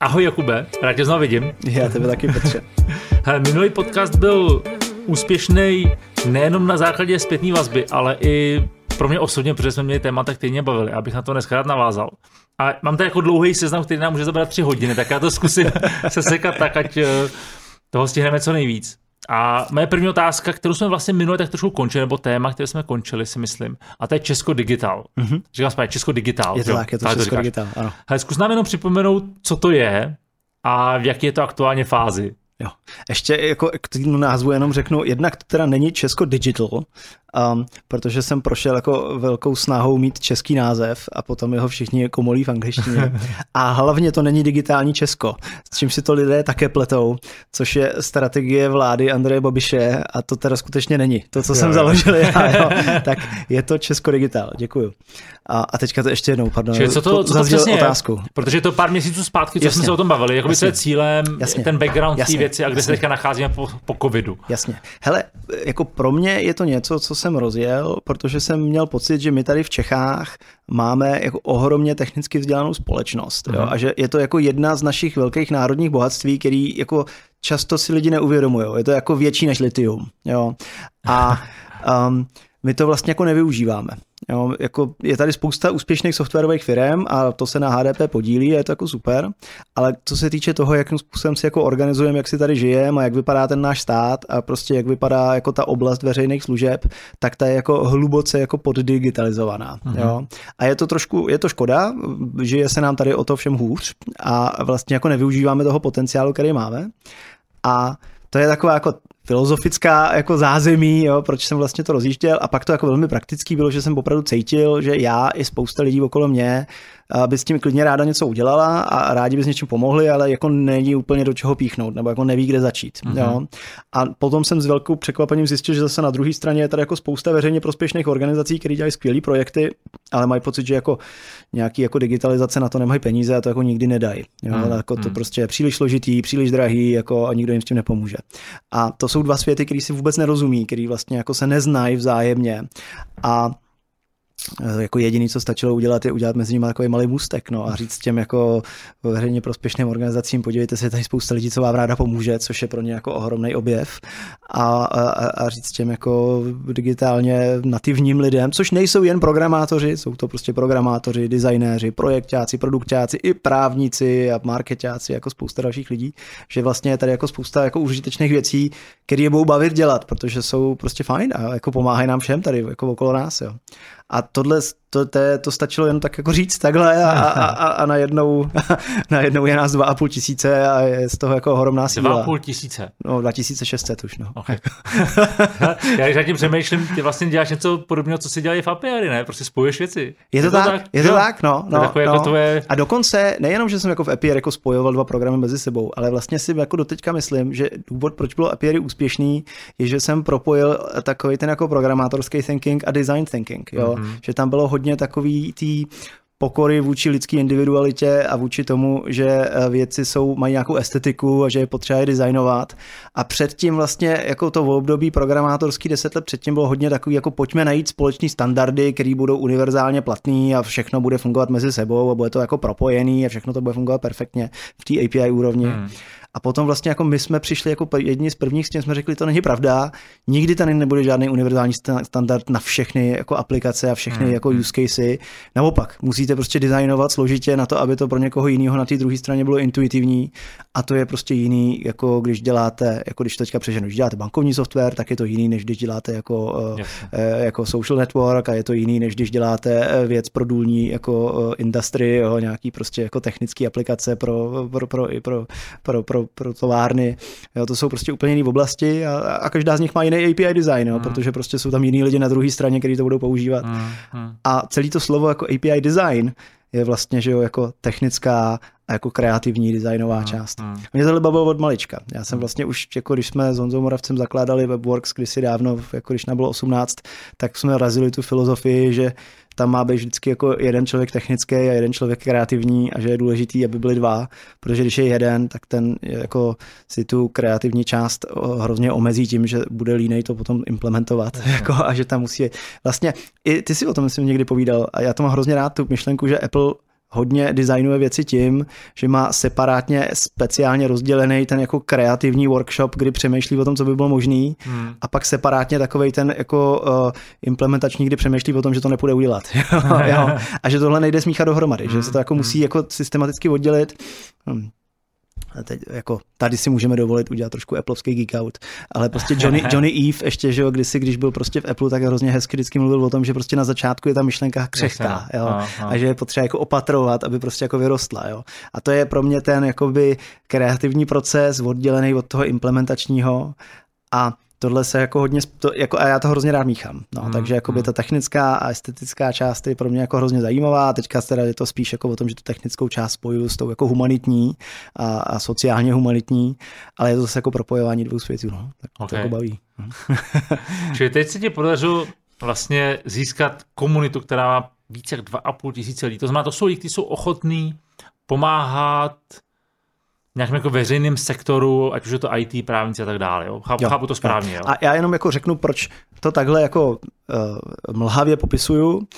Ahoj Jakube, rád tě znovu vidím. Já tebe taky, Petře. Minulý podcast byl úspěšný nejenom na základě zpětné vazby, ale i pro mě osobně, protože jsme měli témata, které mě bavili, abych na to dneska rád navázal. A mám tady jako dlouhý seznam, který nám může zabrat tři hodiny, tak já to zkusím se sekat tak, ať eh, toho stihneme co nejvíc. A moje první otázka, kterou jsme vlastně minule tak trošku končili, nebo téma, které jsme končili, si myslím, a to je Česko Digital. Mm-hmm. Říkám správně, Česko Digital. Je to jo? tak, je to tak Česko to Digital, ano. Hele, zkus nám jenom připomenout, co to je a v jaké je to aktuálně fázi. Jo. Ještě jako k tomu názvu jenom řeknu, jednak to teda není Česko Digital, um, protože jsem prošel jako velkou snahou mít český název a potom jeho všichni komolí v angličtině. A hlavně to není digitální Česko, s čím si to lidé také pletou, což je strategie vlády Andreje Babiše a to teda skutečně není. To, co jo. jsem založil já, jo, tak je to Česko Digital. Děkuju. A, a teďka to ještě jednou, pardon. Čili co to, co to přesně otázku. Je? Protože to pár měsíců zpátky, co Jasně. jsme se o tom bavili, jako by je cílem, Jasně. ten background té věci a kde Jasně. se teďka nacházíme po, po covidu. Jasně. Hele, jako pro mě je to něco, co jsem rozjel, protože jsem měl pocit, že my tady v Čechách máme jako ohromně technicky vzdělanou společnost. Jo? Mhm. A že je to jako jedna z našich velkých národních bohatství, který jako často si lidi neuvědomují. Je to jako větší než litium. Jo? A um, my to vlastně jako nevyužíváme. Jo, jako je tady spousta úspěšných softwarových firm a to se na HDP podílí a je to jako super, ale co se týče toho, jakým způsobem si jako organizujeme, jak si tady žijeme a jak vypadá ten náš stát a prostě jak vypadá jako ta oblast veřejných služeb, tak ta je jako hluboce jako poddigitalizovaná. Uh-huh. Jo. A je to trošku, je to škoda, žije se nám tady o to všem hůř a vlastně jako nevyužíváme toho potenciálu, který máme. A to je taková jako filozofická jako zázemí, jo, proč jsem vlastně to rozjížděl. A pak to jako velmi praktický bylo, že jsem opravdu cítil, že já i spousta lidí okolo mě by s tím klidně ráda něco udělala a rádi by s něčím pomohli, ale jako není úplně do čeho píchnout, nebo jako neví, kde začít. Mm-hmm. Jo. A potom jsem s velkou překvapením zjistil, že zase na druhé straně je tady jako spousta veřejně prospěšných organizací, které dělají skvělé projekty, ale mají pocit, že jako nějaký jako digitalizace na to nemají peníze a to jako nikdy nedají. Jo. Mm-hmm. Jako to mhm. prostě je příliš složitý, příliš drahý jako a nikdo jim s tím nepomůže. A to jsou dva světy, které si vůbec nerozumí, které vlastně jako se neznají vzájemně. A jako jediný, co stačilo udělat, je udělat mezi nimi takový malý můstek no, a říct těm jako veřejně prospěšným organizacím, podívejte se, tady spousta lidí, co vám ráda pomůže, což je pro ně jako ohromný objev. A, a, a říct těm jako digitálně nativním lidem, což nejsou jen programátoři, jsou to prostě programátoři, designéři, projektáci, produktáci, i právníci a marketáci, jako spousta dalších lidí, že vlastně je tady jako spousta jako užitečných věcí, které je budou bavit dělat, protože jsou prostě fajn a jako pomáhají nám všem tady jako okolo nás. Jo. A tohle to, to, to stačilo jen tak jako říct takhle a, a, a, a najednou, najednou je nás dva a půl tisíce a je z toho jako ohromná síla. Dva a půl tisíce? No, 2600 už, no. Okay. Já když tím přemýšlím, ty vlastně děláš něco podobného, co si dělají v API, ne? Prostě spojuješ věci. Je to, je to tak, tak, je to tak, no. no, jako no. Jako tvoje... A dokonce, nejenom, že jsem jako v API jako spojoval dva programy mezi sebou, ale vlastně si jako doteďka myslím, že důvod, proč bylo API úspěšný, je, že jsem propojil takový ten jako programátorský thinking a design thinking, jo? Mm-hmm. že tam bylo hodně takový tý pokory vůči lidské individualitě a vůči tomu, že eh, věci jsou, mají nějakou estetiku a že je potřeba je designovat. A předtím vlastně jako to v období programátorský deset let předtím bylo hodně takový, jako pojďme najít společné standardy, které budou univerzálně platné a všechno bude fungovat mezi sebou a bude to jako propojený a všechno to bude fungovat perfektně v té API úrovni. Hmm. A potom vlastně jako my jsme přišli jako jedni z prvních, s tím jsme řekli, to není pravda, nikdy tady nebude žádný univerzální standard na všechny jako aplikace a všechny hmm. jako hmm. use casey. Naopak, musíte prostě designovat složitě na to, aby to pro někoho jiného na té druhé straně bylo intuitivní a to je prostě jiný, jako když děláte, jako když teďka přeženu, když děláte bankovní software, tak je to jiný, než když děláte jako, yes. Eh, jako social network a je to jiný, než když děláte eh, věc pro důlní jako eh, industry, jo, nějaký prostě jako technické aplikace pro, pro, pro, pro, pro, pro pro továrny. Jo, to jsou prostě úplně jiné oblasti a, a každá z nich má jiný API design, jo, mm. protože prostě jsou tam jiní lidi na druhé straně, kteří to budou používat. Mm. A celý to slovo jako API design je vlastně, že jo, jako technická a jako kreativní designová mm, část. Mm. Mě tohle bavilo od malička. Já jsem vlastně už, jako když jsme s Honzou Moravcem zakládali Webworks kdysi dávno, jako když nebylo 18, tak jsme razili tu filozofii, že tam má být vždycky jako jeden člověk technický a jeden člověk kreativní a že je důležitý, aby byli dva, protože když je jeden, tak ten jako si tu kreativní část hrozně omezí tím, že bude línej to potom implementovat jako, a že tam musí vlastně, i ty si o tom myslím někdy povídal a já to mám hrozně rád, tu myšlenku, že Apple hodně designuje věci tím, že má separátně speciálně rozdělený ten jako kreativní workshop, kdy přemýšlí o tom, co by bylo možný hmm. a pak separátně takový ten jako uh, implementační, kdy přemýšlí o tom, že to nepůjde udělat. jo? A že tohle nejde smíchat dohromady, hmm. že se to jako hmm. musí jako systematicky oddělit. Hmm teď jako tady si můžeme dovolit udělat trošku Appleovský geek out, ale prostě Johnny, Johnny Eve ještě, že jo, kdysi, když byl prostě v Apple, tak hrozně hezky vždycky mluvil o tom, že prostě na začátku je ta myšlenka křehká, jo, a, a. a že je potřeba jako opatrovat, aby prostě jako vyrostla, jo. A to je pro mě ten jakoby kreativní proces oddělený od toho implementačního a tohle se jako hodně, to, jako, a já to hrozně rád míchám. No, hmm, takže jako by hmm. ta technická a estetická část je pro mě jako hrozně zajímavá. Teďka teda je to spíš jako o tom, že tu technickou část spojuju s tou jako humanitní a, a sociálně humanitní, ale je to zase jako propojování dvou světů. No. Tak okay. to jako baví. Hmm. Čili teď se ti podařilo vlastně získat komunitu, která má více jak 2,5 tisíce lidí. To znamená, to jsou lidi, kteří jsou ochotní pomáhat nějakém jako veřejném sektoru, ať už je to IT, právníci a tak dále. Jo? Chápu, jo, chápu to správně. Jo. A já jenom jako řeknu, proč to takhle jako uh, mlhavě popisuju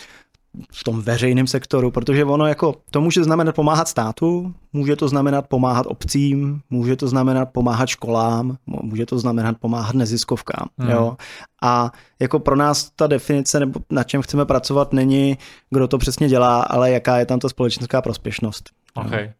v tom veřejném sektoru, protože ono jako, to může znamenat pomáhat státu, může to znamenat pomáhat obcím, může to znamenat pomáhat školám, může to znamenat pomáhat neziskovkám. Hmm. Jo? A jako pro nás ta definice, nebo na čem chceme pracovat, není, kdo to přesně dělá, ale jaká je tam ta společenská prospěšnost. Okay.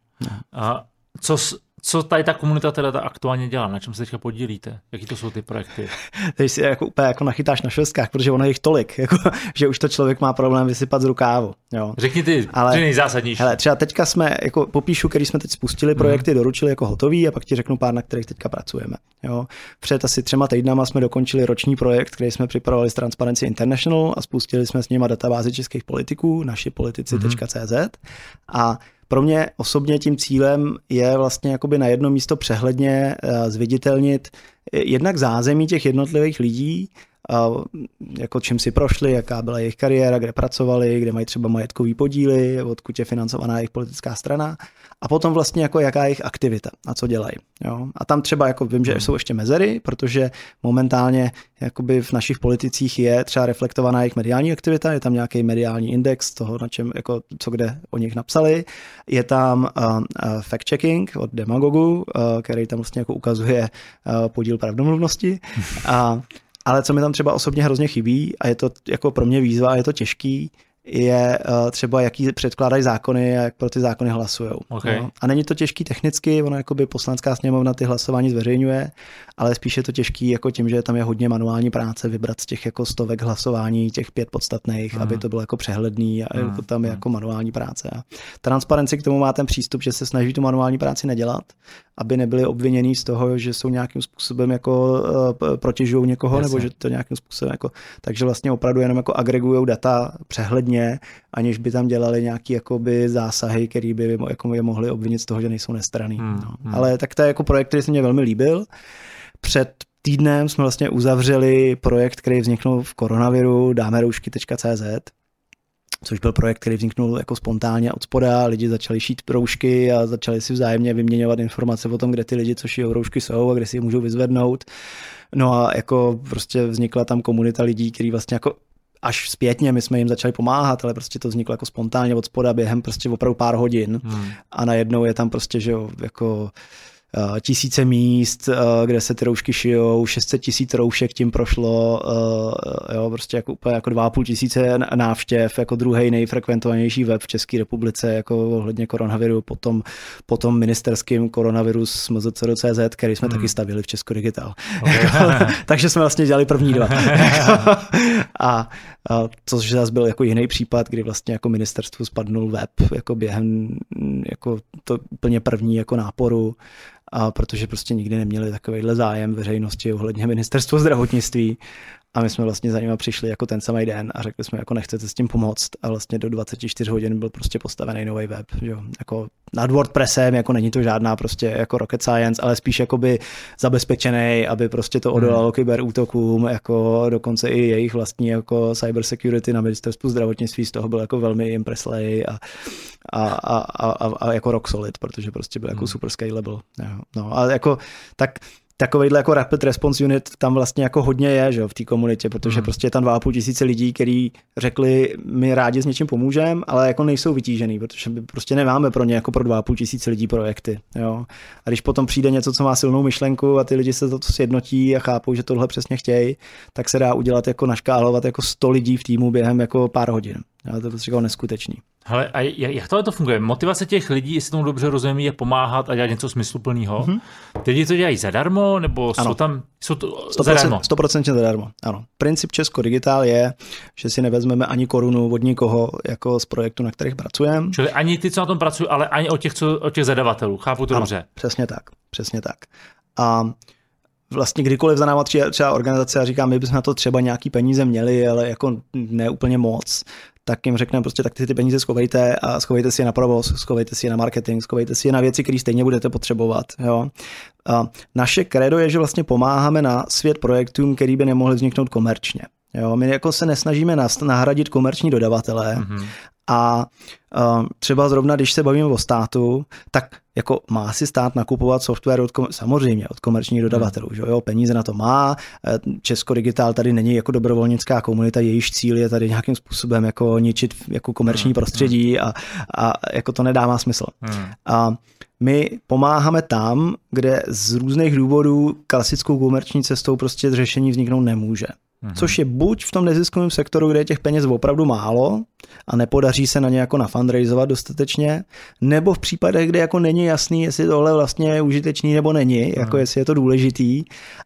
A co, co tady ta komunita teda aktuálně dělá? Na čem se teďka podílíte? Jaký to jsou ty projekty? Teď si jako úplně jako nachytáš na švestkách, protože ono je jich tolik, jako, že už to člověk má problém vysypat z rukávu. Jo. Řekni ty Ale, ty nejzásadnější. Hele, třeba teďka jsme, jako popíšu, který jsme teď spustili, projekty mm. doručili jako hotový a pak ti řeknu pár, na kterých teďka pracujeme. Jo. Před asi třema týdnama jsme dokončili roční projekt, který jsme připravovali s Transparency International a spustili jsme s nimi databázi českých politiků, naši politici.cz mm. a pro mě osobně tím cílem je vlastně jakoby na jedno místo přehledně eh, zviditelnit jednak zázemí těch jednotlivých lidí, jako čím si prošli, jaká byla jejich kariéra, kde pracovali, kde mají třeba majetkový podíly, odkud je financovaná jejich politická strana a potom vlastně jako jaká je jejich aktivita a co dělají. Jo? A tam třeba jako vím, že hmm. jsou ještě mezery, protože momentálně jakoby v našich politicích je třeba reflektovaná jejich mediální aktivita, je tam nějaký mediální index toho, na čem, jako, co kde o nich napsali, je tam uh, uh, fact-checking od Demagogu, uh, který tam vlastně jako ukazuje uh, podíl pravdomluvnosti a ale co mi tam třeba osobně hrozně chybí, a je to jako pro mě výzva, a je to těžký, je uh, třeba, jaký předkládají zákony a jak pro ty zákony hlasují. Okay. No. A není to těžký technicky, ono jakoby poslanská sněmovna ty hlasování zveřejňuje, ale spíš je to těžký jako tím, že tam je hodně manuální práce vybrat z těch jako stovek hlasování, těch pět podstatných, mm. aby to bylo jako přehledný a mm. tam je jako manuální práce. A transparenci k tomu má ten přístup, že se snaží tu manuální práci nedělat, aby nebyli obvinění z toho, že jsou nějakým způsobem jako uh, protěžují někoho, Jasně. nebo že to nějakým způsobem jako, takže vlastně opravdu jenom jako agregují data přehledně, aniž by tam dělali nějaký jakoby zásahy, který by jako je mohli obvinit z toho, že nejsou nestraný. Hmm, no. hmm. Ale tak to je jako projekt, který se mě velmi líbil. Před týdnem jsme vlastně uzavřeli projekt, který vzniknul v koronaviru, dáme roušky.cz, což byl projekt, který vzniknul jako spontánně od spoda, lidi začali šít roušky a začali si vzájemně vyměňovat informace o tom, kde ty lidi, co šijou roušky, jsou a kde si je můžou vyzvednout. No a jako prostě vznikla tam komunita lidí, kteří vlastně jako až zpětně my jsme jim začali pomáhat, ale prostě to vzniklo jako spontánně od spoda během prostě opravdu pár hodin hmm. a najednou je tam prostě, že jo, jako tisíce míst, eh, kde se ty roušky šijou, 600 tisíc roušek tím prošlo, eh, jo, prostě jako úplně jako 2,5 tisíce návštěv, jako druhý nejfrekventovanější web v České republice, jako ohledně koronaviru, potom, potom ministerským koronavirus MZCR.cz, který jsme hmm. taky stavili v Česko Digital. Okay. Takže jsme vlastně dělali první dva. a, a což zase byl jako jiný případ, kdy vlastně jako ministerstvu spadnul web jako během jako to úplně první jako náporu. A protože prostě nikdy neměli takovýhle zájem veřejnosti ohledně ministerstva zdravotnictví a my jsme vlastně za nimi přišli jako ten samý den a řekli jsme, jako nechcete s tím pomoct. A vlastně do 24 hodin byl prostě postavený nový web. Že? Jako nad WordPressem, jako není to žádná prostě jako rocket science, ale spíš jakoby zabezpečený, aby prostě to odolalo hmm. kyberútokům, jako dokonce i jejich vlastní jako cyber security na ministerstvu zdravotnictví z toho byl jako velmi impreslej a, a, a, a, a, jako rock solid, protože prostě byl jako hmm. super scalable. No a jako tak takovýhle jako rapid response unit tam vlastně jako hodně je, že v té komunitě, protože hmm. prostě je tam 2,5 tisíce lidí, kteří řekli, my rádi s něčím pomůžeme, ale jako nejsou vytížený, protože my prostě nemáme pro ně jako pro 2,5 tisíce lidí projekty. Jo. A když potom přijde něco, co má silnou myšlenku a ty lidi se to sjednotí a chápou, že tohle přesně chtějí, tak se dá udělat jako naškálovat jako 100 lidí v týmu během jako pár hodin. Ale to je prostě jako neskutečný. Hele, a jak tohle to funguje? Motivace těch lidí, jestli tomu dobře rozumím, je pomáhat a dělat něco smysluplného. Mm-hmm. Ty lidi to dělají zadarmo, nebo ano. jsou tam jsou to 100%, zadarmo? 100% zadarmo, ano. Princip Česko Digitál je, že si nevezmeme ani korunu od nikoho jako z projektu, na kterých pracujeme. Čili ani ty, co na tom pracují, ale ani od těch, co, od těch zadavatelů. Chápu to ano, dobře. Přesně tak, přesně tak. A vlastně kdykoliv za náma třeba organizace a říká, my bychom na to třeba nějaký peníze měli, ale jako ne úplně moc, tak jim řekneme prostě, tak ty, ty peníze schovejte a schovejte si je na provoz, schovejte si je na marketing, schovejte si je na věci, které stejně budete potřebovat. Jo. A naše kredo je, že vlastně pomáháme na svět projektům, který by nemohly vzniknout komerčně. Jo, my jako se nesnažíme nahradit komerční dodavatele, mm-hmm. A uh, třeba zrovna, když se bavíme o státu, tak jako má si stát nakupovat software od, samozřejmě od komerčních dodavatelů, hmm. že jo, peníze na to má, e, Česko Digitál tady není jako dobrovolnická komunita, jejíž cíl je tady nějakým způsobem jako ničit jako komerční hmm. prostředí a, a jako to nedává smysl. Hmm. A my pomáháme tam, kde z různých důvodů klasickou komerční cestou prostě řešení vzniknout nemůže. Mm-hmm. Což je buď v tom neziskovém sektoru, kde je těch peněz opravdu málo a nepodaří se na ně jako nafundraizovat dostatečně, nebo v případech, kde jako není jasný, jestli tohle vlastně je užitečný nebo není, jako jestli je to důležitý.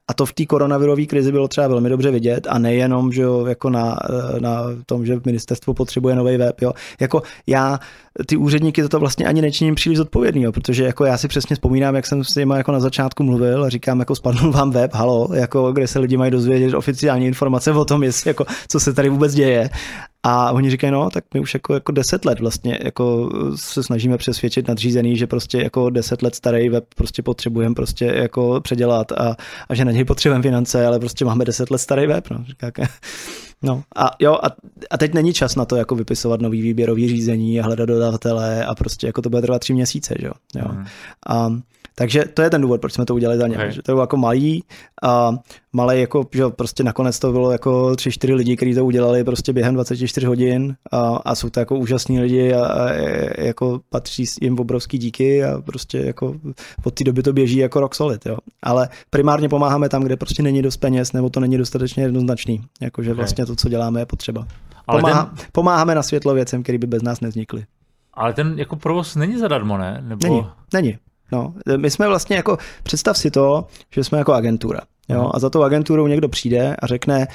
A to v té koronavirové krizi bylo třeba velmi dobře vidět a nejenom, že jo, jako na, na tom, že ministerstvo potřebuje nový web. Jo. Jako já ty úředníky to vlastně ani nečiním příliš zodpovědný, jo, protože jako já si přesně vzpomínám, jak jsem s nimi jako na začátku mluvil a říkám, jako spadnul vám web, halo, jako kde se lidi mají dozvědět oficiální informace o tom, jestli, jako, co se tady vůbec děje. A oni říkají, no, tak my už jako, jako deset let vlastně jako se snažíme přesvědčit nadřízený, že prostě jako deset let starý web prostě potřebujeme prostě jako předělat a, a že na něj potřebujeme finance, ale prostě máme deset let starý web. No, říká, No a jo, a, a teď není čas na to jako vypisovat nový výběrový řízení a hledat dodavatele a prostě jako to bude trvat tři měsíce, že jo. jo. Mm. A, takže to je ten důvod, proč jsme to udělali za ně. Že to bylo jako malý a malý jako, že prostě nakonec to bylo jako tři, čtyři lidi, kteří to udělali prostě během 24 hodin a, a jsou to jako úžasní lidi a, a jako patří jim obrovský díky a prostě jako od té doby to běží jako rock solid, jo. Ale primárně pomáháme tam, kde prostě není dost peněz nebo to není dostatečně jednoznačný, jakože okay. vlastně to, co děláme, je potřeba. Ale Pomáhá, ten... Pomáháme na světlo věcem, které by bez nás nevznikly. Ale ten jako provoz není zadarmo, ne? Nebo... Není, není. No, my jsme vlastně jako, představ si to, že jsme jako agentura. Jo, a za tou agenturou někdo přijde a řekne,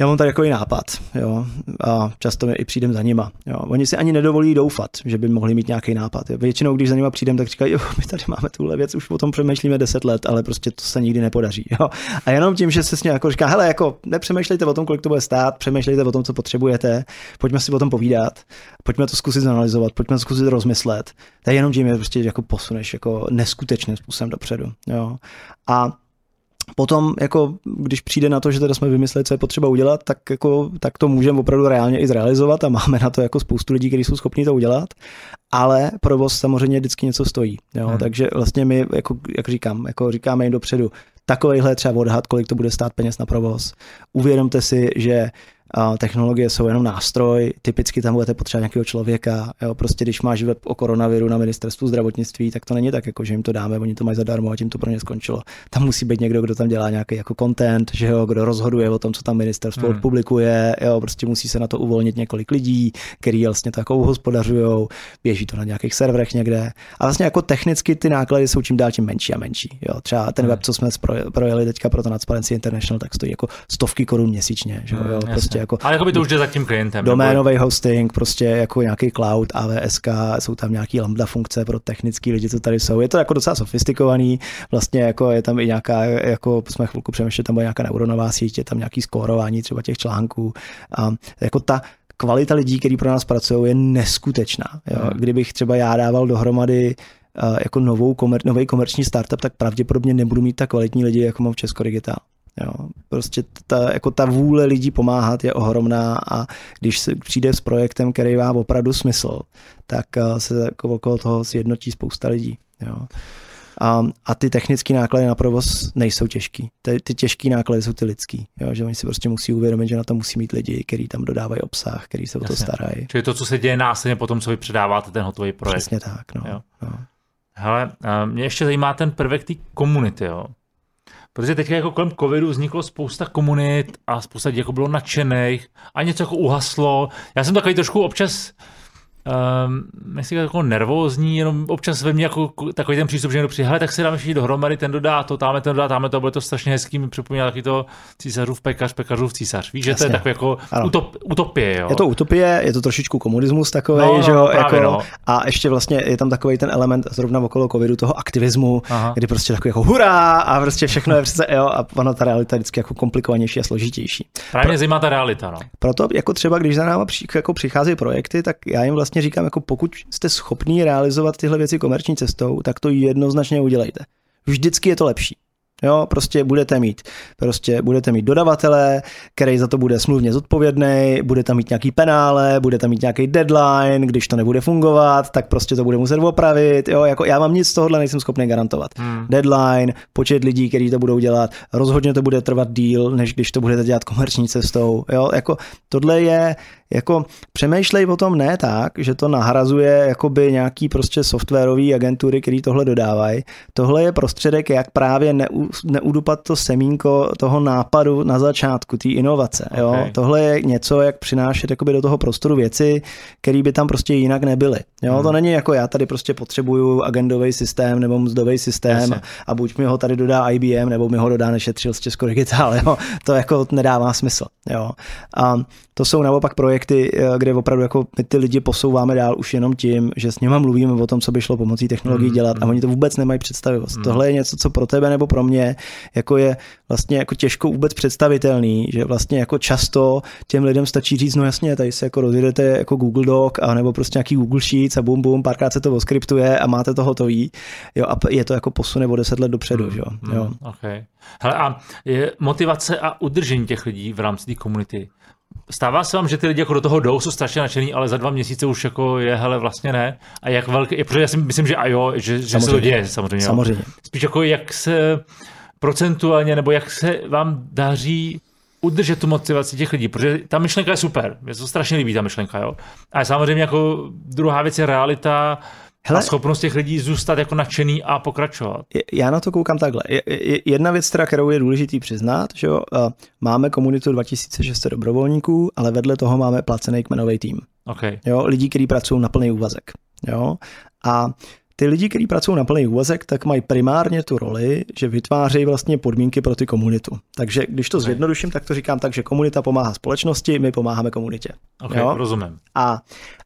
já mám tady takový nápad, jo, a často i přijdem za nima. Jo. Oni si ani nedovolí doufat, že by mohli mít nějaký nápad. Jo. Většinou, když za nima přijdem, tak říkají, jo, my tady máme tuhle věc, už o tom přemýšlíme 10 let, ale prostě to se nikdy nepodaří. Jo. A jenom tím, že se s jako říká, hele, jako nepřemýšlejte o tom, kolik to bude stát, přemýšlejte o tom, co potřebujete, pojďme si o tom povídat, pojďme to zkusit zanalizovat, pojďme to zkusit rozmyslet. Je jenom tím, že prostě jako posuneš jako neskutečným způsobem dopředu. Jo. A potom, jako, když přijde na to, že teda jsme vymysleli, co je potřeba udělat, tak, jako, tak to můžeme opravdu reálně i zrealizovat a máme na to jako spoustu lidí, kteří jsou schopni to udělat, ale provoz samozřejmě vždycky něco stojí. Jo? Hmm. Takže vlastně my, jako, jak říkám, jako říkáme jim dopředu, takovýhle třeba odhad, kolik to bude stát peněz na provoz. Uvědomte si, že technologie jsou jenom nástroj, typicky tam budete potřebovat nějakého člověka. Jo, prostě když máš web o koronaviru na ministerstvu zdravotnictví, tak to není tak, jako, že jim to dáme, oni to mají zadarmo a tím to pro ně skončilo. Tam musí být někdo, kdo tam dělá nějaký jako content, že jo, kdo rozhoduje o tom, co tam ministerstvo hmm. publikuje, jo, prostě musí se na to uvolnit několik lidí, který vlastně jako hospodařují, běží to na nějakých serverech někde. A vlastně jako technicky ty náklady jsou čím dál tím menší a menší. Jo. Třeba ten hmm. web, co jsme projeli teďka pro to Transparency International, tak stojí jako stovky korun měsíčně. Že jo, hmm, prostě jako, Ale jako by to už jde za tím klientem. Doménový nebo... hosting, prostě jako nějaký cloud, AWSK, jsou tam nějaký lambda funkce pro technický lidi, co tady jsou. Je to jako docela sofistikovaný, vlastně jako je tam i nějaká, jako jsme chvilku přemýšleli, tam byla nějaká neuronová síť, je tam nějaký skórování třeba těch článků. A jako ta kvalita lidí, kteří pro nás pracují, je neskutečná. Jo. Hmm. Kdybych třeba já dával dohromady jako novou komer, nový komerční startup, tak pravděpodobně nebudu mít tak kvalitní lidi, jako mám v Česko Digital. Jo, prostě ta, jako ta vůle lidí pomáhat je ohromná a když se přijde s projektem, který má opravdu smysl, tak eh, se jako okolo toho sjednotí spousta lidí. Jo. A, a ty technické náklady na provoz nejsou těžký. Ty, ty těžké náklady jsou ty lidský. Jo? Že oni si prostě musí uvědomit, že na to musí mít lidi, kteří tam dodávají obsah, kteří se o to starají. Čili to, co se děje následně potom, co vy předáváte ten hotový projekt. Přesně tak. No. Jo. No. Hele, mě ještě zajímá ten prvek té komunity, jo. Protože teď jako kolem covidu vzniklo spousta komunit a spousta lidí jako bylo nadšených a něco jako uhaslo. Já jsem takový trošku občas um, nechci jako nervózní, jenom občas ve mně jako takový ten přístup, že někdo přijde, hele, tak si dáme všichni dohromady, ten dodá to, tamhle ten dodá, tamhle to, bude to strašně hezký, mi připomíná taky to císařův pekař, pekařův císař. Víš, že Jasně. to je takový jako utop, utopie, jo? Je to utopie, je to trošičku komunismus takový, no, no, že jo, právě, jako, no. a ještě vlastně je tam takový ten element zrovna okolo covidu toho aktivismu, Aha. kdy prostě takový jako hurá a prostě všechno je přece, jo, a ono ta realita je vždycky jako komplikovanější a složitější. Právě Pro, zajímá ta realita, no. Proto jako třeba, když za náma při, jako přicházejí projekty, tak já jim vlastně říkám, jako pokud jste schopní realizovat tyhle věci komerční cestou, tak to jednoznačně udělejte. Vždycky je to lepší. Jo, prostě budete mít, prostě budete mít dodavatele, který za to bude smluvně zodpovědný, budete mít nějaký penále, budete mít nějaký deadline, když to nebude fungovat, tak prostě to bude muset opravit. Jo, jako já vám nic z tohohle nejsem schopný garantovat. Hmm. Deadline, počet lidí, kteří to budou dělat, rozhodně to bude trvat díl, než když to budete dělat komerční cestou. Jo, jako tohle je jako přemýšlej o tom ne tak, že to nahrazuje jakoby nějaký prostě softwarový agentury, který tohle dodávají. Tohle je prostředek, jak právě neu, neudupat to semínko toho nápadu na začátku, té inovace. Okay. Jo? Tohle je něco, jak přinášet jakoby do toho prostoru věci, které by tam prostě jinak nebyly. Jo? Hmm. To není jako já tady prostě potřebuju agendový systém nebo mzdový systém Jasně. a buď mi ho tady dodá IBM, nebo mi ho dodá nešetřil z Česko Digital. Jo? To jako nedává smysl. Jo? A to jsou naopak projekty, eh, kde opravdu jako my ty lidi posouváme dál už jenom tím, že s nimi mluvíme o tom, co by šlo pomocí technologií mm, dělat a oni to vůbec nemají představivost. Mm. Tohle je něco, co pro tebe nebo pro mě jako je vlastně jako těžko vůbec představitelný, že vlastně jako často těm lidem stačí říct, no jasně, tady se jako rozjedete jako Google Doc a nebo prostě nějaký Google Sheets a bum bum, párkrát se to oskriptuje a máte to hotový. Jo, a je to jako posune o deset let dopředu, mm, jo. jo. Mm, okay. Hele, a je motivace a udržení těch lidí v rámci té komunity Stává se vám, že ty lidi jako do toho jdou, jsou strašně nadšený, ale za dva měsíce už jako je, hele, vlastně ne. A jak velký, protože já si myslím, že a jo, že, že se to děje samozřejmě. Samozřejmě. Jo. Spíš jako jak se procentuálně, nebo jak se vám daří udržet tu motivaci těch lidí, protože ta myšlenka je super, mě to strašně líbí ta myšlenka, jo. A samozřejmě jako druhá věc je realita, Hele, a schopnost těch lidí zůstat jako nadšený a pokračovat. Já na to koukám takhle. Jedna věc, teda, kterou je důležitý přiznat, že jo, máme komunitu 2600 dobrovolníků, ale vedle toho máme placený kmenový tým. Okay. Jo, lidí, kteří pracují na plný úvazek. Jo, a ty lidi, kteří pracují na plný úvazek, tak mají primárně tu roli, že vytvářejí vlastně podmínky pro ty komunitu. Takže když to okay. zjednoduším, tak to říkám tak, že komunita pomáhá společnosti, my pomáháme komunitě. Okay, jo? rozumím. A,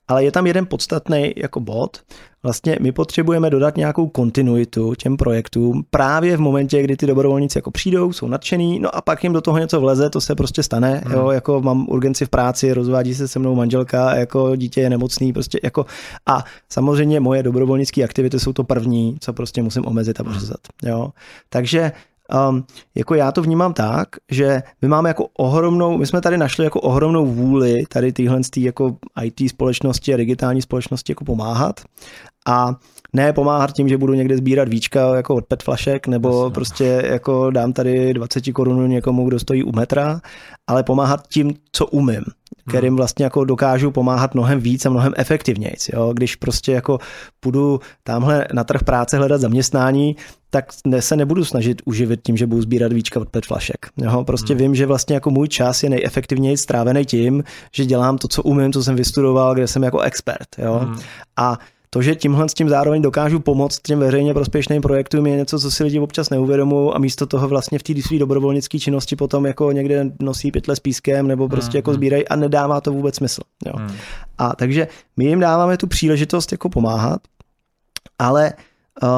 ale je tam jeden podstatný jako bod. Vlastně my potřebujeme dodat nějakou kontinuitu těm projektům právě v momentě, kdy ty dobrovolníci jako přijdou, jsou nadšený, no a pak jim do toho něco vleze, to se prostě stane. Hmm. Jo, jako mám urgenci v práci, rozvádí se se mnou manželka, jako dítě je nemocný, prostě jako a samozřejmě moje dobrovolnické aktivity jsou to první, co prostě musím omezit a pořezat. Jo. Takže Um, jako já to vnímám tak, že my máme jako ohromnou, my jsme tady našli jako ohromnou vůli tady tyhle jako IT společnosti a digitální společnosti jako pomáhat a ne pomáhat tím, že budu někde sbírat víčka jako od pet flašek, nebo Jasně. prostě jako dám tady 20 korun někomu, kdo stojí u metra, ale pomáhat tím, co umím kterým vlastně jako dokážu pomáhat mnohem víc a mnohem efektivněji. Jo? Když prostě jako půjdu tamhle na trh práce hledat zaměstnání, tak ne, se nebudu snažit uživit tím, že budu sbírat víčka od pet flašek. Jo? Prostě hmm. vím, že vlastně jako můj čas je nejefektivněji strávený tím, že dělám to, co umím, co jsem vystudoval, kde jsem jako expert. Jo? Hmm. A to, že tímhle s tím zároveň dokážu pomoct těm veřejně prospěšným projektům, je něco, co si lidi občas neuvědomují a místo toho vlastně v té své dobrovolnické činnosti potom jako někde nosí pytle s pískem nebo prostě mm, jako sbírají a nedává to vůbec smysl. Jo. Mm. A takže my jim dáváme tu příležitost jako pomáhat, ale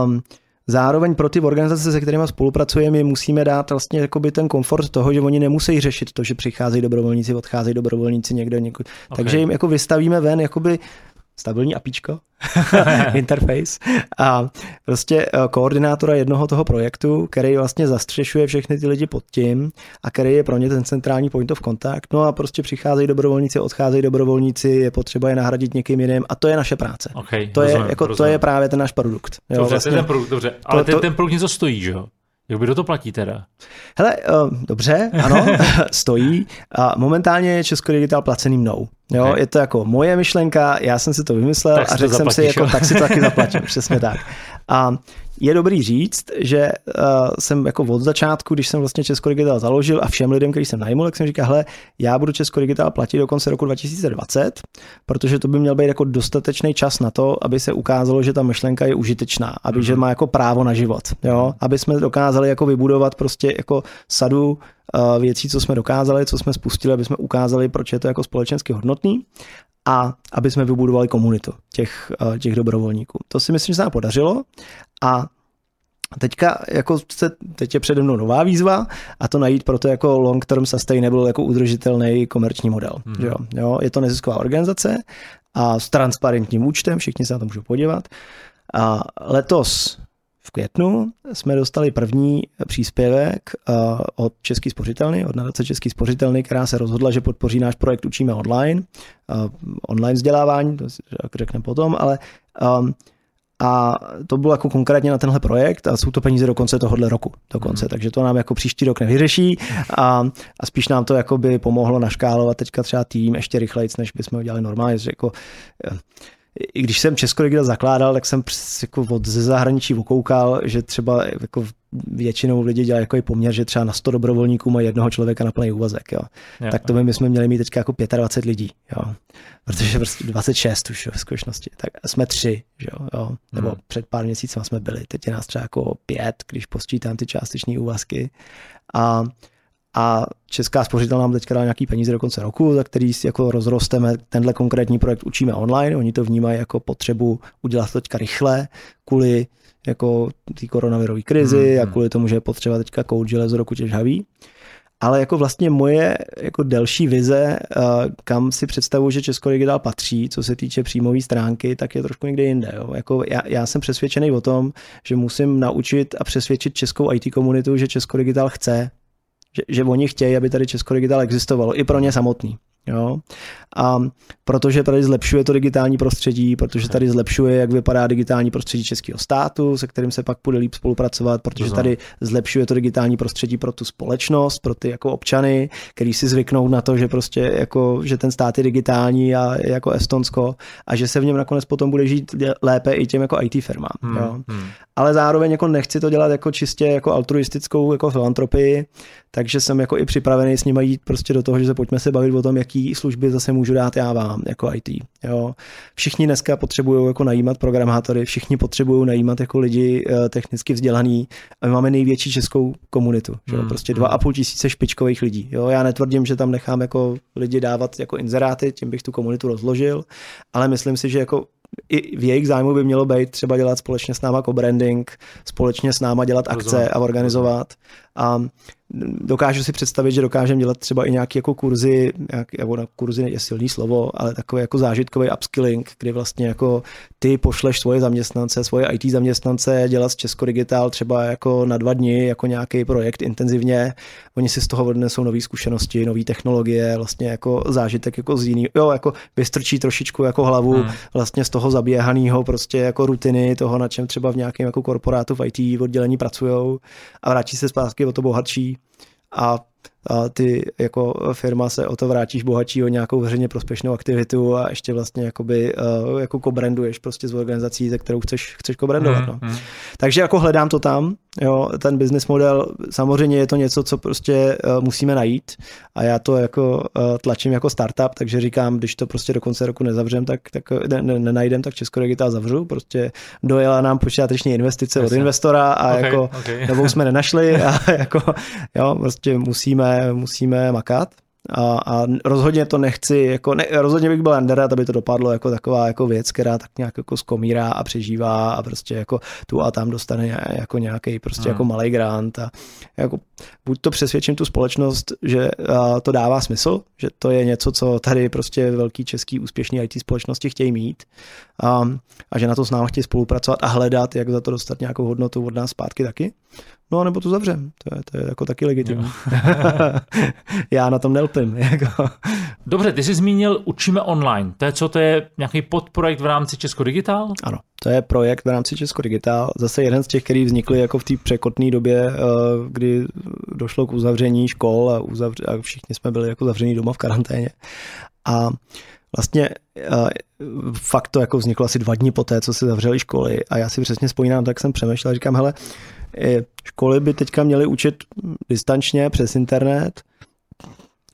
um, Zároveň pro ty organizace, se kterými spolupracujeme, my musíme dát vlastně jakoby ten komfort toho, že oni nemusí řešit to, že přicházejí dobrovolníci, odcházejí dobrovolníci někde. někde. Okay. Takže jim jako vystavíme ven jakoby stabilní apíčko, interface a prostě eh, koordinátora jednoho toho projektu, který vlastně zastřešuje všechny ty lidi pod tím a který je pro ně ten centrální point of contact. No a prostě přicházejí dobrovolníci, odcházejí dobrovolníci, je potřeba je nahradit někým jiným a to je naše práce. Okay, to, rozumím, je, jako, to je právě ten náš produkt. Jo, dobře, vlastně, ten produkt, dobře. ale to, ten, ten produkt něco stojí, že jo? Jak by to platí teda? Hele, uh, dobře, ano, stojí. A momentálně je Česko Digital placený mnou. Jo, okay. je to jako moje myšlenka, já jsem si to vymyslel tak a řekl jsem si, jako, tak si to taky zaplatím, přesně tak. A je dobrý říct, že uh, jsem jako od začátku, když jsem vlastně Česko Digital založil a všem lidem, který jsem najmul, tak jsem říkal, hele, já budu Česko Digital platit do konce roku 2020, protože to by měl být jako dostatečný čas na to, aby se ukázalo, že ta myšlenka je užitečná, aby mm-hmm. že má jako právo na život, jo, aby jsme dokázali jako vybudovat prostě jako sadu uh, věcí, co jsme dokázali, co jsme spustili, aby jsme ukázali, proč je to jako společensky hodnotný a aby jsme vybudovali komunitu těch, uh, těch dobrovolníků. To si myslím, že se nám podařilo a Teďka jako se, teď je přede mnou nová výzva a to najít proto jako long term sustainable, jako udržitelný komerční model. Mm. Jo, jo, je to nezisková organizace a s transparentním účtem, všichni se na to můžou podívat. A letos v květnu jsme dostali první příspěvek od Český spořitelny, od nadace Český spořitelny, která se rozhodla, že podpoří náš projekt Učíme online, online vzdělávání, to řekneme potom, ale um, a to bylo jako konkrétně na tenhle projekt a jsou to peníze do konce tohohle roku. Dokonce, mm. takže to nám jako příští rok nevyřeší a, a spíš nám to jako by pomohlo naškálovat teďka třeba tým ještě rychleji, než bychom udělali normálně. Že jako, eh, i když jsem Česko zakládal, tak jsem jako od ze zahraničí okoukal, že třeba jako většinou lidi dělají jako poměr, že třeba na 100 dobrovolníků má jednoho člověka na plný úvazek. Jo. Jo, tak to by my jsme měli mít teď jako 25 lidí. Jo. Protože prostě 26 už jo, v skutečnosti. Tak jsme tři, že jo, jo. nebo hmm. před pár měsíci jsme byli. Teď je nás třeba jako pět, když posčítám ty částeční úvazky. A a Česká spořitelná nám teďka dá nějaký peníze do konce roku, za který si jako rozrosteme tenhle konkrétní projekt učíme online. Oni to vnímají jako potřebu udělat to teďka rychle kvůli jako té koronavirové krizi hmm, a hmm. kvůli tomu, že je potřeba teďka kout železo roku těžhavý. Ale jako vlastně moje jako delší vize, eh, kam si představuji, že Česko Digital patří, co se týče příjmové stránky, tak je trošku někde jinde. Jo. Jako já, já, jsem přesvědčený o tom, že musím naučit a přesvědčit českou IT komunitu, že Česko Digital chce že, že oni chtějí, aby tady Česko Digital existovalo, i pro ně samotný. Jo? A protože tady zlepšuje to digitální prostředí, protože tady zlepšuje, jak vypadá digitální prostředí českého státu, se kterým se pak bude líp spolupracovat, protože tady zlepšuje to digitální prostředí pro tu společnost, pro ty jako občany, který si zvyknou na to, že prostě jako, že ten stát je digitální a je jako Estonsko a že se v něm nakonec potom bude žít lépe i těm jako IT firmám. Hmm, jo? Hmm. Ale zároveň jako nechci to dělat jako čistě jako altruistickou jako filantropii, takže jsem jako i připravený s nimi jít prostě do toho, že se pojďme se bavit o tom, jaký služby zase můžu dát já vám jako IT. Jo. Všichni dneska potřebují jako najímat programátory, všichni potřebují najímat jako lidi uh, technicky vzdělaný a my máme největší českou komunitu. Že jo. Hmm, prostě dva hmm. a půl tisíce špičkových lidí. Jo. Já netvrdím, že tam nechám jako lidi dávat jako inzeráty, tím bych tu komunitu rozložil, ale myslím si, že jako i v jejich zájmu by mělo být třeba dělat společně s náma jako branding, společně s náma dělat akce a organizovat. A dokážu si představit, že dokážeme dělat třeba i nějaké jako kurzy, nějaký, nebo na kurzy je silný slovo, ale takový jako zážitkový upskilling, kdy vlastně jako ty pošleš svoje zaměstnance, svoje IT zaměstnance dělat z Česko Digital třeba jako na dva dny, jako nějaký projekt intenzivně. Oni si z toho odnesou nové zkušenosti, nové technologie, vlastně jako zážitek jako z jiný, jo, jako vystrčí trošičku jako hlavu hmm. vlastně z toho zaběhaného prostě jako rutiny, toho, na čem třeba v nějakém jako korporátu v IT oddělení pracují a vrátí se zpátky o to bohatší. A a ty jako firma se o to vrátíš bohatší o nějakou veřejně prospěšnou aktivitu a ještě vlastně jakoby, uh, jako kobranduješ prostě z organizací, ze kterou chceš, chceš kobrandovat. Mm, no. mm. Takže jako hledám to tam, jo, ten business model, samozřejmě je to něco, co prostě uh, musíme najít a já to jako uh, tlačím jako startup, takže říkám, když to prostě do konce roku nezavřem, tak, tak ne, ne, nenajdem, tak Česko Digital zavřu, prostě dojela nám počáteční investice Jasně. od investora a okay, jako okay. novou jsme nenašli a jako jo, prostě musíme musíme, makat. A, a rozhodně to nechci, jako ne, rozhodně bych byl underat, aby to dopadlo jako taková jako věc, která tak nějak jako skomírá a přežívá a prostě jako tu a tam dostane jako nějaký prostě hmm. jako malý grant a jako buď to přesvědčím tu společnost, že to dává smysl, že to je něco, co tady prostě velký český úspěšný IT společnosti chtějí mít a, a že na to s námi chtějí spolupracovat a hledat, jak za to dostat nějakou hodnotu od nás zpátky taky. No nebo to zavřem, to je, to je jako taky legitimní. Já na tom nelpím. Jako. Dobře, ty jsi zmínil Učíme online. To je co, to je nějaký podprojekt v rámci Česko Digital? Ano, to je projekt v rámci Česko Digital. Zase jeden z těch, který vznikly jako v té překotné době, eh, kdy došlo k uzavření škol a, uzavř- a všichni jsme byli jako zavření doma v karanténě. A vlastně uh, fakt to jako vzniklo asi dva dny poté, co se zavřely školy a já si přesně vzpomínám, tak jsem přemýšlel, říkám, hele, školy by teďka měly učit distančně přes internet,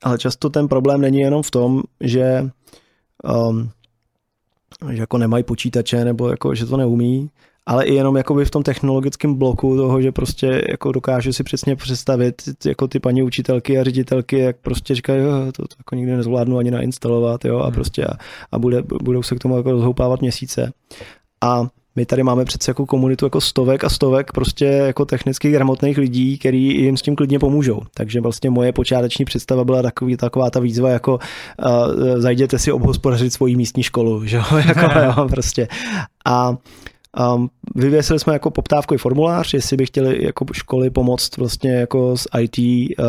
ale často ten problém není jenom v tom, že, um, že jako nemají počítače nebo jako, že to neumí, ale i jenom jakoby v tom technologickém bloku toho, že prostě jako dokážu si přesně představit jako ty paní učitelky a ředitelky, jak prostě říkají, jo, to, to jako nikdy nezvládnu ani nainstalovat, jo, a hmm. prostě a, a bude, budou se k tomu jako rozhoupávat měsíce. A my tady máme přece jako komunitu jako stovek a stovek prostě jako technicky gramotných lidí, který jim s tím klidně pomůžou. Takže vlastně moje počáteční představa byla takový, taková ta výzva jako uh, zajděte si obhospodařit svoji místní školu, že jo, jako, jo, prostě. A Um, vyvěsili jsme jako poptávkový formulář, jestli by chtěli jako školy pomoct vlastně jako s IT uh,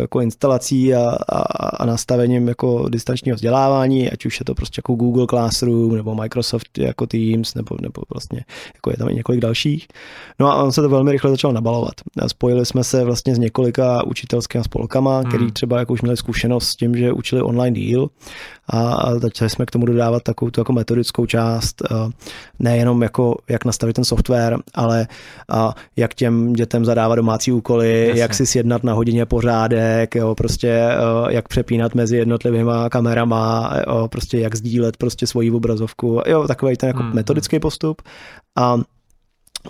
jako instalací a, a, a nastavením jako distančního vzdělávání, ať už je to prostě jako Google Classroom nebo Microsoft jako Teams nebo, nebo vlastně jako je tam i několik dalších. No a on se to velmi rychle začal nabalovat. A spojili jsme se vlastně s několika učitelskými spolkama, hmm. který třeba jako už měli zkušenost s tím, že učili online deal a začali jsme k tomu dodávat takovou tu jako metodickou část, nejenom jako jak nastavit ten software, ale jak těm dětem zadávat domácí úkoly, Jasně. jak si sjednat na hodině pořádek, jo, prostě jak přepínat mezi jednotlivými kamerama, jo, prostě jak sdílet prostě svoji obrazovku, jo, takový ten jako hmm. metodický postup. A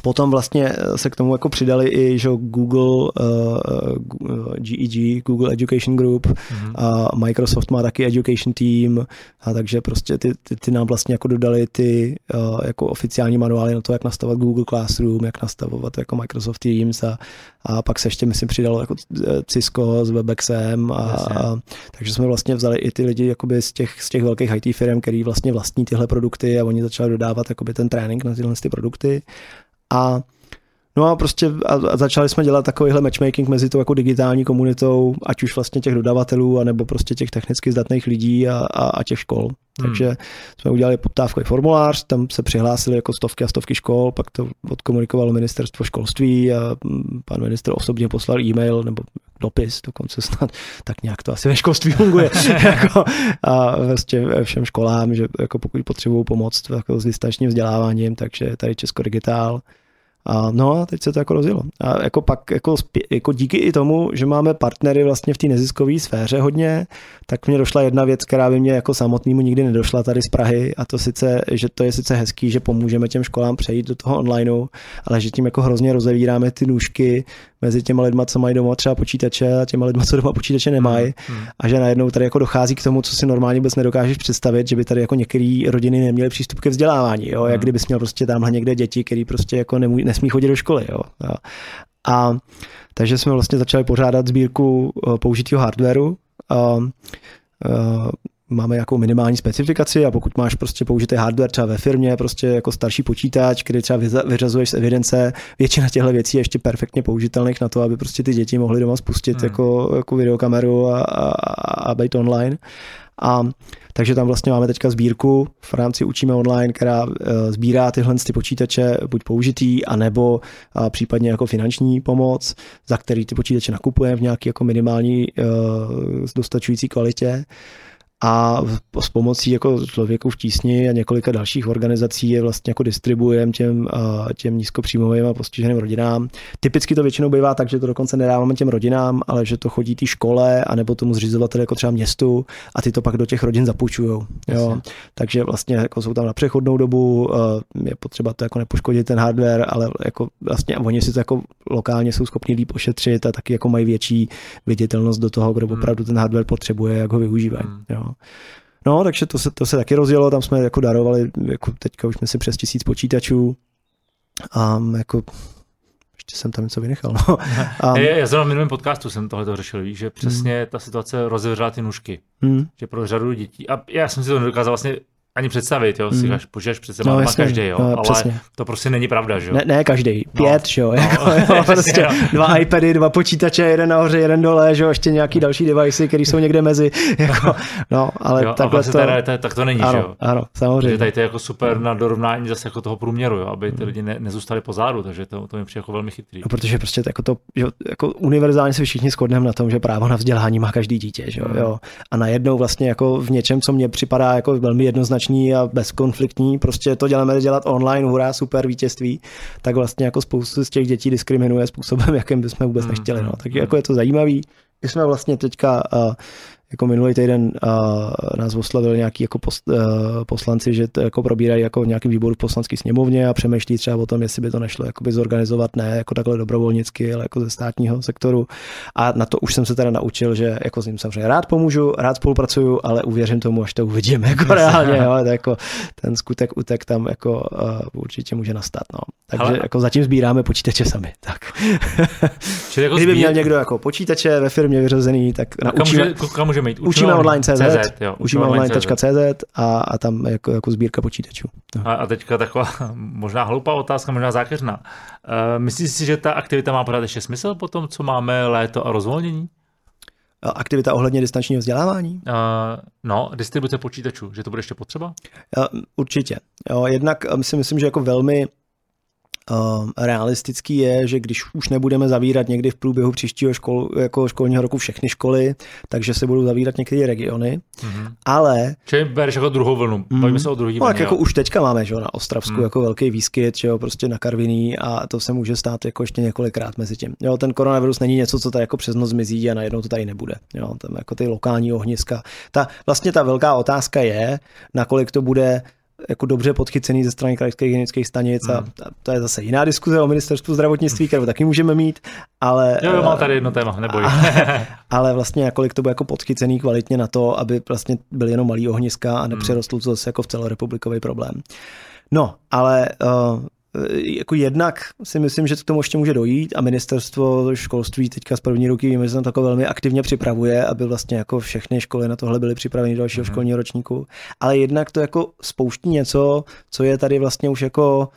Potom vlastně eh, se k tomu jako přidali i že Google, uh, GEG, Google Education Group, mm-hmm. a Microsoft má taky Education Team, a takže prostě ty, ty, ty nám vlastně jako dodali ty uh, jako oficiální manuály na to, jak nastavovat Google Classroom, jak nastavovat jako Microsoft Teams a, a pak se ještě myslím přidalo jako Cisco s Webexem a, a, takže jsme vlastně vzali i ty lidi jakoby z těch, z těch velkých IT firm, který vlastně vlastní tyhle produkty a oni začali dodávat jakoby ten trénink na tyhle ty produkty a No a prostě a, začali jsme dělat takovýhle matchmaking mezi tou jako digitální komunitou, ať už vlastně těch dodavatelů, anebo prostě těch technicky zdatných lidí a, a, a těch škol. Hmm. Takže jsme udělali poptávkový formulář, tam se přihlásili jako stovky a stovky škol, pak to odkomunikovalo ministerstvo školství a mm, pan minister osobně poslal e-mail nebo dopis dokonce snad, tak nějak to asi ve školství funguje. jako, a vlastně všem školám, že jako pokud potřebují pomoc jako s distančním vzděláváním, takže tady Česko Digitál a no a teď se to jako rozjelo. A jako pak jako, jako díky i tomu, že máme partnery vlastně v té neziskové sféře hodně, tak mě došla jedna věc, která by mě jako samotnému nikdy nedošla tady z Prahy a to sice, že to je sice hezký, že pomůžeme těm školám přejít do toho onlineu, ale že tím jako hrozně rozevíráme ty nůžky mezi těma lidma, co mají doma třeba počítače a těma lidma, co doma počítače nemají. Hmm. hmm. A že najednou tady jako dochází k tomu, co si normálně vůbec nedokážeš představit, že by tady jako některé rodiny neměly přístup ke vzdělávání. Jo? Hmm. Jak kdybys měl prostě tamhle někde děti, který prostě jako nemů, nesmí chodit do školy. Jo? A takže jsme vlastně začali pořádat sbírku eh, použitého hardwareu. A, a, máme nějakou minimální specifikaci a pokud máš prostě použitý hardware třeba ve firmě, prostě jako starší počítač, který třeba vyřazuješ z evidence, většina těchto věcí je ještě perfektně použitelných na to, aby prostě ty děti mohly doma spustit hmm. jako, jako videokameru a, a, a být online. A takže tam vlastně máme teďka sbírku v rámci Učíme online, která eh, sbírá tyhle ty počítače buď použitý, anebo a případně jako finanční pomoc, za který ty počítače nakupujeme v nějaké jako minimální uh, dostačující kvalitě. A s pomocí jako člověku v tísni a několika dalších organizací je vlastně jako distribuujeme těm, těm nízkopříjmovým a postiženým rodinám. Typicky to většinou bývá tak, že to dokonce nedáváme těm rodinám, ale že to chodí té škole a nebo tomu zřizovateli jako třeba městu a ty to pak do těch rodin zapůjčují. Jo. Takže vlastně jako jsou tam na přechodnou dobu, je potřeba to jako nepoškodit ten hardware, ale jako vlastně oni si to jako lokálně jsou schopni líp ošetřit a taky jako mají větší viditelnost do toho, kdo hmm. opravdu ten hardware potřebuje, jak ho využívají. Hmm. Jo. No, takže to se, to se taky rozjelo, tam jsme jako darovali, jako teďka už jsme si přes tisíc počítačů a jako ještě jsem tam něco vynechal. No. Um, já, já v minulém podcastu jsem tohle řešil, víš, že přesně hmm. ta situace rozevřela ty nůžky. Hmm. Že pro řadu dětí, a já jsem si to nedokázal vlastně ani představit, jo, si hmm. počítač před sebou, no, má každý, jo, no, ale přesně. to prostě není pravda, že jo. Ne, ne každý, no. pět, no. že jo, jako, no, jo prostě no. dva iPady, dva počítače, jeden nahoře, jeden dole, že jo, ještě nějaký další device, které jsou někde mezi, jako, no, ale jo, takhle vlastně to... Realita, tak to není, ano, že jo. Ano, samozřejmě. Takže tady to je jako super na dorovnání zase jako toho průměru, jo, aby ty hmm. lidi ne, nezůstali pozadu, takže to, to mi přijde jako velmi chytrý. No, protože prostě jako to, že, jako univerzálně se všichni shodneme na tom, že právo na vzdělání má každý dítě, že jo, hmm. jo. A najednou vlastně jako v něčem, co mně připadá jako velmi jednoznačný a bez konfliktní, prostě to děláme dělat online, hurá, super vítězství, tak vlastně jako spoustu z těch dětí diskriminuje způsobem, jakým bychom vůbec nechtěli. No. Tak jako je to zajímavý. My jsme vlastně teďka uh, jako minulý týden uh, nás oslavili nějaký jako post, uh, poslanci, že to jako probírají jako v nějakém výboru v poslanské sněmovně a přemýšlí třeba o tom, jestli by to nešlo jakoby zorganizovat ne jako takhle dobrovolnicky, ale jako ze státního sektoru. A na to už jsem se teda naučil, že jako s ním samozřejmě rád pomůžu, rád spolupracuju, ale uvěřím tomu, až to uvidíme jako reálně. Jo, to jako ten skutek utek tam jako uh, určitě může nastat. No. Takže ale... jako zatím sbíráme počítače sami. Tak. Čili jako Kdyby sbír... měl někdo jako počítače ve firmě vyřazený, tak naučíme... Kam může, může mít? Učíme online.cz, učíme online.cz a, a tam jako, jako sbírka počítačů. No. A, a teďka taková možná hloupá otázka, možná zákeřná. Uh, myslíš si, že ta aktivita má pořád ještě smysl po tom, co máme léto a rozvolnění? Aktivita ohledně distančního vzdělávání? Uh, no, distribuce počítačů, že to bude ještě potřeba? Uh, určitě. Jo, jednak si myslím, že jako velmi realistický je, že když už nebudeme zavírat někdy v průběhu příštího škol, jako školního roku všechny školy, takže se budou zavírat některé regiony, mm-hmm. ale... Čili bereš jako druhou vlnu, mm, bavíme se o druhý no, vlně. jako už teďka máme že, na Ostravsku mm. jako velký výskyt, že jo, prostě na Karviní a to se může stát jako ještě několikrát mezi tím. Jo, ten koronavirus není něco, co tady jako přes noc zmizí a najednou to tady nebude. Jo, tam jako ty lokální ohniska. Ta, vlastně ta velká otázka je, nakolik to bude jako dobře podchycený ze strany krajských hygienických stanic hmm. a to je zase jiná diskuze o ministerstvu zdravotnictví, kterou taky můžeme mít, ale... Jo, jo mám tady jedno téma, neboj. Ale, ale vlastně kolik to bude jako podchycený kvalitně na to, aby vlastně byly jenom malý ohniska a nepřerostlo to zase jako v celorepublikový problém. No, ale uh, jako jednak si myslím, že k tomu ještě může dojít a ministerstvo školství teďka z první ruky víme, že se to velmi aktivně připravuje, aby vlastně jako všechny školy na tohle byly připraveny do dalšího mm-hmm. školního ročníku. Ale jednak to jako spouští něco, co je tady vlastně už jako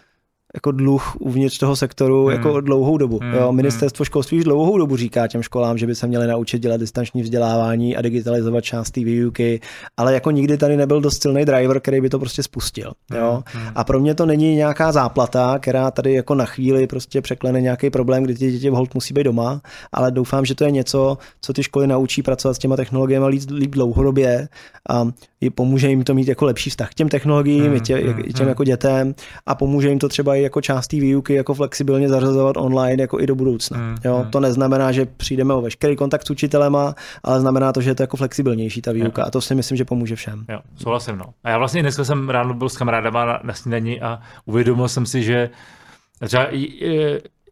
jako dluh uvnitř toho sektoru hmm. jako dlouhou dobu. Hmm. Jo, hmm. ministerstvo školství už dlouhou dobu říká těm školám, že by se měli naučit dělat distanční vzdělávání a digitalizovat část té výuky, ale jako nikdy tady nebyl dost silný driver, který by to prostě spustil. Jo? Hmm. hmm. A pro mě to není nějaká záplata, která tady jako na chvíli prostě překlene nějaký problém, kdy ty děti hold musí být doma, ale doufám, že to je něco, co ty školy naučí pracovat s těma technologiemi líp, líp dlouhodobě a pomůže jim to mít jako lepší vztah k těm technologiím, hmm. i, tě, hmm. i těm hmm. jako dětem a pomůže jim to třeba i jako část té výuky jako flexibilně zařazovat online jako i do budoucna. Hmm. Jo, hmm. to neznamená, že přijdeme o veškerý kontakt s učitelema, ale znamená to, že je to jako flexibilnější ta výuka jo. a to si myslím, že pomůže všem. Jo, souhlasím. No. A já vlastně dneska jsem ráno byl s kamarádama na, na snídaní a uvědomil jsem si, že třeba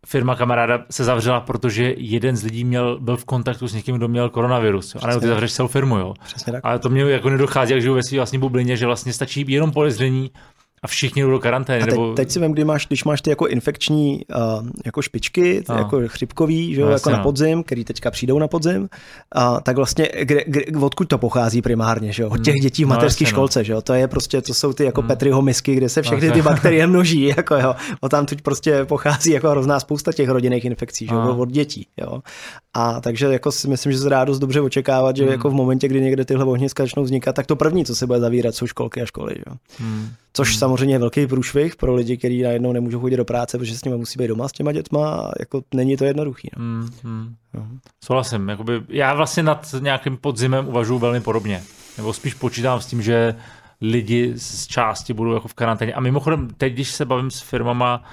firma kamaráda se zavřela, protože jeden z lidí měl, byl v kontaktu s někým, kdo měl koronavirus. A nebo ty zavřeš celou firmu, jo. Přesně tak. Ale to mě jako nedochází, jak žiju ve své vlastní bublině, že vlastně stačí jenom podezření a všichni jdou do karantény. A teď, nebo... teď si vím, kdy máš, když máš ty jako infekční uh, jako špičky, ty jako chřipkový, že jo, no, jako na no. podzim, který teďka přijdou na podzim, uh, tak vlastně kde, kde, odkud to pochází primárně, že jo? Od těch hmm. dětí v no, mateřské no, školce, že jo? To je prostě, to jsou ty jako hmm. Petriho misky, kde se všechny ty bakterie množí, jako jo. O tam teď prostě pochází jako hrozná spousta těch rodinných infekcí, že jo, od dětí, jo. A takže jako si myslím, že se dá dost dobře očekávat, že hmm. jako v momentě, kdy někde tyhle ohniska začnou vznikat, tak to první, co se bude zavírat, jsou školky a školy, jo. Hmm. Což hmm. Samozřejmě velký průšvih pro lidi, kteří najednou nemůžou chodit do práce, protože s nimi musí být doma s těma dětma a jako není to jednoduchý. No. Hmm. No. Souhlasím. Jakoby, já vlastně nad nějakým podzimem uvažuji velmi podobně. Nebo spíš počítám s tím, že lidi z části budou jako v karanténě. A mimochodem, teď, když se bavím s firmama,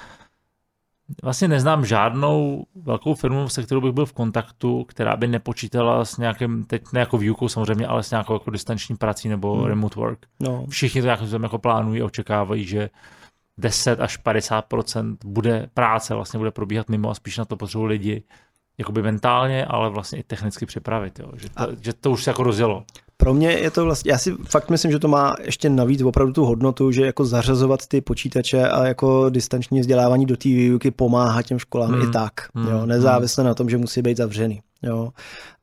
vlastně neznám žádnou velkou firmu, se kterou bych byl v kontaktu, která by nepočítala s nějakým, teď ne jako výukou samozřejmě, ale s nějakou jako distanční prací nebo hmm. remote work. No. Všichni to nějakým způsobem jako plánují a očekávají, že 10 až 50% bude práce, vlastně bude probíhat mimo a spíš na to potřebují lidi jakoby mentálně, ale vlastně i technicky připravit, jo. Že, to, a... že to už se jako rozjelo pro mě je to vlastně, já si fakt myslím, že to má ještě navíc opravdu tu hodnotu, že jako zařazovat ty počítače a jako distanční vzdělávání do té výuky pomáhá těm školám mm. i tak, mm. jo, nezávisle mm. na tom, že musí být zavřený. Jo.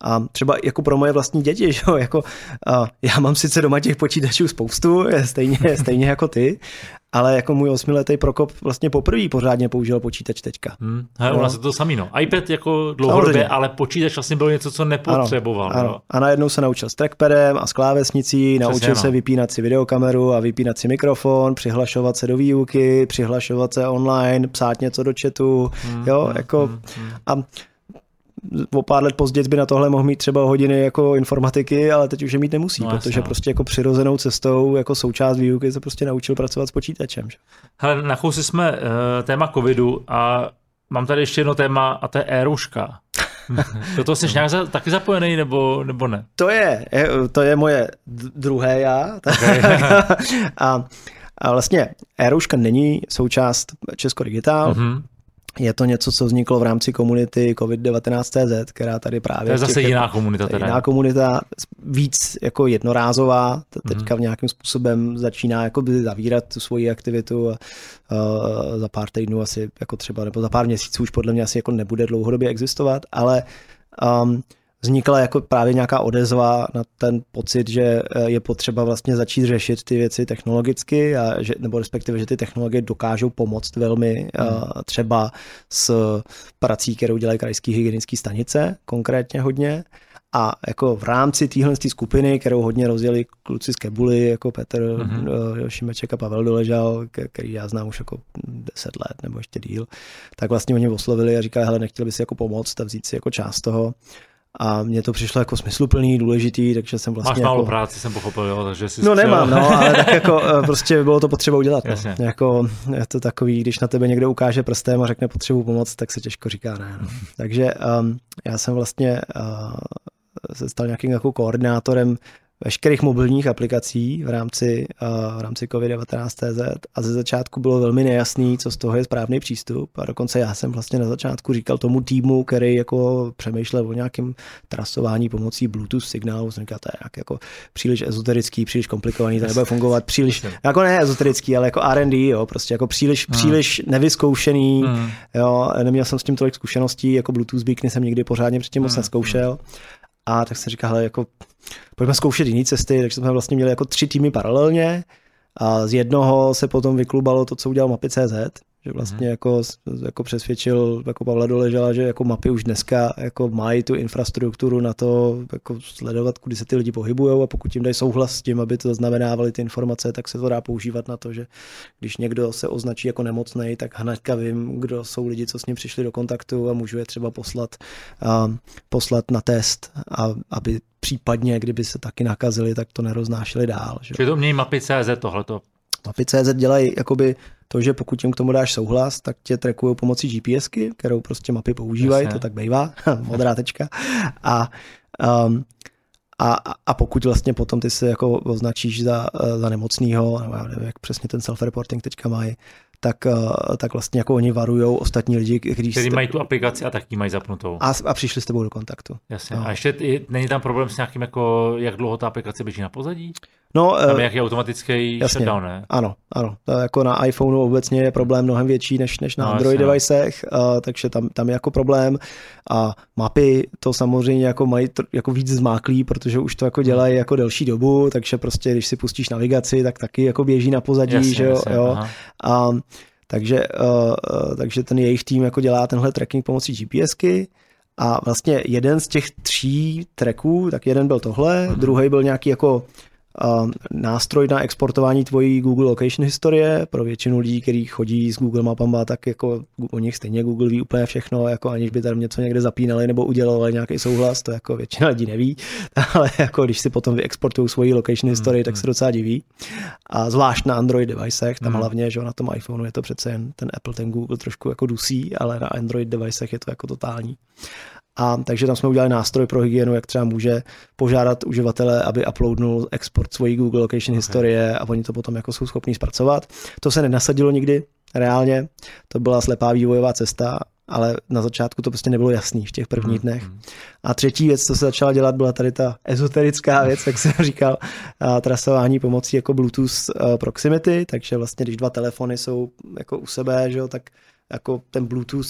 A třeba jako pro moje vlastní děti, že jo, jako, a já mám sice doma těch počítačů spoustu, stejně, stejně jako ty, ale jako můj osmiletý Prokop vlastně poprvé pořádně použil počítač teďka. Hmm. Hele, u nás je to samý, no. iPad jako dlouhodobě, ale počítač vlastně byl něco, co nepotřeboval. Ano, ano. A najednou se naučil s trackpadem a s klávesnicí, Přesně, naučil no. se vypínat si videokameru a vypínat si mikrofon, přihlašovat se do výuky, přihlašovat se online, psát něco do chatu, hmm, jo, hmm, jako hmm, hmm. a o pár let později by na tohle mohl mít třeba hodiny jako informatiky, ale teď už je mít nemusí, no, protože jasně. No. prostě jako přirozenou cestou, jako součást výuky se prostě naučil pracovat s počítačem. Že? Hele, na chousi jsme uh, téma covidu a mám tady ještě jedno téma a to je éruška. Do toho jsi nějak za, taky zapojený, nebo, nebo ne? To je, to je moje druhé já. Okay. a, a vlastně Éruška není součást Česko Digital. Mm-hmm. Je to něco, co vzniklo v rámci komunity COVID-19.cz, která tady právě... To je zase jiná komunita teda. Jiná komunita, víc jako jednorázová, teďka v nějakým způsobem začíná jako by zavírat tu svoji aktivitu a uh, za pár týdnů asi jako třeba, nebo za pár měsíců už podle mě asi jako nebude dlouhodobě existovat, ale um, vznikla jako právě nějaká odezva na ten pocit, že eh, je potřeba vlastně začít řešit ty věci technologicky, a že, nebo respektive, že ty technologie dokážou pomoct velmi hmm. třeba s prací, kterou dělají krajské hygienické stanice, konkrétně hodně. A jako v rámci téhle skupiny, kterou hodně rozjeli kluci z Kebuly, jako Petr mm-hmm. Šimeček a Pavel Doležal, který já znám už jako 10 let nebo ještě díl, tak vlastně oni oslovili a říkali, hele, nechtěli by si jako pomoct a vzít si jako část toho. A mně to přišlo jako smysluplný, důležitý, takže jsem vlastně... Máš málo jako... práci, jsem pochopil, jo, takže si No nemám, no, ale tak jako eh, prostě bylo to potřeba udělat. No. Jako, je to takový, když na tebe někdo ukáže prstem a řekne potřebu pomoct, tak se těžko říká ne. No. takže um, já jsem vlastně uh, se stal nějakým jako koordinátorem veškerých mobilních aplikací v rámci, uh, v rámci COVID-19 a ze začátku bylo velmi nejasný, co z toho je správný přístup a dokonce já jsem vlastně na začátku říkal tomu týmu, který jako přemýšlel o nějakém trasování pomocí Bluetooth signálu, jsem říkal, to je jak jako příliš ezoterický, příliš komplikovaný, to nebude fungovat, příliš, jako ne ezoterický, ale jako R&D, jo, prostě jako příliš, hmm. příliš nevyzkoušený, hmm. jo, neměl jsem s tím tolik zkušeností, jako Bluetooth beacony jsem nikdy pořádně předtím moc hmm. neskoušel. A tak jsem říkal, hele, jako pojďme zkoušet jiné cesty, takže jsme vlastně měli jako tři týmy paralelně a z jednoho se potom vyklubalo to, co udělal Mapy.cz, že vlastně mm. jako, jako přesvědčil jako Pavla Doležela, že jako mapy už dneska jako mají tu infrastrukturu na to jako sledovat, kudy se ty lidi pohybují a pokud jim dají souhlas s tím, aby to zaznamenávali ty informace, tak se to dá používat na to, že když někdo se označí jako nemocný, tak hnedka vím, kdo jsou lidi, co s ním přišli do kontaktu a můžu je třeba poslat, a, poslat na test, a, aby případně, kdyby se taky nakazili, tak to neroznášeli dál. Že? Čili to mějí mapy CZ tohleto? Mapy.cz dělají jakoby to, že pokud jim k tomu dáš souhlas, tak tě trekují pomocí GPSky, kterou prostě mapy používají, Jasně. to tak bývá, modrá tečka. A, um, a, a pokud vlastně potom ty se jako označíš za, za nemocného, nebo já nevím, jak přesně ten self-reporting teďka mají, tak, eh, tak vlastně jako oni varují ostatní lidi, kteří Kteří mají tu aplikaci a tak ji mají zapnutou. A, a přišli s tebou do kontaktu. Jasně. No. A ještě není tam problém s nějakým, jako, jak dlouho ta aplikace běží na pozadí? No, tam je eh, nějaký automatický jasně, shutdown, ne? Ano, ano. To jako na iPhoneu obecně je problém mnohem větší než, než na no, Android jasně, no. devicech, uh, takže tam, tam je jako problém. A mapy to samozřejmě jako mají tr- jako víc zmáklý, protože už to jako dělají jako delší dobu, takže prostě když si pustíš navigaci, tak taky jako běží na pozadí, jasně, že jo. Jasně, jo. A, takže, uh, takže ten jejich tým jako dělá tenhle tracking pomocí GPSky a vlastně jeden z těch tří tracků, tak jeden byl tohle, uh-huh. druhý byl nějaký jako nástroj na exportování tvojí Google Location historie pro většinu lidí, kteří chodí s Google Mapama, tak jako o nich stejně Google ví úplně všechno, jako aniž by tam něco někde zapínali nebo udělali nějaký souhlas, to jako většina lidí neví, ale jako když si potom vyexportují svoji location historii, tak se docela diví. A zvlášť na Android devicech, tam hlavně, že na tom iPhoneu je to přece jen ten Apple, ten Google trošku jako dusí, ale na Android devicech je to jako totální. A takže tam jsme udělali nástroj pro hygienu, jak třeba může požádat uživatele, aby uploadnul export svojí Google Location okay. historie a oni to potom jako jsou schopni zpracovat. To se nenasadilo nikdy, reálně. To byla slepá vývojová cesta, ale na začátku to prostě nebylo jasný v těch prvních mhm, dnech. Mm. A třetí věc, co se začala dělat, byla tady ta ezoterická věc, jak jsem říkal, trasování pomocí jako Bluetooth proximity, takže vlastně když dva telefony jsou jako u sebe, že jo, tak jako ten Bluetooth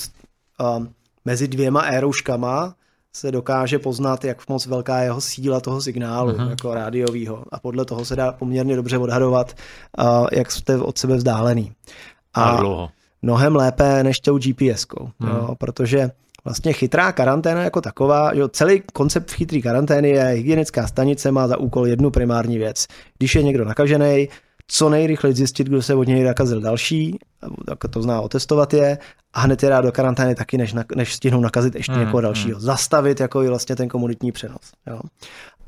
um, mezi dvěma érouškama se dokáže poznat, jak moc velká je jeho síla toho signálu, uh-huh. jako rádiového. A podle toho se dá poměrně dobře odhadovat, uh, jak jste od sebe vzdálený. A dlouho. mnohem lépe než tou GPS-kou, uh-huh. jo, protože vlastně chytrá karanténa jako taková, jo, celý koncept chytrý karantény je hygienická stanice má za úkol jednu primární věc. Když je někdo nakažený, co nejrychleji zjistit, kdo se od něj nakazil další, tak to zná otestovat je a hned je dát do karantény taky, než, než stihnou nakazit ještě mm, někoho dalšího. Mm. Zastavit jako i vlastně ten komunitní přenos. Jo.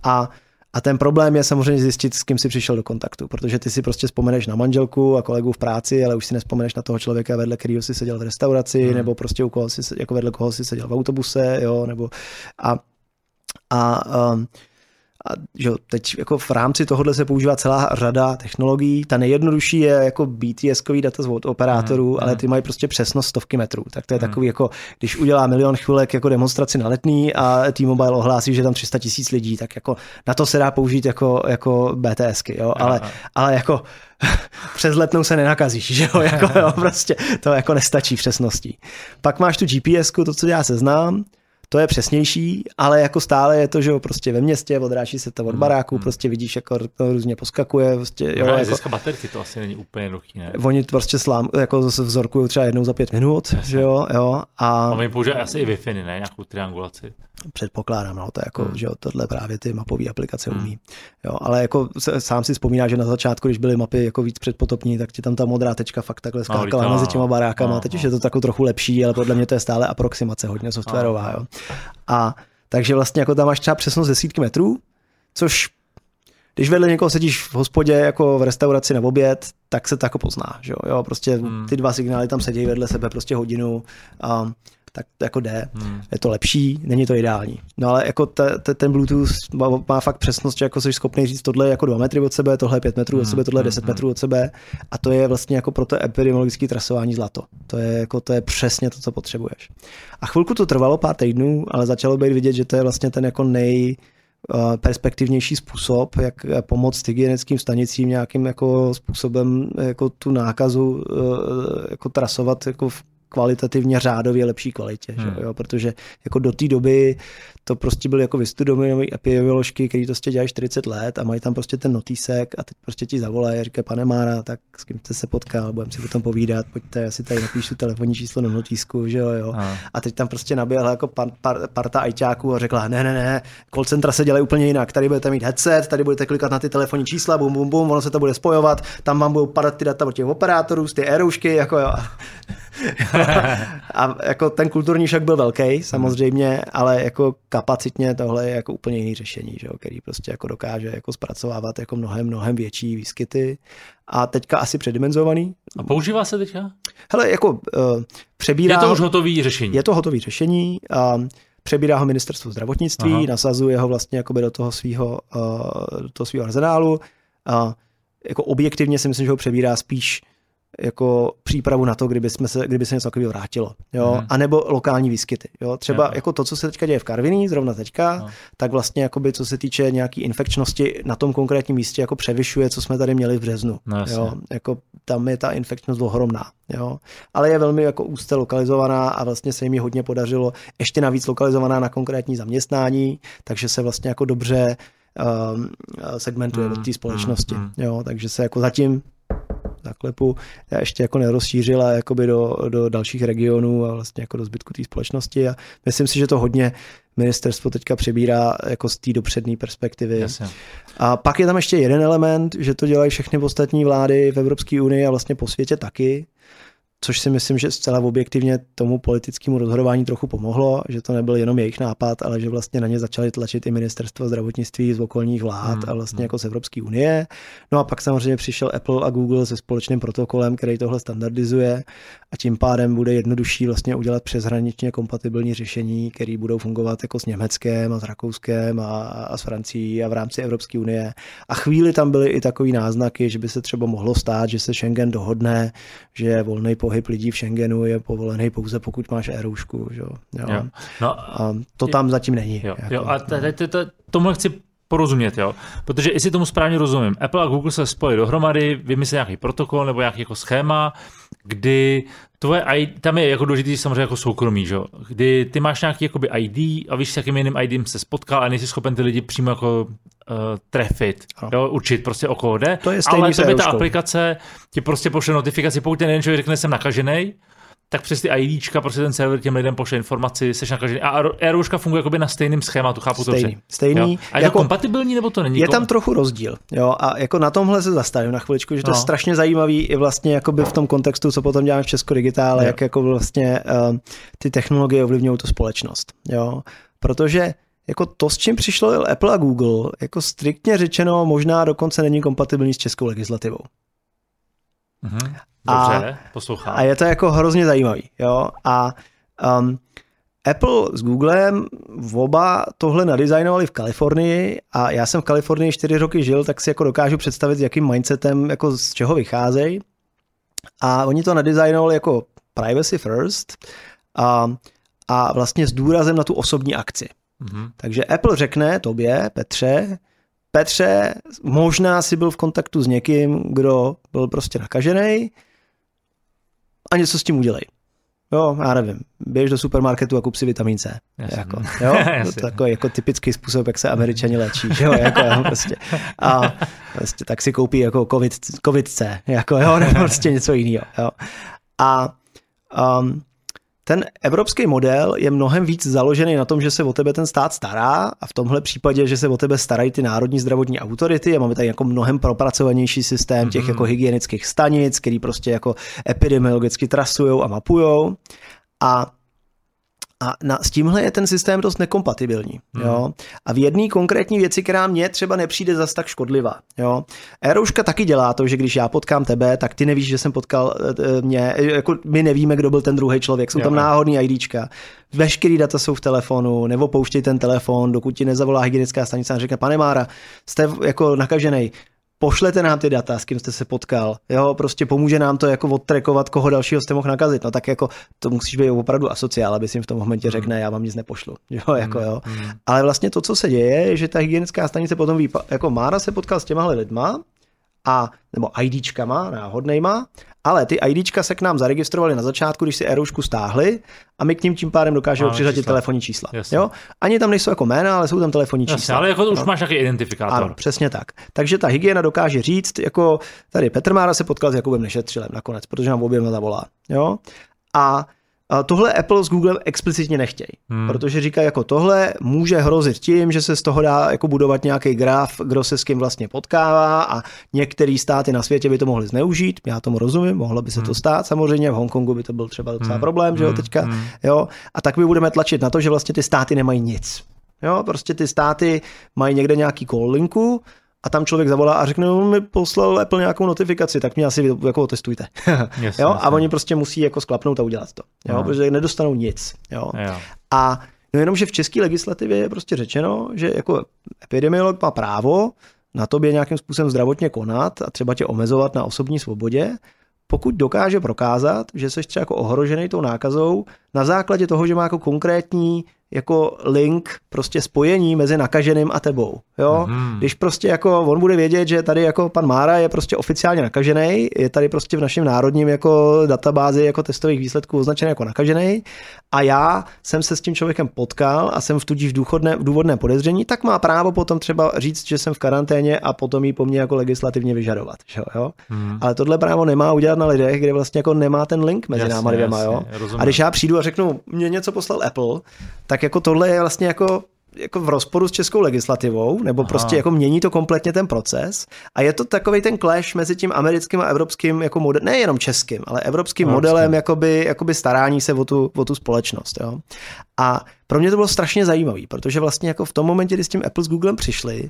A a ten problém je samozřejmě zjistit, s kým si přišel do kontaktu, protože ty si prostě vzpomeneš na manželku a kolegu v práci, ale už si nespomeneš na toho člověka, vedle kterého si seděl v restauraci, hmm. nebo prostě u koho si, jako vedle koho si seděl v autobuse, jo, nebo a, a um, a že teď jako v rámci tohohle se používá celá řada technologií. Ta nejjednodušší je jako BTS-kový data od operátorů, mm, ale ty mají prostě přesnost stovky metrů. Tak to je mm. takový jako, když udělá milion chvilek jako demonstraci na letný a T-Mobile ohlásí, že tam 300 tisíc lidí, tak jako na to se dá použít jako, jako BTSky, jo? Ale, ale jako přes letnou se nenakazíš, že jo? Jako, jo, prostě to jako nestačí přesností. Pak máš tu GPS, to, co já seznám, to je přesnější, ale jako stále je to, že jo, prostě ve městě, odráží se to od hmm, baráku, hmm. prostě vidíš, jako to různě poskakuje. Prostě, jo, jako, baterky, to asi není úplně jednoduchý, ne? Oni prostě slám, jako vzorkují třeba jednou za pět minut, Jasně. že jo, jo. A, a oni používají asi i Wi-Fi, ne, nějakou triangulaci. Předpokládám, no, to je jako, hmm. že jo, tohle právě ty mapové aplikace hmm. umí. Jo, ale jako sám si vzpomíná, že na začátku, když byly mapy jako víc předpotopní, tak ti tam ta modrá tečka fakt takhle skákala no, mezi těma barákama. No, Teď no. už je to takovou trochu lepší, ale podle mě to je stále aproximace, hodně softwarová. No, jo. A takže vlastně jako tam máš třeba přesnost desítky metrů, což když vedle někoho sedíš v hospodě jako v restauraci na oběd, tak se to jako pozná, že jo? jo prostě hmm. ty dva signály tam sedí vedle sebe prostě hodinu a tak to jako jde. Hmm. Je to lepší, není to ideální. No ale jako te, te, ten Bluetooth má, má fakt přesnost, že jako jsi schopný říct, tohle jako 2 metry od sebe, tohle je 5 metrů od sebe, tohle je 10 hmm. metrů od sebe a to je vlastně jako pro to epidemiologické trasování zlato. To je, jako, to je přesně to, co potřebuješ. A chvilku to trvalo, pár týdnů, ale začalo být vidět, že to je vlastně ten jako nej, eh, perspektivnější způsob, jak pomoct hygienickým stanicím nějakým jako způsobem jako tu nákazu eh, jako trasovat jako v kvalitativně řádově lepší kvalitě, hmm. že jo? protože jako do té doby to prostě byly jako vystudované epidemioložky, kteří to prostě dělají 40 let a mají tam prostě ten notísek a teď prostě ti zavolají a říkají, pane Mára, tak s kým jste se potkal, budeme si o tom povídat, pojďte, já si tady napíšu telefonní číslo na notísku, že jo, jo. A. a teď tam prostě naběhla jako par, par, parta ajťáků a řekla, ne, ne, ne, call centra se dělají úplně jinak, tady budete mít headset, tady budete klikat na ty telefonní čísla, bum, bum, bum, ono se to bude spojovat, tam vám budou padat ty data od těch operátorů, z ty eroušky, jako jo. a jako ten kulturní šok byl velký, samozřejmě, ale jako kapacitně tohle je jako úplně jiný řešení, že jo, který prostě jako dokáže jako zpracovávat jako mnohem, mnohem větší výskyty a teďka asi předimenzovaný. A používá se teďka? Hele, jako uh, přebírá... Je to už hotový řešení? Je to hotový řešení. Uh, přebírá ho ministerstvo zdravotnictví, Aha. nasazuje ho vlastně jakoby do toho svého uh, do toho svého arzenálu. Uh, jako objektivně si myslím, že ho přebírá spíš jako přípravu na to, kdyby, jsme se, kdyby se něco takového vrátilo. Jo? Mm. A nebo lokální výskyty. Jo? Třeba jo. jako to, co se teďka děje v Karviní, zrovna teďka, no. tak vlastně jakoby, co se týče nějaký infekčnosti na tom konkrétním místě, jako převyšuje, co jsme tady měli v březnu. No, jo? Jako, tam je ta infekčnost ohromná. Jo? Ale je velmi jako úzce lokalizovaná a vlastně se jim hodně podařilo ještě navíc lokalizovaná na konkrétní zaměstnání, takže se vlastně jako dobře um, segmentuje mm, do té společnosti. Mm, mm. Jo? Takže se jako zatím zaklepu, ještě jako nerozšířila jakoby do, do dalších regionů a vlastně jako do zbytku té společnosti a myslím si, že to hodně ministerstvo teďka přebírá jako z té dopřední perspektivy. Jasně. A pak je tam ještě jeden element, že to dělají všechny ostatní vlády v Evropské unii a vlastně po světě taky, což si myslím, že zcela objektivně tomu politickému rozhodování trochu pomohlo, že to nebyl jenom jejich nápad, ale že vlastně na ně začali tlačit i ministerstvo zdravotnictví z okolních vlád hmm. a vlastně hmm. jako z Evropské unie. No a pak samozřejmě přišel Apple a Google se společným protokolem, který tohle standardizuje a tím pádem bude jednodušší vlastně udělat přeshraničně kompatibilní řešení, které budou fungovat jako s Německem a s Rakouskem a, a s Francií a v rámci Evropské unie. A chvíli tam byly i takové náznaky, že by se třeba mohlo stát, že se Schengen dohodne, že volný pohyb lidí v Schengenu je povolený pouze pokud máš e-roušku. Jo? Jo. No, a to tam zatím není. Jo, jako, jo. A tomu chci porozumět, jo. Protože jestli tomu správně rozumím, Apple a Google se spojili dohromady, vymysleli nějaký protokol nebo nějaký jako schéma, kdy tvoje ID, tam je jako důležitý samozřejmě jako soukromí, že? kdy ty máš nějaký jakoby ID a víš, s jakým jiným ID se spotkal a nejsi schopen ty lidi přímo jako uh, trefit, jo, určit prostě o koho jde, to je ale tebe ta aplikace ti prostě pošle notifikaci, pokud ten jeden člověk řekne, jsem nakažený, tak přes ty IDčka prostě ten server těm lidem pošle informaci, seš nakažený. A Aerouška funguje jakoby na stejným schématu, chápu stejný, to dobře. Stejný. Jo? A je jako, to kompatibilní nebo to není? Je tam trochu rozdíl. Jo? A jako na tomhle se zastavím na chviličku, že to no. je strašně zajímavý i vlastně jakoby v tom kontextu, co potom děláme v Česko Digitále, jak jako vlastně uh, ty technologie ovlivňují tu společnost. Jo? Protože jako to, s čím přišlo Apple a Google, jako striktně řečeno, možná dokonce není kompatibilní s českou legislativou. Mm-hmm. Dobře, a, poslouchám. A je to jako hrozně zajímavý. Jo? A um, Apple s Googlem v oba tohle nadizajnovali v Kalifornii a já jsem v Kalifornii čtyři roky žil, tak si jako dokážu představit, s jakým mindsetem, jako z čeho vycházejí. A oni to nadizajnovali jako privacy first a, a vlastně s důrazem na tu osobní akci. Mm-hmm. Takže Apple řekne tobě, Petře, Petře, možná si byl v kontaktu s někým, kdo byl prostě nakažený a něco s tím udělej. Jo, já nevím, běž do supermarketu a kup si vitamin C. Jako, jo? To je takový jako typický způsob, jak se američani léčí. Jo? Jako, jo, prostě. A prostě, tak si koupí jako COVID, COVID C, jako, jo, nebo prostě něco jiného. Jo? A um, ten evropský model je mnohem víc založený na tom, že se o tebe ten stát stará a v tomhle případě, že se o tebe starají ty národní zdravotní autority a máme tady jako mnohem propracovanější systém těch mm-hmm. jako hygienických stanic, který prostě jako epidemiologicky trasují a mapujou. A a na, s tímhle je ten systém dost nekompatibilní. Hmm. Jo? A v jedné konkrétní věci, která mě třeba nepřijde zas tak škodlivá. Jo? Aerouška taky dělá to, že když já potkám tebe, tak ty nevíš, že jsem potkal uh, mě. Jako my nevíme, kdo byl ten druhý člověk. Jsou jo. tam náhodný IDčka. Veškerý data jsou v telefonu, nebo pouštěj ten telefon, dokud ti nezavolá hygienická stanice a řekne, pane Mára, jste jako nakažený, pošlete nám ty data, s kým jste se potkal, jo, prostě pomůže nám to jako odtrekovat, koho dalšího jste mohl nakazit, no tak jako to musíš být opravdu asociál, aby si jim v tom momentě hmm. řekne, já vám nic nepošlu, jo, jako jo. Mm. Ale vlastně to, co se děje, je, že ta hygienická stanice potom ví, jako Mára se potkal s těmahle lidma, a, nebo IDčkama náhodnejma, ale ty IDčka se k nám zaregistrovaly na začátku, když si Eroušku stáhli a my k ním tím pádem dokážeme přiřadit telefonní čísla. Jo? Ani tam nejsou jako jména, ale jsou tam telefonní Jasně, čísla. ale jako to už máš nějaký identifikátor. Ano, přesně tak. Takže ta hygiena dokáže říct, jako tady Petr Mára se potkal s Jakubem Nešetřilem nakonec, protože nám oběma zavolá. Jo? A tohle Apple s Googlem explicitně nechtějí, hmm. protože říkají, jako tohle může hrozit tím, že se z toho dá jako budovat nějaký graf, kdo se s kým vlastně potkává a některé státy na světě by to mohly zneužít, já tomu rozumím, mohlo by se hmm. to stát, samozřejmě v Hongkongu by to byl třeba docela hmm. problém, že jo, hmm. teďka, hmm. jo, a tak my budeme tlačit na to, že vlastně ty státy nemají nic. Jo, prostě ty státy mají někde nějaký call linku, a tam člověk zavolá a řekne, no, mi poslal Apple nějakou notifikaci, tak mě asi jako otestujte. Yes, jo? A oni prostě musí jako sklapnout a udělat to, jo? No. protože nedostanou nic. Jo? jo. A no jenom, že v české legislativě je prostě řečeno, že jako epidemiolog má právo na tobě nějakým způsobem zdravotně konat a třeba tě omezovat na osobní svobodě, pokud dokáže prokázat, že jsi třeba jako ohrožený tou nákazou na základě toho, že má jako konkrétní jako link, prostě spojení mezi nakaženým a tebou. Jo? Mm-hmm. Když prostě jako on bude vědět, že tady jako pan Mára je prostě oficiálně nakažený, je tady prostě v našem národním jako databázi jako testových výsledků označený jako nakažený a já jsem se s tím člověkem potkal a jsem v tudíž důchodné, důvodné podezření, tak má právo potom třeba říct, že jsem v karanténě a potom ji po mně jako legislativně vyžadovat. Že jo? Hmm. Ale tohle právo nemá udělat na lidech, kde vlastně jako nemá ten link mezi jasně, náma dvěma. Jo? a když já přijdu a řeknu, mě něco poslal Apple, tak jako tohle je vlastně jako jako v rozporu s českou legislativou, nebo Aha. prostě jako mění to kompletně ten proces a je to takový ten clash mezi tím americkým a evropským jako model, nejenom českým, ale evropským Evropský. modelem jakoby, jakoby starání se o tu, o tu společnost. Jo. A pro mě to bylo strašně zajímavé, protože vlastně jako v tom momentě, kdy s tím Apple s Googlem přišli,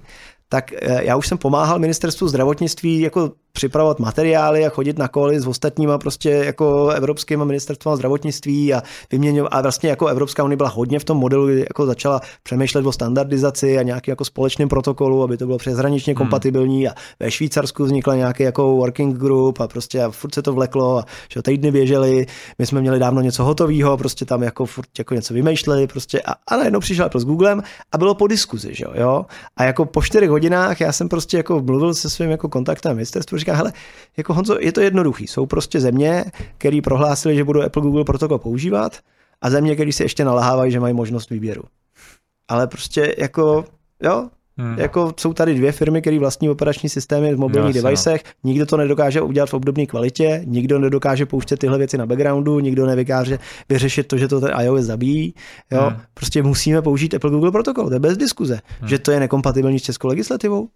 tak eh, já už jsem pomáhal ministerstvu zdravotnictví jako připravovat materiály a chodit na koly s ostatníma prostě jako evropským ministerstvem zdravotnictví a vyměňovat. A vlastně jako Evropská unie byla hodně v tom modelu, kdy jako začala přemýšlet o standardizaci a nějaký jako společném protokolu, aby to bylo přeshraničně hmm. kompatibilní a ve Švýcarsku vznikla nějaký jako working group a prostě a furt se to vleklo a že týdny běžely, my jsme měli dávno něco hotového, prostě tam jako furt jako něco vymýšleli prostě a, a najednou přišel Apple s Googlem a bylo po diskuzi, že jo, a jako po čtyřech hodinách já jsem prostě jako mluvil se svým jako kontaktem ministerstvu říká, hele, jako Honzo, je to jednoduchý. Jsou prostě země, které prohlásili, že budou Apple Google protokol používat a země, které se ještě nalahávají, že mají možnost výběru. Ale prostě jako, jo, Hmm. Jako jsou tady dvě firmy, které vlastní operační systémy v mobilních Jasně, devicech. No. Nikdo to nedokáže udělat v obdobné kvalitě, nikdo nedokáže pouštět tyhle věci na backgroundu, nikdo nevykáže vyřešit to, že to ten iOS zabíjí. Jo? Hmm. Prostě musíme použít Apple Google protokol, to je bez diskuze. Hmm. Že to je nekompatibilní s českou legislativou,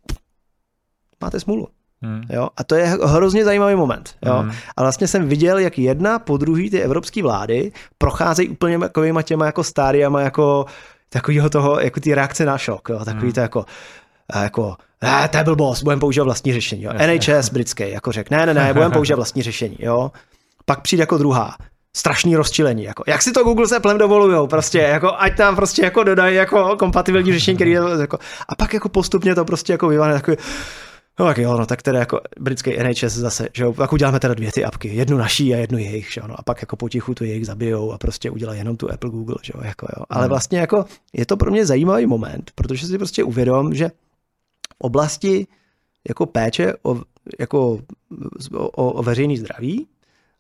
máte smůlu. Hmm. Jo? A to je hrozně zajímavý moment. Jo? Hmm. A vlastně jsem viděl, jak jedna po druhý ty evropské vlády procházejí úplně takovýma těma jako stádiama jako takového toho, jako ty reakce na šok. Jo? Takový hmm. to jako, jako eh, to je blbost, budeme používat vlastní řešení. Jo? NHS britský, jako řek, ne, ne, ne, budeme používat vlastní řešení. Jo? Pak přijde jako druhá, strašný rozčilení. Jako, jak si to Google s Applem dovolujou, prostě, jako, ať tam prostě jako dodají jako kompatibilní řešení, který je, jako, a pak jako postupně to prostě jako vyvane takový, No tak jo, no tak teda jako britský NHS zase, že jo, tak uděláme teda dvě ty apky, jednu naší a jednu jejich, že jo, no a pak jako potichu tu jejich zabijou a prostě udělají jenom tu Apple Google, že jo, jako jo. Ale hmm. vlastně jako je to pro mě zajímavý moment, protože si prostě uvědom, že v oblasti jako péče o, jako o, o veřejný zdraví,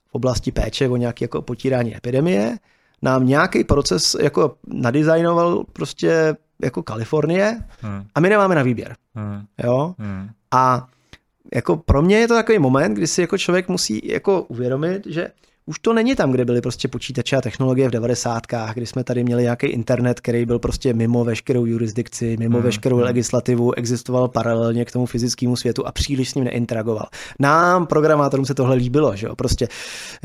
v oblasti péče o nějaké jako potírání epidemie, nám nějaký proces jako nadizajnoval prostě jako Kalifornie hmm. a my nemáme na výběr. Hmm. Jo? Hmm. A jako pro mě je to takový moment, kdy si jako člověk musí jako uvědomit, že už to není tam, kde byly prostě počítače a technologie v 90. kdy jsme tady měli nějaký internet, který byl prostě mimo veškerou jurisdikci, mimo hmm, veškerou hmm. legislativu, existoval paralelně k tomu fyzickému světu a příliš s ním neinteragoval. Nám, programátorům, se tohle líbilo, že jo, prostě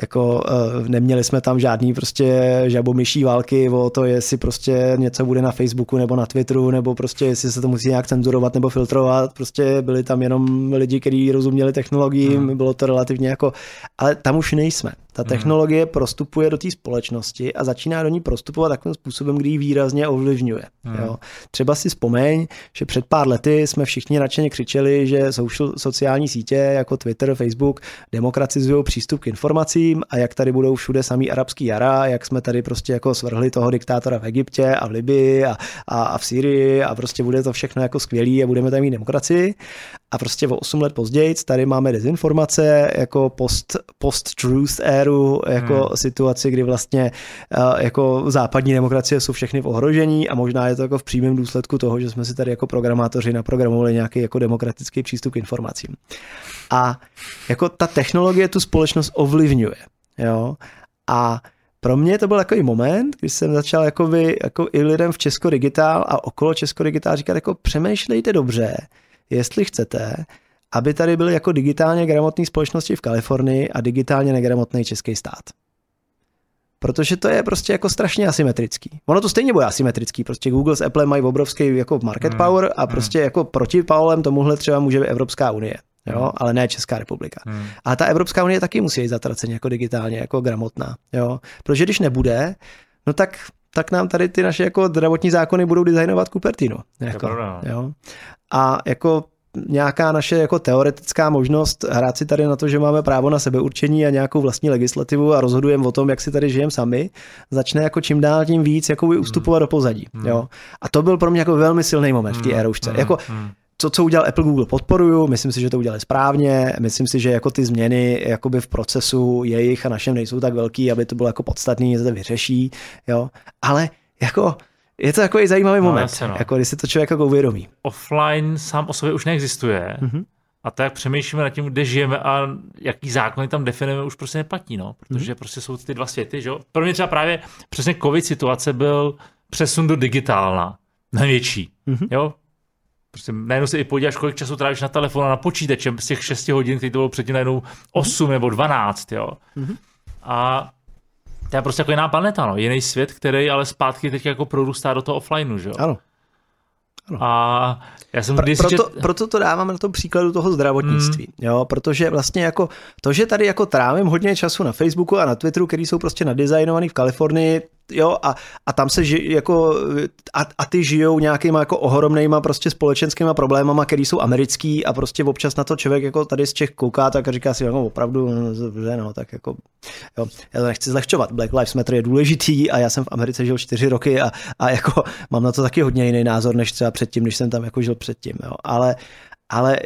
jako uh, neměli jsme tam žádný prostě žabomyší války o to, jestli prostě něco bude na Facebooku nebo na Twitteru, nebo prostě jestli se to musí nějak cenzurovat nebo filtrovat, prostě byli tam jenom lidi, kteří rozuměli technologiím, hmm. bylo to relativně jako, ale tam už nejsme. Ta technologie hmm. prostupuje do té společnosti a začíná do ní prostupovat takovým způsobem, kdy ji výrazně ovlivňuje. Hmm. Jo. Třeba si vzpomeň, že před pár lety jsme všichni nadšeně křičeli, že social, sociální sítě jako Twitter, Facebook demokratizují přístup k informacím a jak tady budou všude samý arabský jara, jak jsme tady prostě jako svrhli toho diktátora v Egyptě a v Libii a, a, a v Syrii a prostě bude to všechno jako skvělý a budeme tady mít demokracii. A prostě o 8 let později tady máme dezinformace jako post, post-truth éru, jako hmm. situaci, kdy vlastně uh, jako západní demokracie jsou všechny v ohrožení a možná je to jako v přímém důsledku toho, že jsme si tady jako programátoři naprogramovali nějaký jako demokratický přístup k informacím. A jako ta technologie tu společnost ovlivňuje. Jo? A pro mě to byl takový moment, kdy jsem začal jako, vy, jako i lidem v Česko Digitál a okolo Česko Digitál říkat, jako přemýšlejte dobře, jestli chcete, aby tady byly jako digitálně gramotné společnosti v Kalifornii a digitálně negramotný český stát. Protože to je prostě jako strašně asymetrický. Ono to stejně bude asymetrický, prostě Google s Apple mají obrovský jako market hmm. power a hmm. prostě jako proti Paulem tomuhle třeba může být Evropská unie. Jo, hmm. ale ne Česká republika. Hmm. A ta Evropská unie taky musí být zatraceně jako digitálně, jako gramotná. Jo? Protože když nebude, no tak tak nám tady ty naše jako zdravotní zákony budou designovat Cupertino. Jako, no. jo. A jako nějaká naše jako teoretická možnost hrát si tady na to, že máme právo na sebeurčení a nějakou vlastní legislativu a rozhodujeme o tom, jak si tady žijeme sami, začne jako čím dál tím víc jako ustupovat hmm. do pozadí. Hmm. Jo? A to byl pro mě jako velmi silný moment v té hmm. eroušce. Hmm. Jako, hmm to, co udělal Apple Google, podporuju, myslím si, že to udělali správně, myslím si, že jako ty změny jakoby v procesu jejich a našem nejsou tak velký, aby to bylo jako podstatný, že to vyřeší, jo, ale jako je to takový zajímavý no, moment, jasně, no. jako když si to člověk jako uvědomí. Offline sám o sobě už neexistuje. Mm-hmm. A tak přemýšlíme nad tím, kde žijeme a jaký zákony tam definujeme, už prostě neplatí, no, protože mm-hmm. prostě jsou ty dva světy, že jo. Pro mě třeba právě přesně covid situace byl přesun do digitálna, největší, mm-hmm. jo. Prostě najednou se i podíváš, kolik času trávíš na telefonu a na počítačem z těch 6 hodin, který to bylo předtím najednou 8 mm-hmm. nebo 12, jo. Mm-hmm. A to je prostě jako jiná planeta, no. jiný svět, který ale zpátky teď jako prorůstá do toho offlineu, že jo. Ano. A já jsem Pro, proto, čet... proto to dávám na tom příkladu toho zdravotnictví, mm. jo, protože vlastně jako to, že tady jako trávím hodně času na Facebooku a na Twitteru, který jsou prostě nadizajnovaný v Kalifornii, jo, a, a tam se ži, jako, a, a ty žijou nějakýma jako ohromnejma prostě společenskýma problémama, který jsou americký a prostě občas na to člověk jako tady z Čech kouká, tak říká si, jako opravdu, no, no, tak jako, jo, já to nechci zlehčovat, Black Lives Matter je důležitý a já jsem v Americe žil čtyři roky a, a jako mám na to taky hodně jiný názor, než třeba předtím, když jsem tam jako žil předtím, jo, ale, ale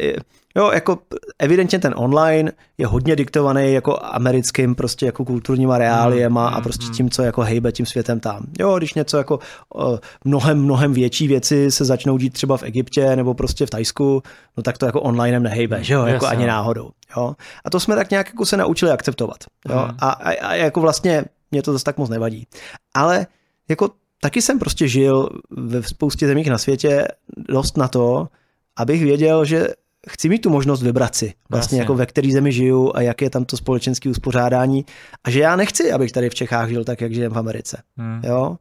Jo, jako evidentně ten online je hodně diktovaný jako americkým prostě jako kulturníma reáliema mm, a prostě mm. tím, co jako hejbe tím světem tam. Jo, když něco jako uh, mnohem, mnohem větší věci se začnou dít třeba v Egyptě nebo prostě v Tajsku, no tak to jako onlinem nehejbe, že jo, jako ani no. náhodou. Jo. A to jsme tak nějak jako se naučili akceptovat. Jo. Mm. A, a, a jako vlastně mě to zase tak moc nevadí. Ale jako taky jsem prostě žil ve spoustě zemích na světě dost na to, abych věděl, že chci mít tu možnost vybrat si, vlastně jako ve které zemi žiju a jak je tam to společenské uspořádání a že já nechci, abych tady v Čechách žil tak, jak žijem v Americe. Hmm. Jo?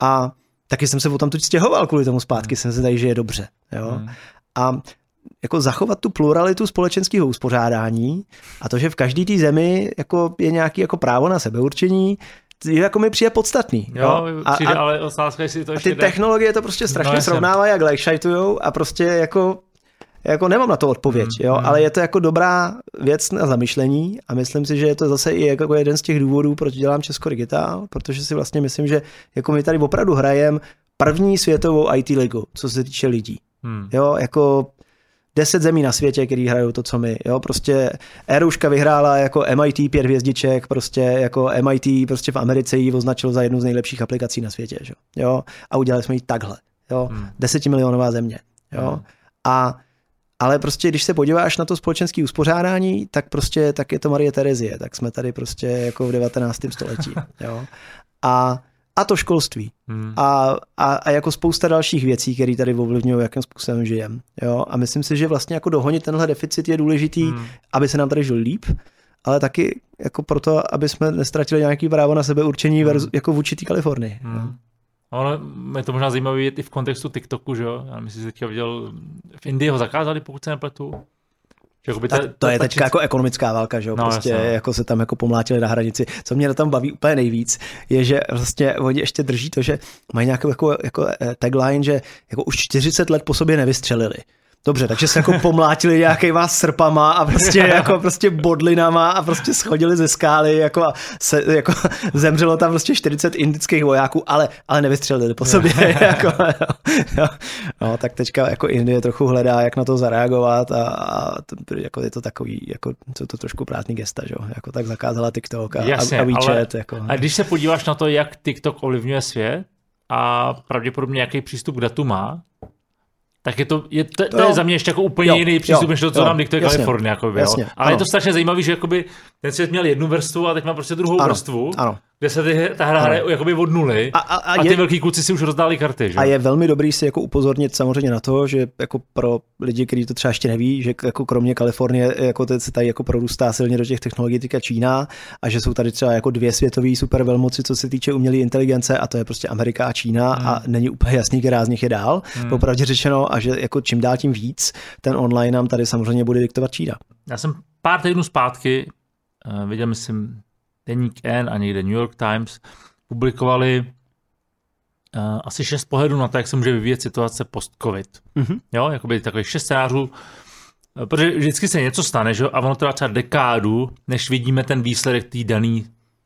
A taky jsem se o tam tu stěhoval kvůli tomu zpátky, hmm. jsem se tady, že je dobře. Jo? Hmm. A jako zachovat tu pluralitu společenského uspořádání a to, že v každé té zemi jako je nějaký jako právo na sebeurčení, jako mi přijde podstatný. Jo, jo? přijde, a, ale otázka, jestli to a ty technologie to prostě strašně no, srovnávají a glejšajtujou a prostě jako jako nemám na to odpověď, mm, jo, mm. ale je to jako dobrá věc na zamyšlení a myslím si, že je to zase i jako jeden z těch důvodů, proč dělám Česko Digitál, protože si vlastně myslím, že jako my tady opravdu hrajeme první světovou IT ligu, co se týče lidí. Mm. Jo, jako deset zemí na světě, který hrajou to, co my. Jo, prostě Eruška vyhrála jako MIT pět hvězdiček, prostě jako MIT prostě v Americe ji označil za jednu z nejlepších aplikací na světě. Že? Jo, a udělali jsme ji takhle. Jo, hmm. desetimilionová země. Jo, hmm. a ale prostě, když se podíváš na to společenské uspořádání, tak prostě tak je to Marie Terezie, tak jsme tady prostě jako v 19. století. Jo. A, a to školství. Hmm. A, a, a, jako spousta dalších věcí, které tady ovlivňují, jakým způsobem žijeme. Jo. A myslím si, že vlastně jako dohonit tenhle deficit je důležitý, hmm. aby se nám tady žil líp, ale taky jako proto, aby jsme nestratili nějaký právo na sebe určení hmm. jako v určitý Kalifornii. Hmm. Ale je to možná zajímavé i v kontextu TikToku, že jo? Já myslím, že teďka viděl, v Indii ho zakázali, pokud se nepletu. Jakoby ta, to ta, je teďka ta, jako ekonomická válka, že jo? No, prostě jasně. No. jako se tam jako pomlátili na hranici. Co mě na tom baví úplně nejvíc, je, že vlastně oni ještě drží to, že mají nějakou jako, jako eh, tagline, že jako už 40 let po sobě nevystřelili. Dobře, takže se jako pomlátili nějakýma srpama a prostě jako prostě bodlinama a prostě schodili ze skály jako a se, jako zemřelo tam prostě 40 indických vojáků, ale, ale nevystřelili po sobě. jako. No, tak teďka jako Indie trochu hledá, jak na to zareagovat a, a to, jako je to takový, jako co to trošku prázdný gesta, že? jako tak zakázala TikTok a, Jasně, a WeChat. Ale, jako. A když se podíváš na to, jak TikTok ovlivňuje svět a pravděpodobně jaký přístup k datu má, tak je to, je, to, to, je za mě ještě jako úplně jo, jiný přístup, než to, co jo, nám diktuje Kalifornie. Jakoby, jasně, jo. Ale ano. je to strašně zajímavé, že jakoby ten svět měl jednu vrstvu a teď má prostě druhou ano, vrstvu. Ano kde se ty, ta hra hraje jakoby od nuly a, a, a, a ty je, velký kluci si už rozdali karty. Že? A je velmi dobrý si jako upozornit samozřejmě na to, že jako pro lidi, kteří to třeba ještě neví, že jako kromě Kalifornie jako se tady jako prorůstá silně do těch technologií teďka Čína a že jsou tady třeba jako dvě světové super velmoci, co se týče umělé inteligence a to je prostě Amerika a Čína hmm. a není úplně jasný, která z nich je dál, hmm. popravdě řečeno a že jako čím dál tím víc ten online nám tady samozřejmě bude diktovat Čína. Já jsem pár týdnů zpátky uh, viděl, myslím, Deník N a někde New York Times publikovali uh, asi šest pohledů na to, jak se může vyvíjet situace post-covid. Mm-hmm. Jo, jakoby takových šest scénářů, eh, protože vždycky se něco stane, že? a ono trvá třeba dekádu, než vidíme ten výsledek té dané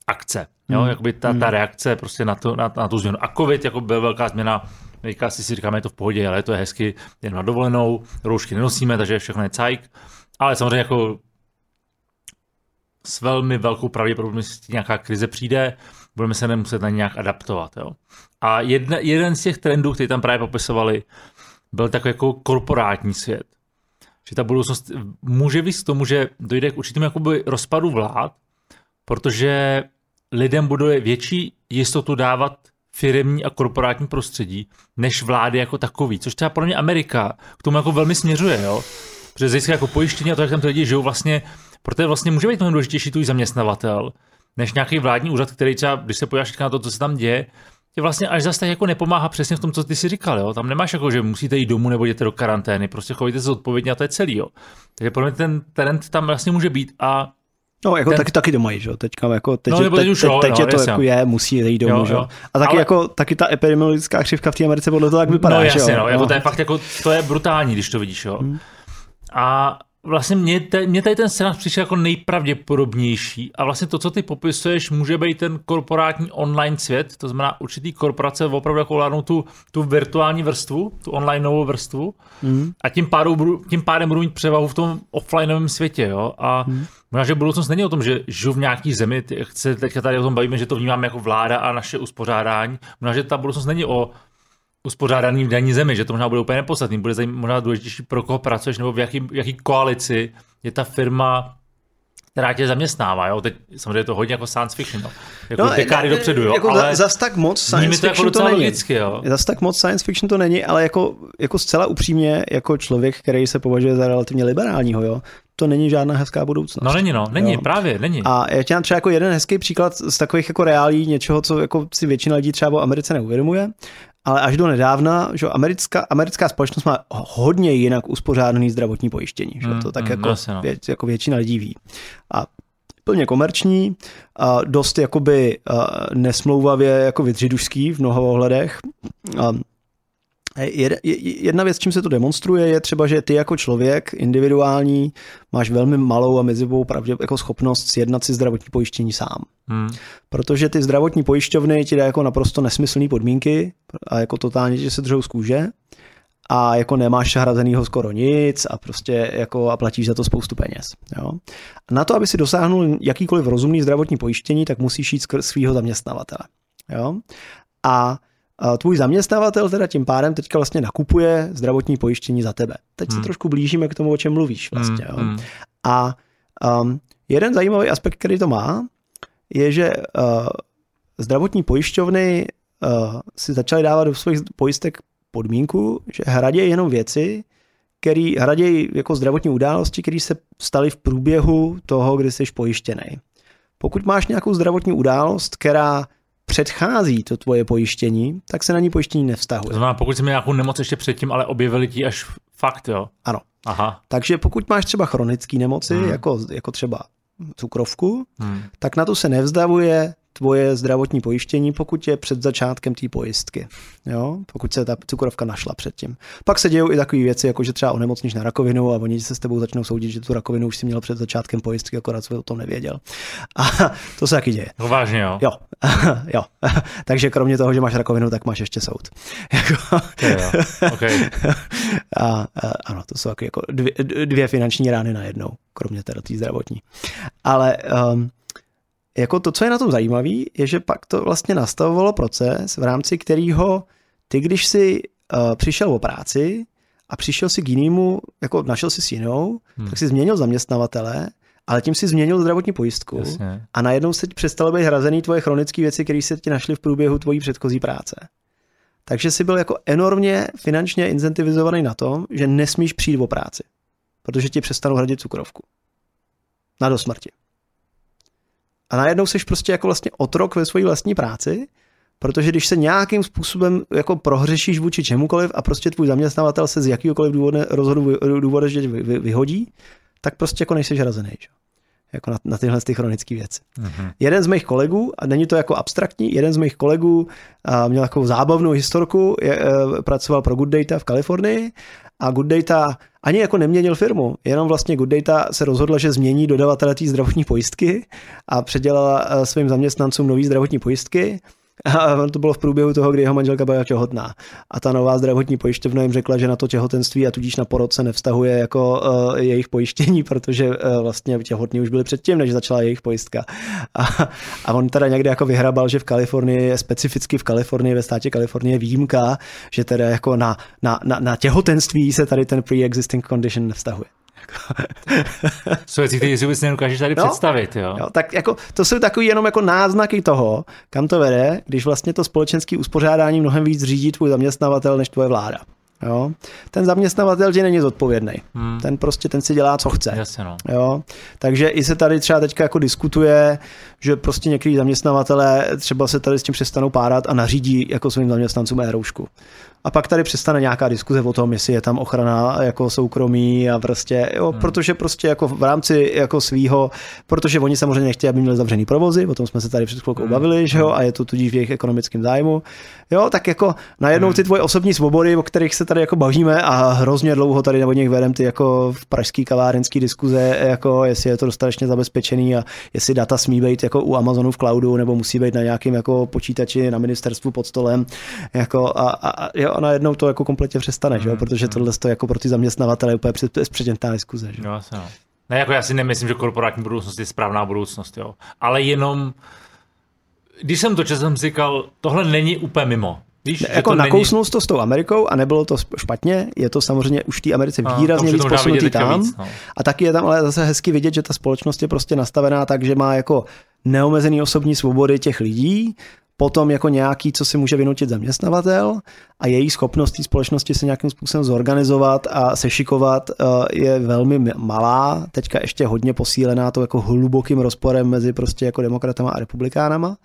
akce. Jo, mm. jakoby ta, ta mhm. reakce prostě na, to, na, na tu změnu. A covid jako byl velká změna teďka si si říkáme, je to v pohodě, ale to je hezky, jen na dovolenou, roušky nenosíme, takže všechno je cajk. Ale samozřejmě jako s velmi velkou pravděpodobností nějaká krize přijde, budeme se nemuset na nějak adaptovat. Jo. A jedna, jeden z těch trendů, který tam právě popisovali, byl takový jako korporátní svět. Že ta budoucnost může víc k tomu, že dojde k určitým jakoby rozpadu vlád, protože lidem bude větší jistotu dávat firmní a korporátní prostředí, než vlády jako takový, což třeba pro mě Amerika k tomu jako velmi směřuje, jo. Protože zjistě jako pojištění a to, jak tam ty lidi žijou, vlastně, protože vlastně může být mnohem důležitější tvůj zaměstnavatel, než nějaký vládní úřad, který třeba, když se podíváš na to, co se tam děje, tě vlastně až zase tak jako nepomáhá přesně v tom, co ty si říkal. Jo? Tam nemáš jako, že musíte jít domů nebo jděte do karantény, prostě chovejte se odpovědně a to je celý. Jo? Takže pro mě ten trend tam vlastně může být a No, jako ten... taky, taky doma že jo, teďka jako teď, No, no, nebo teď, už teď, teď no, je to jasně. jako je, musí jít domů, Jo, že jo. A taky Ale- jako, taky ta epidemiologická křivka v té Americe podle toho, jak vypadá, no že jasně, jo. no, jako to je fakt jako, to je brutální, když to vidíš, jo. Hmm. A vlastně mě, te, mě tady ten scénář přišel jako nejpravděpodobnější a vlastně to, co ty popisuješ, může být ten korporátní online svět, to znamená určitý korporace opravdu jako vládnou tu, tu virtuální vrstvu, tu online novou vrstvu Hmm. a tím pádem, budu, tím pádem budu mít převahu v tom offlineovém světě, jo. A Hmm. možná, že budoucnost není o tom, že žiju v nějaký zemi, jak se teďka tady o tom bavíme, že to vnímáme jako vláda a naše uspořádání. Možná, že ta budoucnost není o uspořádaný v daní zemi, že to možná bude úplně nepodstatný, bude zajím- možná důležitější, pro koho pracuješ, nebo v jaký, v jaký koalici je ta firma, která tě zaměstnává, jo? Teď samozřejmě je to hodně jako science fiction, no. jako no, dekády ne, dopředu, jo, jako ale za, zas tak moc science to jako fiction to, docela není. logicky, jo. Zas tak moc science fiction to není, ale jako, jako zcela upřímně, jako člověk, který se považuje za relativně liberálního, jo, to není žádná hezká budoucnost. No není, no, není, Jo. právě, není. A já ti třeba jako jeden hezký příklad z takových jako reálí něčeho, co jako si většina lidí třeba o Americe neuvědomuje, ale až do nedávna, že americká, americká společnost má hodně jinak uspořádaný zdravotní pojištění. Že? Mm, to tak mm, jako, jasně, no. vě, jako většina lidí ví. A plně komerční, a dost jakoby a, nesmlouvavě jako vydřidušský v mnoha ohledech. A, Jedna věc, čím se to demonstruje, je třeba, že ty jako člověk individuální máš velmi malou a mezivou pravdě, jako schopnost sjednat si zdravotní pojištění sám. Hmm. Protože ty zdravotní pojišťovny ti dají jako naprosto nesmyslné podmínky a jako totálně ti se držou z kůže a jako nemáš hrazenýho skoro nic a prostě jako a platíš za to spoustu peněz. Jo? A na to, aby si dosáhnul jakýkoliv rozumný zdravotní pojištění, tak musíš jít skrz svého zaměstnavatele. Jo? A a tvůj zaměstnavatel teda tím pádem teďka vlastně nakupuje zdravotní pojištění za tebe. Teď se Hmm. trošku blížíme k tomu, o čem mluvíš vlastně. Jo? Hmm, hmm. A um, jeden zajímavý aspekt, který to má, je, že uh, zdravotní pojišťovny uh, si začaly dávat do svých pojistek podmínku, že hradějí jenom věci, který hradějí jako zdravotní události, které se staly v průběhu toho, kdy jsi pojištěný. Pokud máš nějakou zdravotní událost, která předchází to tvoje pojištění, tak se na ní pojištění To nevztahuje. znamená, pokud jsi měl nějakou nemoc ještě předtím, ale objevili ti až fakt, jo. Ano. Aha. Takže pokud máš třeba chronické nemoci, Hmm. jako, jako třeba cukrovku, Hmm. tak na to se nevzdavuje tvoje zdravotní pojištění, pokud je před začátkem té pojistky. Jo? Pokud se ta cukrovka našla předtím. Pak se dějou i takové věci, jako že třeba onemocníš na rakovinu a oni se s tebou začnou soudit, že tu rakovinu už si měl před začátkem pojistky, akorát jsi o tom nevěděl. A to se taky děje. No vážně, jo. Jo, jo. Takže kromě toho, že máš rakovinu, tak máš ještě soud. Jako- jo. Okay. a, a, ano, to jsou taky jako dvě, dvě finanční rány na jednou, kromě teda té zdravotní. Ale um, jako to, co je na tom zajímavé, je, že pak to vlastně nastavovalo proces, v rámci kterého ty, když si uh, přišel o práci a přišel si k jinému, jako našel si s jinou, Hmm. tak si změnil zaměstnavatele, ale tím si změnil zdravotní pojistku Jasně. a najednou se ti přestalo být hrazený tvoje chronické věci, které se ti našly v průběhu tvojí předchozí práce. Takže jsi byl jako enormně finančně incentivizovaný na tom, že nesmíš přijít o práci, protože ti přestanou hradit cukrovku. Na do smrti. A najednou jsi prostě jako vlastně otrok ve své vlastní práci, protože když se nějakým způsobem jako prohřešíš vůči čemukoliv a prostě tvůj zaměstnavatel se z jakýkoliv důvodu, rozhodu, důvodu že vy, vy, vyhodí, tak prostě jako nejsi hrazený. Že? Jako na, na tyhle ty chronické věci. Mhm. Jeden z mých kolegů, a není to jako abstraktní, jeden z mých kolegů a, měl takovou zábavnou historku, je, e, pracoval pro Good Data v Kalifornii a Good Data ani jako neměnil firmu, jenom vlastně Good Data se rozhodla, že změní dodavatele té zdravotní pojistky a předělala e, svým zaměstnancům nový zdravotní pojistky A to bylo v průběhu toho, kdy jeho manželka byla těhotná. A ta nová zdravotní pojišťovna jim řekla, že na to těhotenství a tudíž na porod se nevztahuje jako uh, jejich pojištění, protože uh, vlastně těhotní už byli předtím, než začala jejich pojistka. A, a on teda někde jako vyhrabal, že v Kalifornii, specificky v Kalifornii, ve státě Kalifornie výjimka, že teda jako na, na, na, na těhotenství se tady ten pre-existing condition nevztahuje. Jsou věci, které si vůbec nedokážeš tady no, představit. Jo? Jo, tak jako, to jsou takový jenom jako náznaky toho, kam to vede, když vlastně to společenské uspořádání mnohem víc řídí tvůj zaměstnavatel než tvoje vláda. Jo? Ten zaměstnavatel že není zodpovědný. Hmm. Ten prostě ten si dělá, co chce. Jasně, no. jo? Takže i se tady třeba teďka jako diskutuje, že prostě některý zaměstnavatele třeba se tady s tím přestanou párat a nařídí jako svým zaměstnancům e-roušku. A pak tady přestane nějaká diskuze o tom, jestli je tam ochrana jako soukromí a prostě, jo, hmm. protože prostě jako v rámci jako svýho, protože oni samozřejmě nechtějí, aby měli zavřený provozy, o tom jsme se tady před chvilkou hmm. bavili, že jo, hmm. a je to tudíž v jejich ekonomickém zájmu. Jo, tak jako najednou hmm. ty tvoje osobní svobody, o kterých se tady jako bavíme a hrozně dlouho tady nebo nich vedem ty jako v pražský kavárenský diskuze, jako jestli je to dostatečně zabezpečený a jestli data smí být jako u Amazonu v cloudu nebo musí být na nějakém jako počítači na ministerstvu pod stolem, jako a, a, jo, a najednou to jako kompletně přestane, mm, že jo? protože mm. tohle to jako pro ty zaměstnavatele je úplně předětá diskuze. Že? Jo, asi no. Ne, jako já si nemyslím, že korporátní budoucnost je správná budoucnost, jo. Ale jenom, když jsem to četl, jsem si říkal, tohle není úplně mimo. Víš, ne, jako to nakousnul není... to s tou Amerikou a nebylo to špatně, je to samozřejmě už v té Americe výrazně víc posunutý tam. Víc, no. A taky je tam ale zase hezky vidět, že ta společnost je prostě nastavená tak, že má jako neomezený osobní svobody těch lidí, potom jako nějaký, co si může vynutit zaměstnavatel a její schopnost té společnosti se nějakým způsobem zorganizovat a sešikovat eh, je velmi malá, teďka ještě hodně posílená to jako hlubokým rozporem mezi prostě jako demokratama a republikánama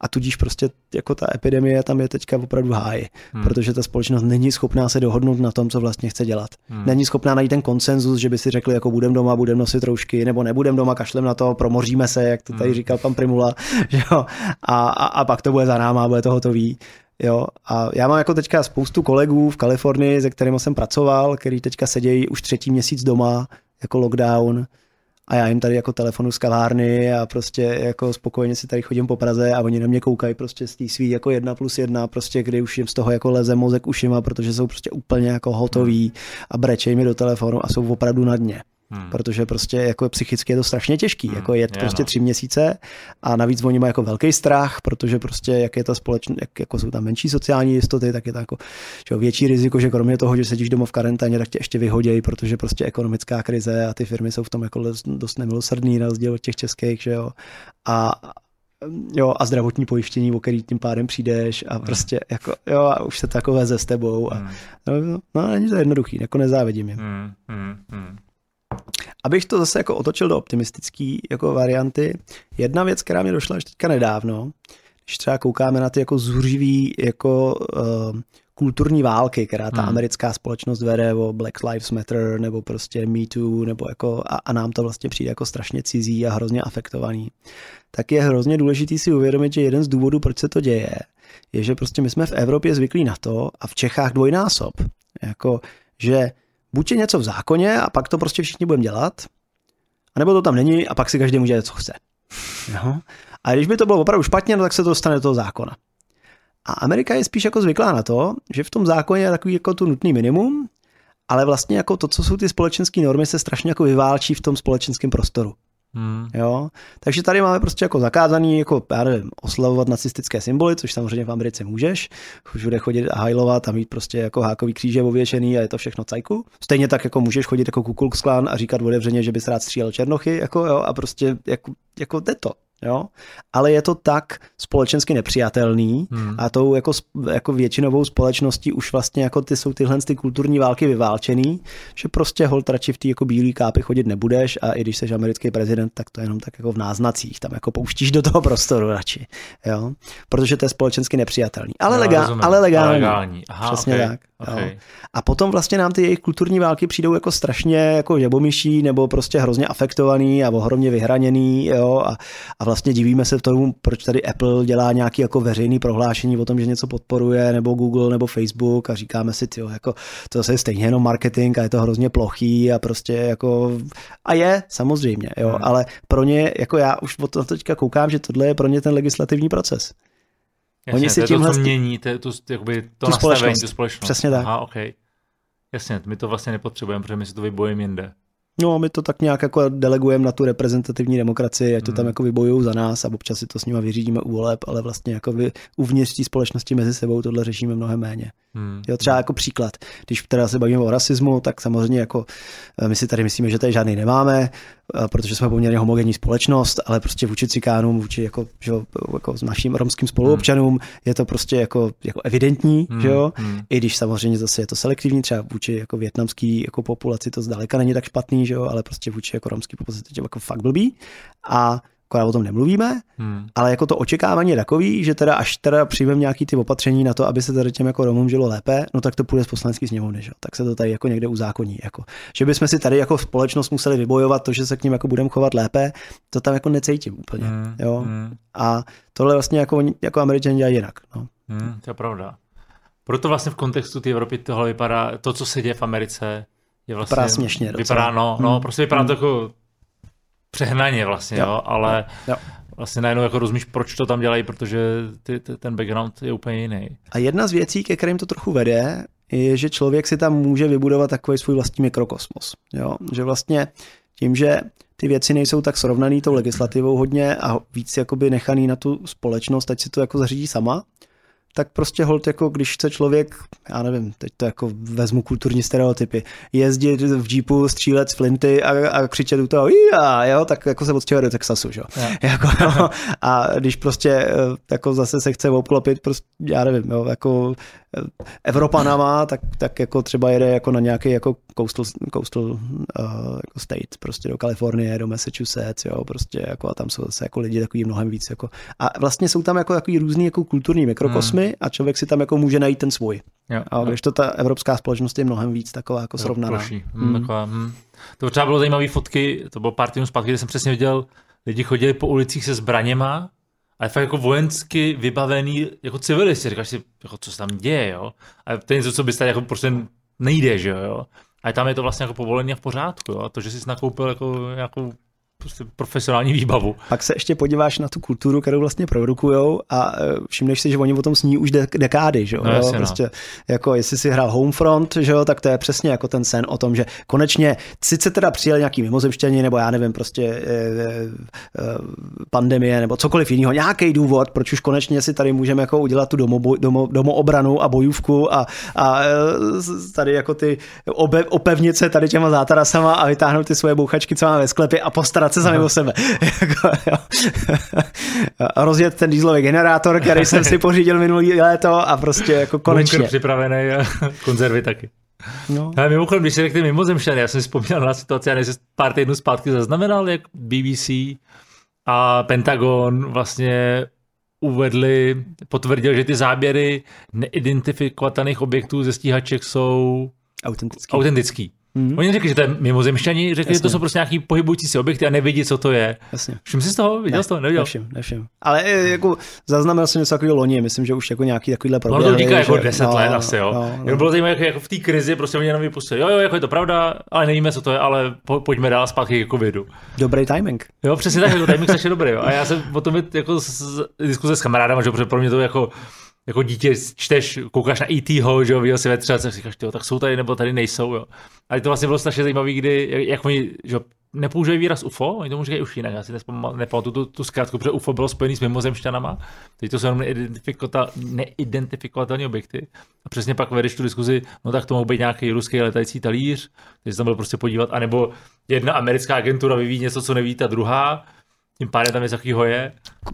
a tudíž prostě jako ta epidemie tam je teďka opravdu háji, hmm. protože ta společnost není schopná se dohodnout na tom, co vlastně chce dělat. Hmm. Není schopná najít ten konsenzus, že by si řekli, jako budem doma, budem nosit roušky, nebo nebudem doma, kašlem na to, promoříme se, jak to tady hmm. říkal pan Primula, že jo? A, a, a pak to bude za náma, bude to hotový. Jo, a já mám jako teďka spoustu kolegů v Kalifornii, se kterými jsem pracoval, který teďka sedějí už třetí měsíc doma, jako lockdown, a já jim tady jako telefonu z kavárny a prostě jako spokojeně si tady chodím po Praze a oni na mě koukají prostě z té svý jako jedna plus jedna, prostě kdy už jim z toho jako leze mozek ušima, protože jsou prostě úplně jako hotoví a brečej mi do telefonu a jsou opravdu na dně. Hmm. Protože prostě jako psychicky je to strašně těžký, hmm. jako je to prostě no. tři měsíce a navíc oni mají jako velký strach, protože prostě jak je ta společnost, jak jako jsou tam menší sociální jistoty, tak je to jako že větší riziko, že kromě toho, že sedíš doma v karanténě, tak tě ještě vyhodějí, protože prostě ekonomická krize a ty firmy jsou v tom jako dost nemilosrdný na rozdíl od těch českých, že jo. A, jo, a zdravotní pojištění, o který tím pádem přijdeš a hmm. prostě jako, jo, a už se takové veze s tebou a hmm. no, no, není to jednoduchý, jako nezávidím jim. Hmm. Hmm. Hmm. Abych to zase jako otočil do optimistické jako varianty, jedna věc, která mě došla až teďka nedávno, když třeba koukáme na ty jako zuřivý jako uh, kulturní války, která ta hmm. americká společnost vede, o Black Lives Matter, nebo prostě Me Too, nebo jako, a, a nám to vlastně přijde jako strašně cizí a hrozně afektovaný, tak je hrozně důležitý si uvědomit, že jeden z důvodů, proč se to děje, je, že prostě my jsme v Evropě zvyklí na to a v Čechách dvojnásob, jako, že buď je něco v zákoně a pak to prostě všichni budeme dělat, anebo to tam není a pak si každý může dělat, co chce. Jo? A když by to bylo opravdu špatně, no, tak se to dostane do toho zákona. A Amerika je spíš jako zvyklá na to, že v tom zákoně je takový jako tu nutný minimum, ale vlastně jako to, co jsou ty společenské normy, se strašně jako vyválčí v tom společenském prostoru. Hmm. Jo? Takže tady máme prostě jako zakázaný, jako, já nevím, oslavovat nacistické symboly, což samozřejmě v Americe můžeš. Všude chodit a hajlovat a mít prostě jako hákový kříže ověšený a je to všechno cajku. Stejně tak jako můžeš chodit jako Ku a říkat otevřeně, že bys rád střílel černochy, jako, jo, a prostě jako, jako jde to. Jo? Ale je to tak společensky nepřijatelný hmm. a tou jako, jako většinovou společností už vlastně jako ty jsou tyhle ty kulturní války vyválčený, že prostě hold radši v té jako bílý kápy chodit nebudeš a i když jsi americký prezident, tak to je jenom tak jako v náznacích, tam jako pouštíš do toho prostoru radši, jo? protože to je společensky nepřijatelný. Ale, no, legál, ale legální. Ale legální. Aha, Přesně okay. tak. Okay. A potom vlastně nám ty jejich kulturní války přijdou jako strašně jako žabomyší nebo prostě hrozně afektovaný a ohromně vyhraněný jo? A, a vlastně divíme se tomu, proč tady Apple dělá nějaký jako veřejný prohlášení o tom, že něco podporuje, nebo Google, nebo Facebook a říkáme si, tyjo, jako to je stejně jenom marketing a je to hrozně plochý a prostě jako a je, samozřejmě, jo, hmm. ale pro ně, jako já už od toho teďka koukám, že tohle je pro ně ten legislativní proces. Jasně, Oni si to to, tímhle sti- mění to, to, jakoby, to Tu nastavení, společnost. tu společnost. Přesně tak. Aha, okay. Jasně, my to vlastně nepotřebujeme, protože my si to vybojíme jinde. No, my to tak nějak jako delegujeme na tu reprezentativní demokracii, ať to Hmm. tam jako vybojují za nás a občas si to s nimi vyřídíme u voleb, ale vlastně jako vy, uvnitř té společnosti mezi sebou tohle řešíme mnohem méně. Hmm. Jo, třeba jako příklad, když teda se bavíme o rasismu, tak samozřejmě jako eh, my si tady myslíme, že tady žádný nemáme, protože jsme poměrně homogenní společnost, ale prostě vůči cikánům, vůči jako, že jako s naším romským spoluobčanům je to prostě jako, jako evidentní, Hmm. že jo, Hmm. i když samozřejmě zase je to selektivní, třeba vůči jako větnamský jako populaci to zdaleka není tak špatný, že jo, ale prostě vůči jako romský populaci to je jako fakt blbý a akorát o tom nemluvíme, Hmm. ale jako to očekávání je takový, že teda až teda přijmeme nějaký ty opatření na to, aby se tady těm jako Romům žilo lépe, no tak to půjde z poslanecký sněmovny, že? tak se to tady jako někde uzákoní. Jako. Že bychom si tady jako společnost museli vybojovat to, že se k ním jako budeme chovat lépe, to tam jako necítím úplně. Hmm. Jo? Hmm. A tohle vlastně jako, jako američani dělají jinak. No. Hmm, to je pravda. Proto vlastně v kontextu té Evropy tohle vypadá, to, co se děje v Americe, je vlastně... Vypadá směšně docela. Vypadá, no, no Hmm. prostě vypadá Hmm. to jako přehnaně vlastně, Jo. jo, ale Jo. vlastně najednou jako rozumíš, proč to tam dělají, protože ty, ty, ten background je úplně jiný. A jedna z věcí, ke kterým to trochu vede, je, že člověk si tam může vybudovat takový svůj vlastní mikrokosmos. Jo? Že vlastně tím, že ty věci nejsou tak srovnaný tou legislativou hodně a víc jakoby nechaný na tu společnost, ať si to jako zařídí sama, tak prostě hold, jako když chce člověk, já nevím, teď to jako vezmu kulturní stereotypy, jezdit v jeepu, střílet z flinty a, a křičet u toho, já, jo, tak jako se odstěhuje do Texasu, jo. Jako, no, a když prostě eh, jako zase se chce obklopit, prostě, já nevím, jo, jako Evropanama, tak, tak jako třeba jede jako na nějaký jako coastal, coastal uh, jako state, prostě do Kalifornie, do Massachusetts, jo, prostě jako a tam jsou zase jako lidi takový mnohem víc jako a vlastně jsou tam jako takový různý jako kulturní mikrokosmy a člověk si tam jako může najít ten svůj. Jo, A když to ta evropská společnost je mnohem víc taková jako Jo, srovnaná. Hmm. Hmm. Taková, hmm. To třeba bylo zajímavé fotky, to bylo pár týdnů zpátky, kde jsem přesně viděl, lidi chodili po ulicích se zbraněma, ale fakt jako vojensky vybavený jako civilisti. Říkáš si, jako, co se tam děje, jo? A to je něco, co bys tady jako prostě nejde, že jo? A tam je to vlastně jako povolené a v pořádku, jo? A to, že jsi nakoupil jako nějakou prostě profesionální výbavu. Pak se ještě podíváš na tu kulturu, kterou vlastně produkujou a eh, všimneš si, že oni o tom sní už dek- dekády, že jo? No, jasně, no. prostě, jako jestli si hrál Homefront, že jo, tak to je přesně jako ten sen o tom, že konečně sice teda přijeli nějaký mimozemštění, nebo já nevím, prostě e, e, pandemie, nebo cokoliv jiného, nějaký důvod, proč už konečně si tady můžeme jako udělat tu domo, domo, domoobranu a bojůvku a, a e, tady jako ty obe, opevnit se tady těma zátarasama a vytáhnout ty svoje bouchačky, co máme ve sklepě a postarat se sami o sebe. Jako, rozjet ten dýzlový generátor, který jsem si pořídil minulý léto a prostě jako konečně. Bunker připravený a konzervy taky. No. A mimochodem, když si řekli mimozemšťany, já jsem si vzpomněl na situaci, já nejsem pár týdnů zpátky zaznamenal, jak BBC a Pentagon vlastně uvedli, potvrdil, že ty záběry neidentifikovatelných objektů ze stíhaček jsou Autentický. autentický. Mhm. Oni řekli, že to je mimozemšťani, řekli, že to Jasně. jsou prostě nějaký pohybující se objekty a nevidí, co to je. Jasně. Všim si z toho? Viděl jsi to? Neviděl? Nevšim, nevšim. Ale e, jako zaznamenal jsem něco takového loni, myslím, že už jako nějaký takovýhle Ono problém. to týká jako 10 let asi, jo. No, Jenom bylo zajímavé, jak jako v té krizi prostě oni jenom vypustili. Jo, jo, jako je to pravda, ale nevíme, co to je, ale po, pojďme dál zpátky k covidu. Dobrý timing. Jo, přesně tak, jako timing strašně dobrý. Jo. A já jsem potom jako z, z, diskuze s kamarádama, že pro mě to jako jako dítě čteš, koukáš na E.T. ho, že jo, viděl si ve třelce, říkáš, tyjo, tak jsou tady nebo tady nejsou, jo. A to vlastně bylo strašně zajímavé, kdy, jak, jak oni, že jo, nepoužívají výraz UFO, oni tomu říkají už jinak, já si nepamatuju tu, tu zkrátku, protože UFO bylo spojený s mimozemšťanama, teď to jsou jenom neidentifikovatelné objekty. A přesně pak vedeš tu diskuzi, no tak to mohl být nějaký ruský letající talíř, který se tam byl prostě podívat, anebo jedna americká agentura vyvíjí něco, co neví ta druhá, tím pádem tam něco takového je.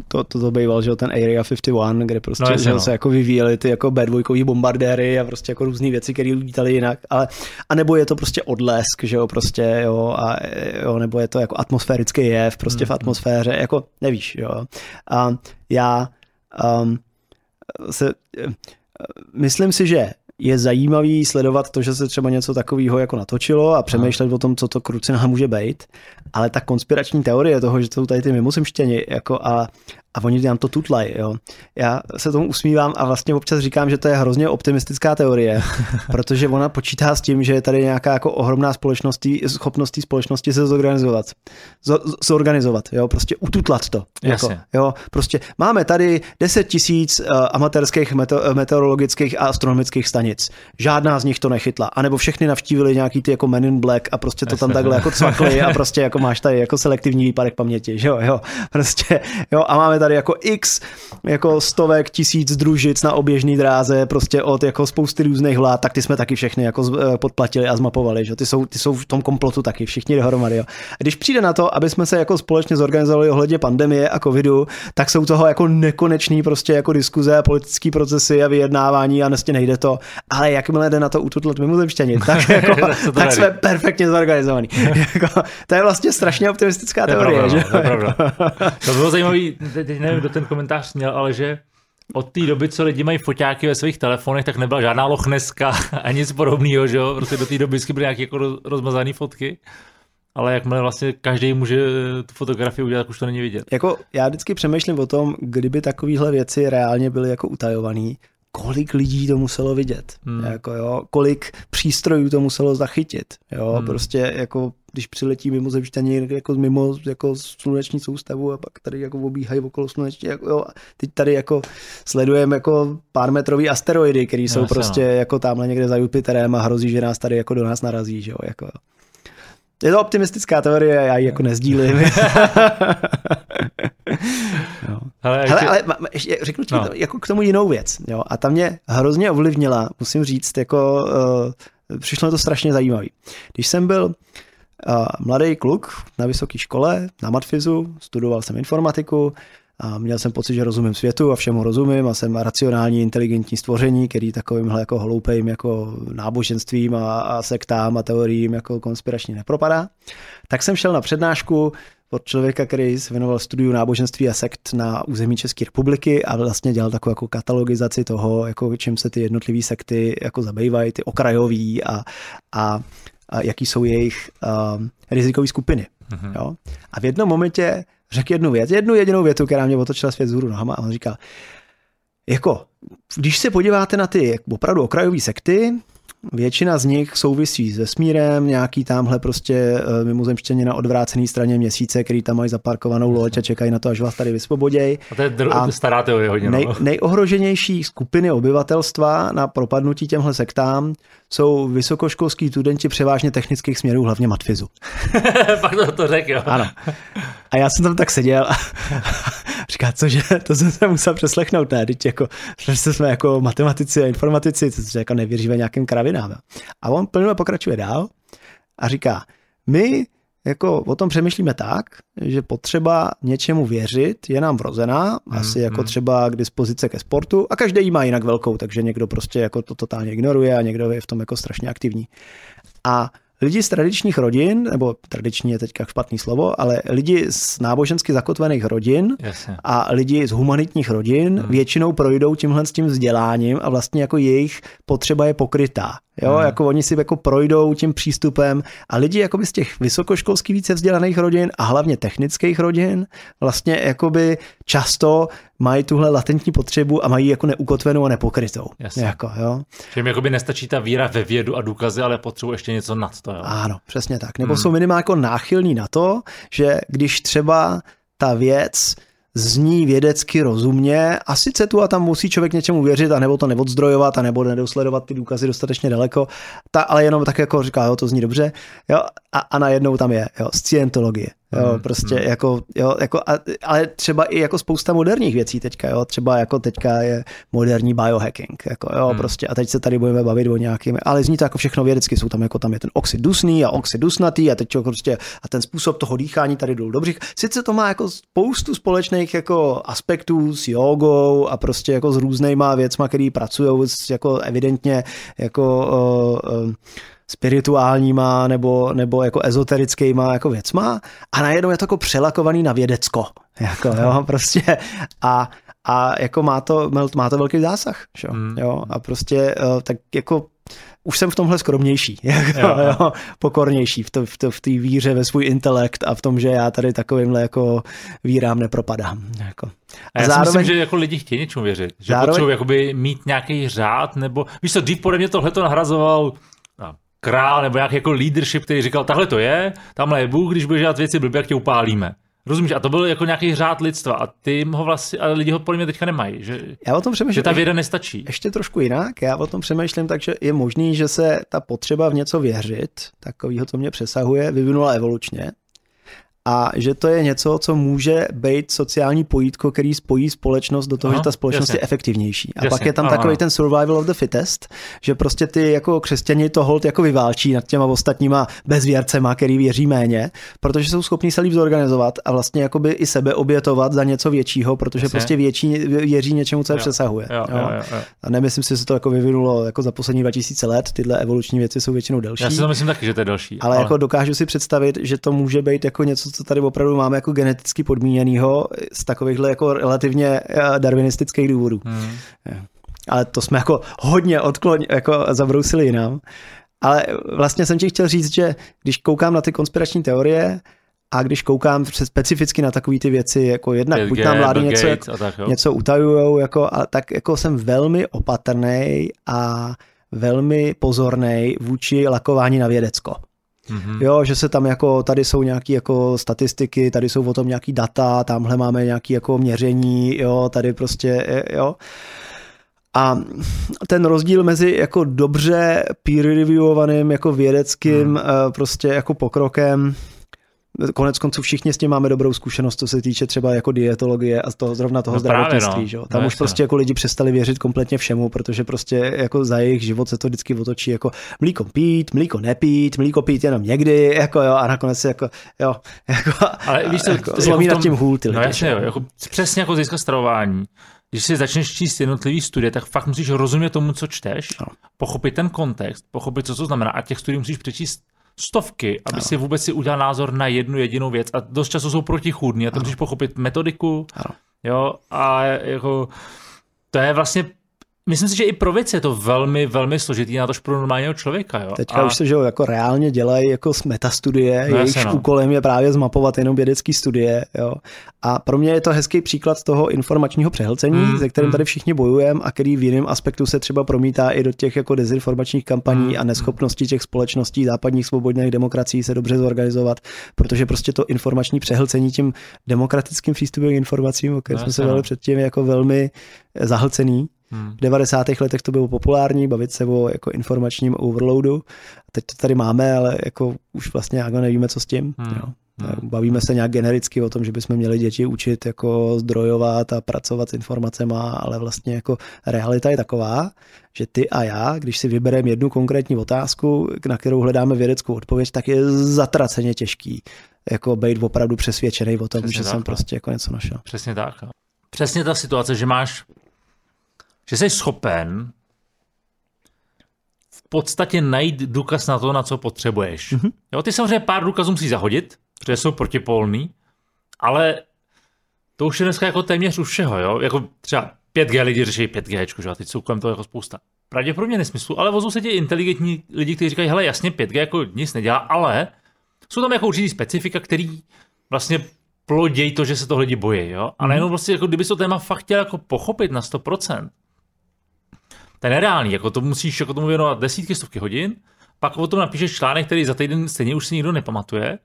To, to, to býval, že jo, ten Area 51, kde prostě No, jasně, no. se jako vyvíjely ty jako B2 bombardéry a prostě jako různé věci, které lítaly jinak, ale a nebo je to prostě odlesk, že jo, prostě, jo, a jo, nebo je to jako atmosférický jev prostě Mm, v atmosféře, jako nevíš, jo. A já um, se, myslím si, že je zajímavý sledovat to, že se třeba něco takového jako natočilo a přemýšlet Aha. o tom, co to krucinál může být, ale ta konspirační teorie toho, že jsou tady ty mimozemštěni jako a, a oni nám to tutlají. Jo. Já se tomu usmívám a vlastně občas říkám, že to je hrozně optimistická teorie, protože ona počítá s tím, že je tady nějaká jako ohromná společnost, schopnost té společnosti se zorganizovat. Zorganizovat, jo, prostě ututlat to. Jako, jo, prostě máme tady 10 tisíc uh, amatérských meto, meteorologických a astronomických stanic. Žádná z nich to nechytla. A nebo všechny navštívili nějaký ty jako Men in Black a prostě to tam takhle jako cvakli a prostě jako máš tady jako selektivní výpadek paměti, že jo, jo. Prostě, jo, a máme tady jako x jako stovek tisíc družic na oběžné dráze, prostě od jako spousty různých vlád, tak ty jsme taky všechny jako eh, podplatili a zmapovali, že ty jsou, ty jsou v tom komplotu taky, všichni dohromady. Jo. A když přijde na to, aby jsme se jako společně zorganizovali ohledně pandemie a covidu, tak jsou toho jako nekonečný prostě jako diskuze a politické procesy a vyjednávání a nestě nejde to. Ale jakmile jde na to ututlat mimozemštění, tak, jako, tak jsme perfektně zorganizovaní. jako, to je vlastně strašně optimistická teorie. To, že? pravda, to, bylo zajímavé, teď nevím, kdo ten komentář měl, ale že od té doby, co lidi mají foťáky ve svých telefonech, tak nebyla žádná lochneska a nic podobného, že jo? Protože do té doby byly nějaké jako rozmazané fotky. Ale jakmile vlastně každý může tu fotografii udělat, už to není vidět. Jako já vždycky přemýšlím o tom, kdyby takovéhle věci reálně byly jako utajované, kolik lidí to muselo vidět, hmm. jako jo, kolik přístrojů to muselo zachytit, jo, hmm. prostě jako když přiletí mimo zemštění jako mimo jako sluneční soustavu a pak tady jako obíhají okolo sluneční, jako, jo, teď tady jako sledujeme jako pár metrový asteroidy, které jsou no, prostě no. jako tamhle někde za Jupiterem a hrozí, že nás tady jako do nás narazí, že jo, jako. Je to optimistická teorie, já ji jako nezdílím. no. Ale, Hele, ale ještě řeknu ti no. jako k tomu jinou věc. Jo? A ta mě hrozně ovlivnila, musím říct, jako uh, přišlo to strašně zajímavý. Když jsem byl uh, mladý kluk na vysoké škole, na matfizu, studoval jsem informatiku, a měl jsem pocit, že rozumím světu a všemu rozumím a jsem racionální, inteligentní stvoření, který takovýmhle jako hloupým jako náboženstvím a, a sektám a teoriím jako konspiračně nepropadá. Tak jsem šel na přednášku od člověka, který se věnoval studiu náboženství a sekt na území České republiky a vlastně dělal takovou jako katalogizaci toho, jako čím se ty jednotlivé sekty jako zabývají, ty okrajový a, a, a jaký jsou jejich uh, rizikové skupiny. Mm-hmm. Jo? A v jednom momentě řekl jednu věc, jednu jedinou větu, která mě otočila svět z nohama a on říkal, jako, když se podíváte na ty opravdu okrajové sekty, Většina z nich souvisí s vesmírem, nějaký tamhle prostě eh, mimozemštění na odvrácené straně měsíce, který tam mají zaparkovanou loď a čekají na to, až vás tady vysvobodějí. A to je dr- a stará teorie hodně. Nej, no. nejohroženější skupiny obyvatelstva na propadnutí těmhle sektám jsou vysokoškolský studenti převážně technických směrů, hlavně matfizu. Pak to, to řekl, jo. Ano. A já jsem tam tak seděl říká, cože, to jsem se musel přeslechnout, ne, teď jako, že jsme jako matematici a informatici, co jako nevěříme nějakým kravinám. A on plně pokračuje dál a říká, my jako o tom přemýšlíme tak, že potřeba něčemu věřit je nám vrozená, mm, asi jako mm. třeba k dispozice ke sportu a každý jí má jinak velkou, takže někdo prostě jako to totálně ignoruje a někdo je v tom jako strašně aktivní. A lidi z tradičních rodin, nebo tradiční je teďka špatný slovo, ale lidi z nábožensky zakotvených rodin Jasně. a lidi z humanitních rodin hmm. většinou projdou tímhle s tím vzděláním a vlastně jako jejich potřeba je pokrytá. Jo, hmm. jako oni si jako projdou tím přístupem a lidi jako z těch vysokoškolských více vzdělaných rodin a hlavně technických rodin vlastně jakoby často mají tuhle latentní potřebu a mají jako neukotvenou a nepokrytou. Jasně. Jako, jo. Že jim jakoby nestačí ta víra ve vědu a důkazy, ale potřebují ještě něco nad to. Jo. Ano, přesně tak. Nebo hmm. jsou minimálně jako náchylní na to, že když třeba ta věc zní vědecky rozumně a sice tu a tam musí člověk něčemu věřit a nebo to neodzdrojovat a nebo nedosledovat ty důkazy dostatečně daleko, ta, ale jenom tak jako říká, jo, to zní dobře, jo, a, a najednou tam je, jo, scientologie. Jo, hmm, prostě hmm. jako, jo, jako, a, ale třeba i jako spousta moderních věcí teďka, jo, třeba jako teďka je moderní biohacking, jako, jo, hmm. prostě a teď se tady budeme bavit o nějakým, ale zní to jako všechno vědecky, jsou tam jako tam je ten oxid dusný a oxid dusnatý a teď prostě a ten způsob toho dýchání tady jdou dobře. Sice to má jako spoustu společných jako aspektů s jogou a prostě jako s různýma věcma, který pracují jako evidentně jako uh, uh, spirituálníma nebo, nebo jako ezoterickýma jako věcma a najednou je to jako přelakovaný na vědecko. Jako, jo, prostě. A, a jako má to, má to velký zásah, že? Mm. jo, a prostě tak jako už jsem v tomhle skromnější, jako, jo. Jo, pokornější v, to, v, to, v té víře ve svůj intelekt a v tom, že já tady takovýmhle jako vírám nepropadám. Jako. A, já zároveň, si myslím, že jako lidi chtějí něčemu věřit, že zároveň, potřebují jakoby mít nějaký řád, nebo víš co, dřív podle mě tohle to nahrazoval král nebo nějaký jako leadership, který říkal, tahle to je, tamhle je Bůh, když budeš dělat věci blbě, jak tě upálíme. Rozumíš? A to byl jako nějaký řád lidstva a ty ho vlastně, ale lidi ho podle mě teďka nemají. Že, já o tom přemýšlím, že ta věda nestačí. Ještě trošku jinak. Já o tom přemýšlím tak, že je možný, že se ta potřeba v něco věřit, takovýho to mě přesahuje, vyvinula evolučně a že to je něco, co může být sociální pojítko, který spojí společnost do toho, Aha, že ta společnost jasně. je efektivnější. A jasně, pak je tam ano. takový ten survival of the fittest, že prostě ty jako křesťani to hold jako vyválčí nad těma ostatníma bezvěrcema, který věří méně, protože jsou schopní se líp zorganizovat a vlastně jakoby i sebe obětovat za něco většího, protože jasně. prostě větší věří něčemu, co je jo. přesahuje. Jo, jo. Jo, jo, A nemyslím si, že se to jako vyvinulo jako za poslední 2000 let, tyhle evoluční věci jsou většinou delší. Já si to myslím taky, že to je delší. Ale, ale... jako dokážu si představit, že to může být jako něco, co tady opravdu máme jako geneticky podmíněnýho z takovýchhle jako relativně eh, darwinistických důvodů. Hmm. Ale to jsme jako hodně odkloň, jako zabrousili jinam. Ale vlastně jsem ti chtěl říct, že když koukám na ty konspirační teorie, a když koukám specificky na takové ty věci, jako jednak buď nám vlády něco, jako, tak, něco utajujou, jako, a tak jako jsem velmi opatrný a velmi pozorný vůči lakování na vědecko. Mm-hmm. Jo, že se tam jako, tady jsou nějaké jako statistiky, tady jsou o tom nějaký data, tamhle máme nějaké jako měření, jo, tady prostě, jo. A ten rozdíl mezi jako dobře peer reviewovaným jako vědeckým mm. prostě jako pokrokem konec konců všichni s tím máme dobrou zkušenost, co se týče třeba jako dietologie a toho, zrovna toho no zdravotnictví. Právě, no. Tam no, už prostě jako lidi přestali věřit kompletně všemu, protože prostě jako za jejich život se to vždycky otočí jako mlíko pít, mlíko nepít, mlíko pít jenom někdy, jako jo, a nakonec jako, jo, jako, Ale víš, co, jako, zlomí jako nad tím hůl ty no, lidi. No jasně, jo, jako, přesně jako získat stravování. Když si začneš číst jednotlivý studie, tak fakt musíš rozumět tomu, co čteš, no. pochopit ten kontext, pochopit, co to znamená a těch studií musíš přečíst stovky, aby ano. si vůbec si udělal názor na jednu jedinou věc a dost často jsou protichůdní a to musíš pochopit metodiku, ano. jo, a jako to je vlastně Myslím si, že i pro věc je to velmi, velmi složitý, na tož pro normálního člověka. Jo? Teďka a... už se že jo, jako reálně dělají jako metastudie, no, jejich no. úkolem je právě zmapovat jenom vědecké studie. Jo? A pro mě je to hezký příklad toho informačního přehlcení, mm, ze kterým mm. tady všichni bojujeme a který v jiném aspektu se třeba promítá i do těch jako dezinformačních kampaní mm, a neschopností těch společností západních svobodných demokracií se dobře zorganizovat, protože prostě to informační přehlcení tím demokratickým přístupem k informacím, o kterém no, jsme se bavili předtím, je jako velmi zahlcený Hmm. V 90. letech to bylo populární, bavit se o jako informačním overloadu. Teď to tady máme, ale jako už vlastně jako nevíme, co s tím. Hmm. Jo. Hmm. Bavíme se nějak genericky o tom, že bychom měli děti učit jako zdrojovat a pracovat s informacemi, ale vlastně jako realita je taková, že ty a já, když si vybereme jednu konkrétní otázku, na kterou hledáme vědeckou odpověď, tak je zatraceně těžký jako být opravdu přesvědčený o tom, Přesně že tak, jsem no. prostě jako něco našel. Přesně tak. Přesně ta situace, že máš že jsi schopen v podstatě najít důkaz na to, na co potřebuješ. Mm-hmm. Jo, ty samozřejmě pár důkazů musíš zahodit, protože jsou protipolný, ale to už je dneska jako téměř u všeho, jo? Jako třeba 5G lidi řeší 5G, že? a teď jsou kolem toho jako spousta. Pravděpodobně nesmyslu, ale vozou se tě inteligentní lidi, kteří říkají, hele, jasně, 5G jako nic nedělá, ale jsou tam jako určitý specifika, který vlastně plodějí to, že se toho lidi bojí, jo? A najednou vlastně, jako kdyby to téma fakt chtěl jako pochopit na 100%, to je nereálný, jako to musíš jako tomu věnovat desítky, stovky hodin, pak o tom napíšeš článek, který za týden stejně už si nikdo nepamatuje,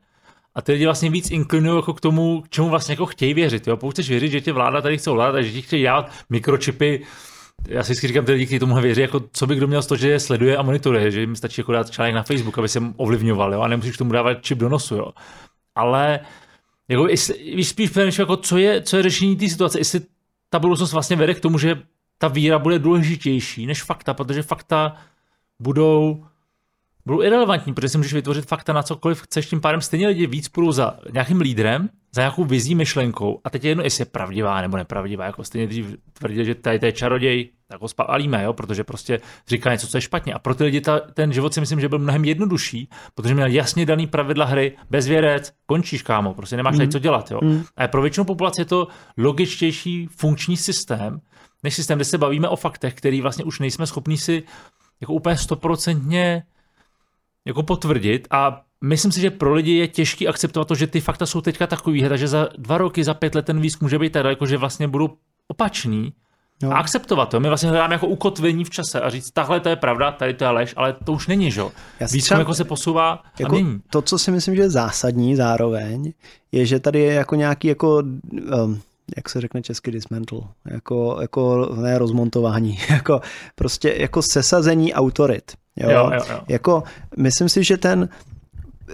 a ty lidi vlastně víc inklinují jako k tomu, k čemu vlastně jako chtějí věřit. Jo? Pokud chceš věřit, že tě vláda tady chce ovládat, že ti chtějí dělat mikročipy, já si vždycky říkám, ty lidi, kteří tomu věří, jako co by kdo měl z toho, že je sleduje a monitoruje, že jim stačí jako dát článek na Facebook, aby se ovlivňoval, jo? a nemusíš tomu dávat čip do nosu. Jo? Ale jako, víš, spíš jako, co je, co je řešení té situace, jestli ta budoucnost vlastně vede k tomu, že ta víra bude důležitější než fakta, protože fakta budou budou irrelevantní, protože si můžeš vytvořit fakta na cokoliv chceš, tím pádem stejně lidi víc půjdou za nějakým lídrem, za nějakou vizí myšlenkou a teď je jedno, jestli je pravdivá nebo nepravdivá, jako stejně dřív tvrdil, že tady to je čaroděj, tak ho spálíme, jo, protože prostě říká něco, co je špatně. A pro ty lidi ta, ten život si myslím, že byl mnohem jednodušší, protože měl jasně daný pravidla hry, bez věrec, končíš, kámo, prostě nemáš mm. tady co dělat, jo. Mm. A pro většinu populace je to logičtější funkční systém, než systém, kde se bavíme o faktech, který vlastně už nejsme schopni si jako úplně stoprocentně jako potvrdit a myslím si, že pro lidi je těžký akceptovat to, že ty fakta jsou teďka takový, takže za dva roky, za pět let ten výzkum může být tak jako že vlastně budou opačný, No. A akceptovat to. My vlastně hledáme jako ukotvení v čase a říct, tahle to je pravda, tady to je lež, ale to už není, že? Výzkum třeba, jako se posouvá jako a mění. To, co si myslím, že je zásadní zároveň, je, že tady je jako nějaký jako um, jak se řekne česky dismantle, jako, jako ne rozmontování, jako prostě jako sesazení autorit. Jo? Jo, jo, jo. Jako, myslím si, že ten,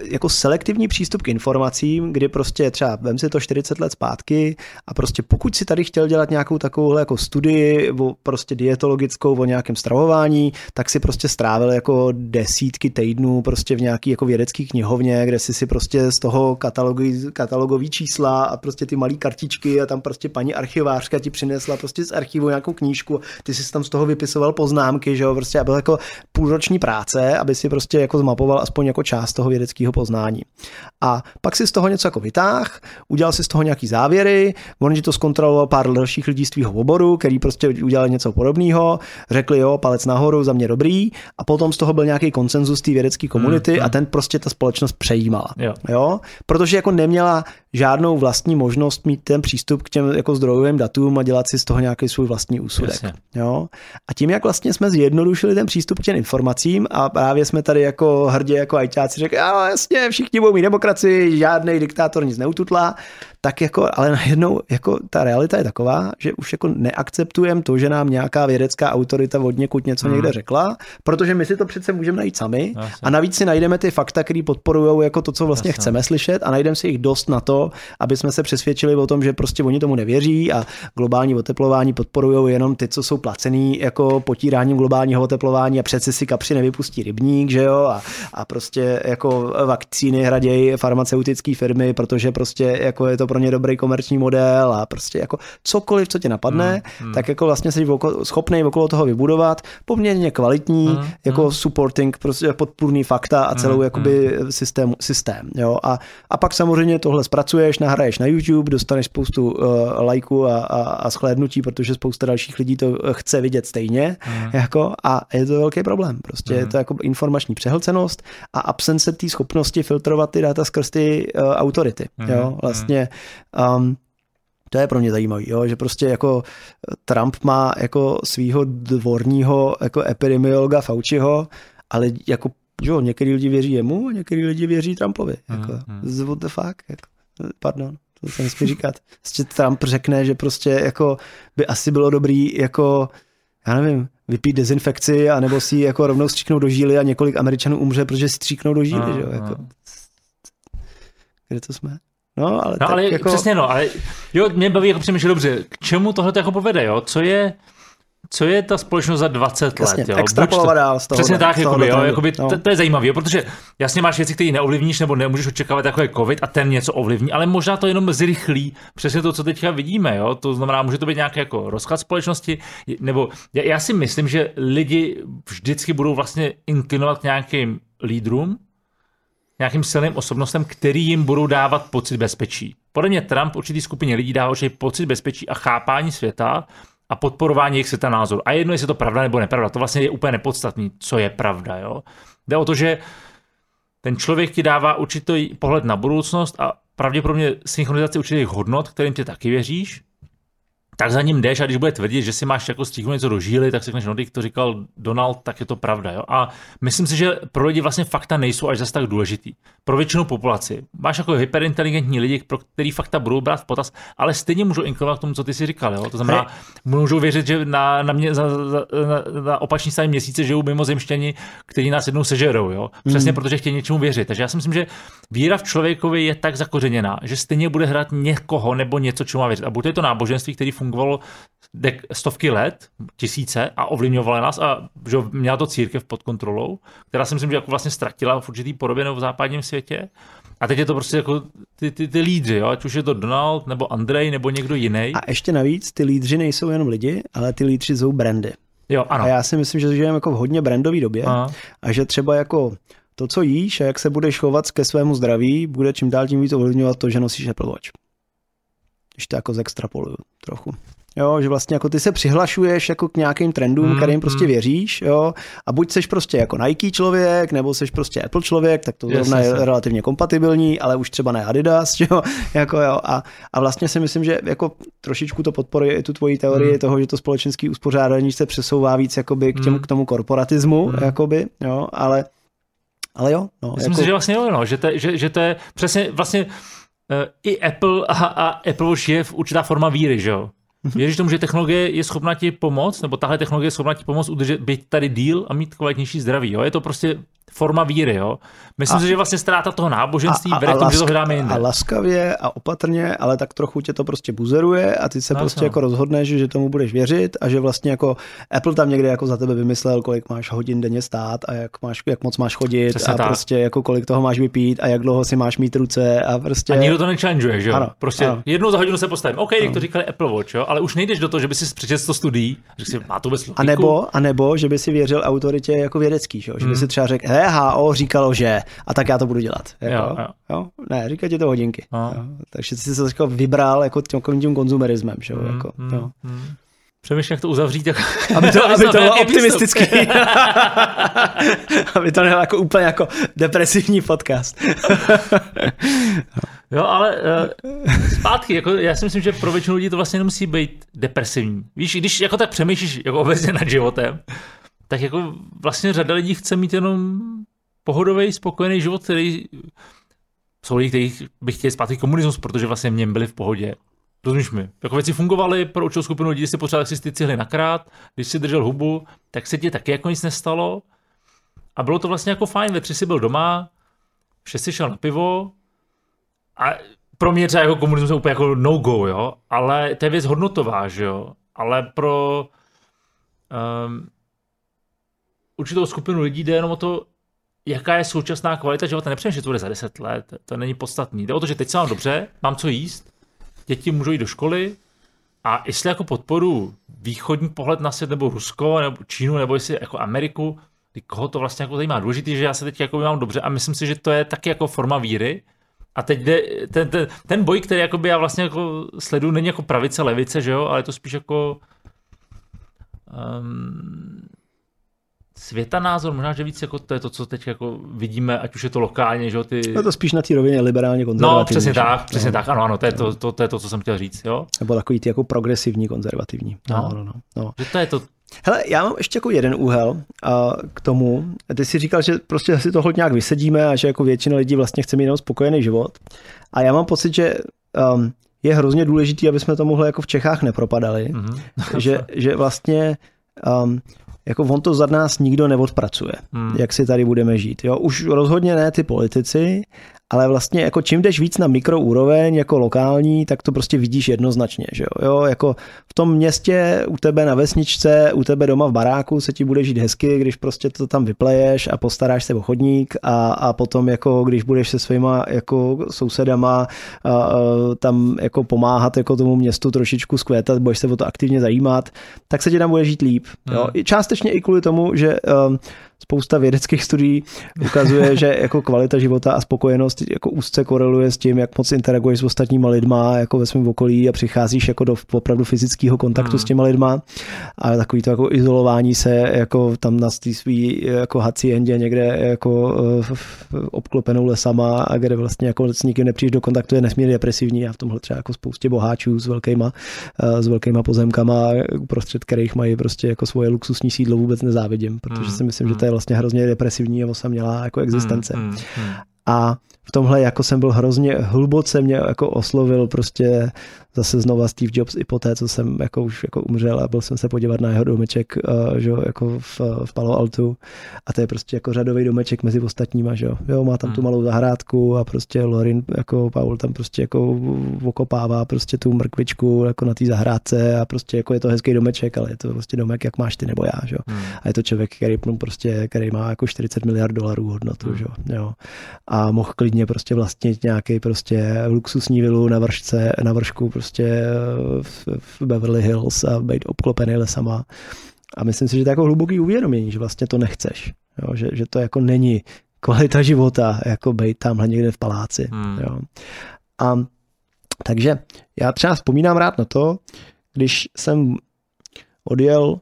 jako selektivní přístup k informacím, kdy prostě třeba vem si to 40 let zpátky a prostě pokud si tady chtěl dělat nějakou takovou jako studii o prostě dietologickou o nějakém stravování, tak si prostě strávil jako desítky týdnů prostě v nějaký jako vědecký knihovně, kde si si prostě z toho katalogový, katalogový čísla a prostě ty malé kartičky a tam prostě paní archivářka ti přinesla prostě z archivu nějakou knížku, ty si tam z toho vypisoval poznámky, že jo, prostě a byl jako půlroční práce, aby si prostě jako zmapoval aspoň jako část toho vědeckého vědeckého poznání. A pak si z toho něco jako vytáh, udělal si z toho nějaký závěry, on to zkontroloval pár dalších lidí z tvýho oboru, který prostě udělali něco podobného, řekli jo, palec nahoru, za mě dobrý, a potom z toho byl nějaký konsenzus té vědecké komunity mm, mm. a ten prostě ta společnost přejímala. Jo. jo. Protože jako neměla žádnou vlastní možnost mít ten přístup k těm jako zdrojovým datům a dělat si z toho nějaký svůj vlastní úsudek. Jo? A tím, jak vlastně jsme zjednodušili ten přístup k těm informacím a právě jsme tady jako hrdě jako ajťáci řekli, a jasně, všichni budou mít demokracii, žádný diktátor nic neututlá, tak jako, ale najednou jako ta realita je taková, že už jako neakceptujeme to, že nám nějaká vědecká autorita od někud něco hmm. někde řekla, protože my si to přece můžeme najít sami Jasně. a navíc si najdeme ty fakta, které podporují jako to, co vlastně Jasně. chceme slyšet a najdeme si jich dost na to, aby jsme se přesvědčili o tom, že prostě oni tomu nevěří a globální oteplování podporují jenom ty, co jsou placený jako potíráním globálního oteplování a přece si kapři nevypustí rybník, že jo, a, a prostě jako vakcíny hradějí farmaceutické firmy, protože prostě jako je to pro ně dobrý komerční model a prostě jako cokoliv, co tě napadne, mm, mm. tak jako vlastně jsi schopný okolo toho vybudovat poměrně kvalitní mm, jako mm. supporting, prostě podpůrný fakta a celou mm, jakoby mm. systém, systém, jo. A, a pak samozřejmě tohle zpracuješ, nahraješ na YouTube, dostaneš spoustu uh, lajků a, a, a shlédnutí, protože spousta dalších lidí to chce vidět stejně, mm. jako a je to velký problém. Prostě mm. je to jako informační přehlcenost a absence té schopnosti filtrovat ty data skrz ty uh, autority, mm. jo. Vlastně Um, to je pro mě zajímavé, jo, že prostě jako Trump má jako svého dvorního jako epidemiologa Fauciho, ale jako jo, některý lidi věří jemu a některý lidi věří Trumpovi. Jako, mm, what the fuck? Jako, pardon, to se nesmí říkat. Prostě Trump řekne, že prostě jako by asi bylo dobrý jako já nevím, vypít dezinfekci, anebo si jako rovnou stříknout do žíly a několik Američanů umře, protože si stříknou do žíly, že jo, jako. Kde to jsme? No, ale, no, ale jako... přesně no, ale jo, mě baví jako přemýšlet dobře, k čemu tohle to jako povede, jo, co je, co je ta společnost za 20 jasně, let, jo? Extrapolovat dál z toho. Přesně tak, jakoby, jo, jakoby, no. to, to, je zajímavé, protože jasně máš věci, které neovlivníš nebo nemůžeš očekávat, jako je covid a ten něco ovlivní, ale možná to jenom zrychlí přesně to, co teďka vidíme, jo, to znamená, může to být nějaký jako rozklad společnosti, nebo já, já si myslím, že lidi vždycky budou vlastně inklinovat k nějakým lídrům, nějakým silným osobnostem, který jim budou dávat pocit bezpečí. Podle mě Trump určitý skupině lidí dává určitý pocit bezpečí a chápání světa a podporování jejich světa názoru. A jedno, jestli je to pravda nebo nepravda, to vlastně je úplně nepodstatný, co je pravda. Jo? Jde o to, že ten člověk ti dává určitý pohled na budoucnost a pravděpodobně synchronizaci určitých hodnot, kterým ty taky věříš, tak za ním jdeš a když bude tvrdit, že si máš jako stříhnout něco do žíly, tak si řekneš, no, to říkal Donald, tak je to pravda. Jo? A myslím si, že pro lidi vlastně fakta nejsou až zase tak důležitý. Pro většinu populaci. Máš jako hyperinteligentní lidi, pro který fakta budou brát v potaz, ale stejně můžou inklinovat k tomu, co ty si říkal. Jo? To znamená, můžou věřit, že na, na, mě, za, za, na, na opačný straně měsíce žijou mimozemštěni, kteří nás jednou sežerou. Jo? Přesně mm. protože chtějí něčemu věřit. Takže já si myslím, že víra v člověkovi je tak zakořeněná, že stejně bude hrát někoho nebo něco, čemu má věřit. A buď je to náboženství, který funguje fungovalo dek, stovky let, tisíce a ovlivňovala nás a že měla to církev pod kontrolou, která si myslím, že jako vlastně ztratila v určitý podobě nebo v západním světě. A teď je to prostě jako ty, ty, ty lídři, jo? ať už je to Donald, nebo Andrej, nebo někdo jiný. A ještě navíc, ty lídři nejsou jenom lidi, ale ty lídři jsou brandy. Jo, ano. A já si myslím, že žijeme jako v hodně brandové době Aha. a že třeba jako to, co jíš a jak se budeš chovat ke svému zdraví, bude čím dál tím víc ovlivňovat to, že nosíš Apple Watch. Když to jako zextrapoluju trochu. Jo, že vlastně jako ty se přihlašuješ jako k nějakým trendům, mm, kterým prostě mm. věříš, jo, a buď seš prostě jako Nike člověk, nebo seš prostě Apple člověk, tak to zrovna yes, je relativně kompatibilní, ale už třeba ne Adidas, jo, jako jo, a, a vlastně si myslím, že jako trošičku to podporuje i tu tvoji teorii mm. toho, že to společenské uspořádání se přesouvá víc jakoby k, těm, mm. k tomu korporatismu, mm. jakoby, jo, ale ale jo. No, Myslím jako... si, že vlastně jo, no, že, to, že, že to je přesně vlastně i Apple a, a Apple už je v určitá forma víry, že jo? Věříš tomu, že technologie je schopna ti pomoct, nebo tahle technologie je schopna ti pomoct udržet, být tady díl a mít kvalitnější zdraví. Jo? Je to prostě forma víry. Jo? Myslím a, si, že vlastně ztráta toho náboženství a, a, vede k tomu, že to hledáme jinde. A laskavě a opatrně, ale tak trochu tě to prostě buzeruje a ty se no, prostě no. jako rozhodneš, že tomu budeš věřit a že vlastně jako Apple tam někde jako za tebe vymyslel, kolik máš hodin denně stát a jak, máš, jak moc máš chodit Přesně a tak. prostě jako kolik toho máš vypít a jak dlouho si máš mít ruce a prostě... A nikdo to nechallengeuje, že jo? Ano, prostě ano. jednou za hodinu se postavím. OK, jak to říkali Apple Watch, jo? ale už nejdeš do toho, že by si přečetl to studií, že si má to vůbec a nebo, a nebo, že by si věřil autoritě jako vědecký, že, že by hmm. si třeba řekl, HO říkalo, že, a tak já to budu dělat. Jako, jo, jo. Jo? Ne, říká ti to hodinky. Jo? Takže jsi se jako vybral jako tím, tím konzumerismem. Že? Hmm, jako, hmm, jo. Hmm. Přemýšlím, jak to uzavřít. Tak... Aby to, aby to bylo optimistický. aby to nebylo jako úplně jako depresivní podcast. jo, ale uh, zpátky, jako, já si myslím, že pro většinu lidí to vlastně nemusí být depresivní. Víš, když jako tak přemýšlíš jako obecně nad životem, tak jako vlastně řada lidí chce mít jenom pohodový, spokojený život, který jsou lidi, kteří by chtěli zpátky komunismus, protože vlastně v něm byli v pohodě. Rozumíš mi? Jako věci fungovaly pro určitou skupinu lidí, si potřeboval si ty cihly nakrát, když si držel hubu, tak se ti taky jako nic nestalo. A bylo to vlastně jako fajn, ve tři si byl doma, v si šel na pivo a pro mě třeba jako komunismus je úplně jako no-go, jo, ale to je věc hodnotová, že jo, ale pro um, určitou skupinu lidí jde jenom o to, jaká je současná kvalita života. Nepřemýšlím, že to bude za 10 let, to není podstatný. Jde o to, že teď se mám dobře, mám co jíst, děti můžou jít do školy a jestli jako podporu východní pohled na svět, nebo Rusko, nebo Čínu, nebo jestli jako Ameriku, koho to vlastně jako zajímá. Důležité, že já se teď jako mám dobře a myslím si, že to je taky jako forma víry. A teď jde, ten, ten, ten boj, který jakoby já vlastně jako sleduju, není jako pravice, levice, že jo, ale je to spíš jako um, světanázor, možná, že víc jako to je to, co teď jako vidíme, ať už je to lokálně, že jo, ty... No to spíš na té rovině liberálně konzervativní. No, přesně že? tak, přesně no. tak, ano, ano, to je to, to, to, je to, co jsem chtěl říct, jo. Nebo takový ty jako progresivní konzervativní. No, no, no. no. Že to je to, Hele, já mám ještě jako jeden úhel uh, k tomu. Ty jsi říkal, že prostě si toho nějak vysedíme a že jako většina lidí vlastně chce mít jenom spokojený život. A já mám pocit, že um, je hrozně důležitý, aby jsme tomuhle jako v Čechách nepropadali. Mm-hmm. že, že vlastně um, jako on to za nás nikdo neodpracuje, hmm. jak si tady budeme žít. Jo? Už rozhodně ne ty politici, ale vlastně jako čím jdeš víc na mikroúroveň jako lokální, tak to prostě vidíš jednoznačně, že jo? jo, jako v tom městě, u tebe na vesničce, u tebe doma v baráku se ti bude žít hezky, když prostě to tam vypleješ a postaráš se o chodník a, a potom jako když budeš se svýma jako sousedama a, a, tam jako pomáhat jako tomu městu trošičku skvětat, budeš se o to aktivně zajímat, tak se ti tam bude žít líp. Jo? Hmm. Částečně i kvůli tomu, že um, spousta vědeckých studií ukazuje, že jako kvalita života a spokojenost jako úzce koreluje s tím, jak moc interaguješ s ostatníma lidma jako ve svém okolí a přicházíš jako do opravdu fyzického kontaktu hmm. s těma lidma a takový to jako izolování se jako tam na té svý jako haciendě někde jako uh, obklopenou lesama a kde vlastně jako s nikým nepřijdeš do kontaktu je nesmírně depresivní a v tomhle třeba jako spoustě boháčů s velkýma, uh, s velkýma pozemkama, prostřed kterých mají prostě jako svoje luxusní sídlo vůbec nezávidím, protože hmm. si myslím, že to je vlastně hrozně depresivní a osamělá jako existence. Hmm, hmm, hmm. A v tomhle jako jsem byl hrozně hluboce mě jako oslovil prostě zase znova Steve Jobs i po té, co jsem jako už jako umřel a byl jsem se podívat na jeho domeček uh, že, jako v, v Palo Altu a to je prostě jako řadový domeček mezi ostatníma, že jo. jo má tam hmm. tu malou zahrádku a prostě Lorin, jako Paul tam prostě jako okopává prostě tu mrkvičku jako na té zahrádce a prostě jako je to hezký domeček, ale je to prostě domek, jak máš ty nebo já, že jo. Hmm. A je to člověk, který, prostě, který má jako 40 miliard dolarů hodnotu, hmm. že jo. A mohl klidně prostě vlastnit nějaký prostě luxusní vilu na vršce, na vršku prostě v, v Beverly Hills a být obklopený lesama. A myslím si, že to je jako hluboký uvědomění, že vlastně to nechceš. Jo? Že, že to jako není kvalita života, jako být tamhle někde v paláci. Hmm. Jo? A takže já třeba vzpomínám rád na to, když jsem odjel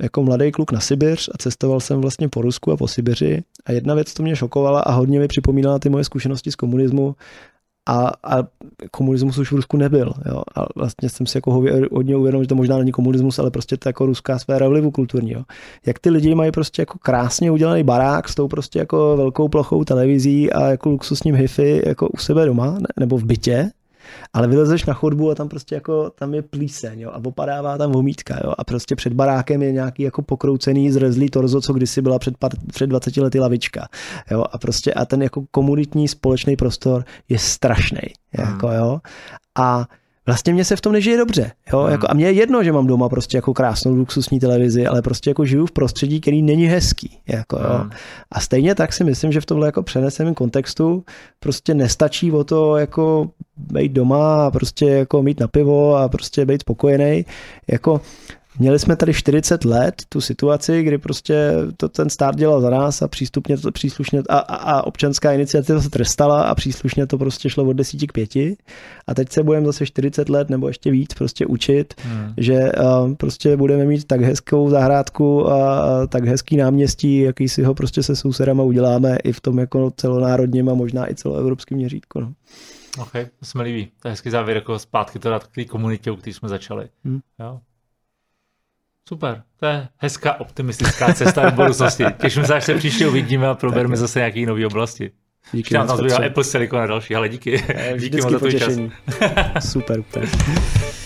jako mladý kluk na Sibiř a cestoval jsem vlastně po Rusku a po Sibiři a jedna věc, to mě šokovala a hodně mi připomínala ty moje zkušenosti z komunismu, a, a komunismus už v Rusku nebyl. Jo. A vlastně jsem si jako hodně uvědomil, že to možná není komunismus, ale prostě to jako ruská sféra vlivu kulturního. Jak ty lidi mají prostě jako krásně udělaný barák s tou prostě jako velkou plochou televizí a jako luxusním hifi jako u sebe doma nebo v bytě, ale vylezeš na chodbu a tam prostě jako, tam je plíseň, jo, a opadává tam vomítka, jo, a prostě před barákem je nějaký jako pokroucený, zrezlý torzo, co kdysi byla před, před 20 lety lavička, jo, a prostě a ten jako komunitní společný prostor je strašný, jako, jo, a vlastně mě se v tom nežije dobře. Jo? Hmm. Jako, a mě je jedno, že mám doma prostě jako krásnou luxusní televizi, ale prostě jako žiju v prostředí, který není hezký. Jako, jo? Hmm. A stejně tak si myslím, že v tomhle jako přeneseném kontextu prostě nestačí o to jako být doma a prostě jako mít na pivo a prostě být spokojený. Jako Měli jsme tady 40 let tu situaci, kdy prostě to ten stát dělal za nás a přístupně to příslušně a, a, a občanská iniciativa se trestala a příslušně to prostě šlo od 10 k 5. A teď se budeme zase 40 let nebo ještě víc prostě učit, hmm. že uh, prostě budeme mít tak hezkou zahrádku a, a tak hezký náměstí, jaký si ho prostě se sousedama uděláme i v tom jako celonárodním a možná i celoevropském měřítku. No. OK, to se mi líbí. To je hezký závěr, jako zpátky teda k té komunitě, u které jsme začali. Hmm. Jo. Super, to je hezká optimistická cesta do budoucnosti. Těším se, až se příště uvidíme a probereme zase nějaké nové oblasti. Díky moc. Apple Silicon a další, ale díky. díky moc za čas. Super, super.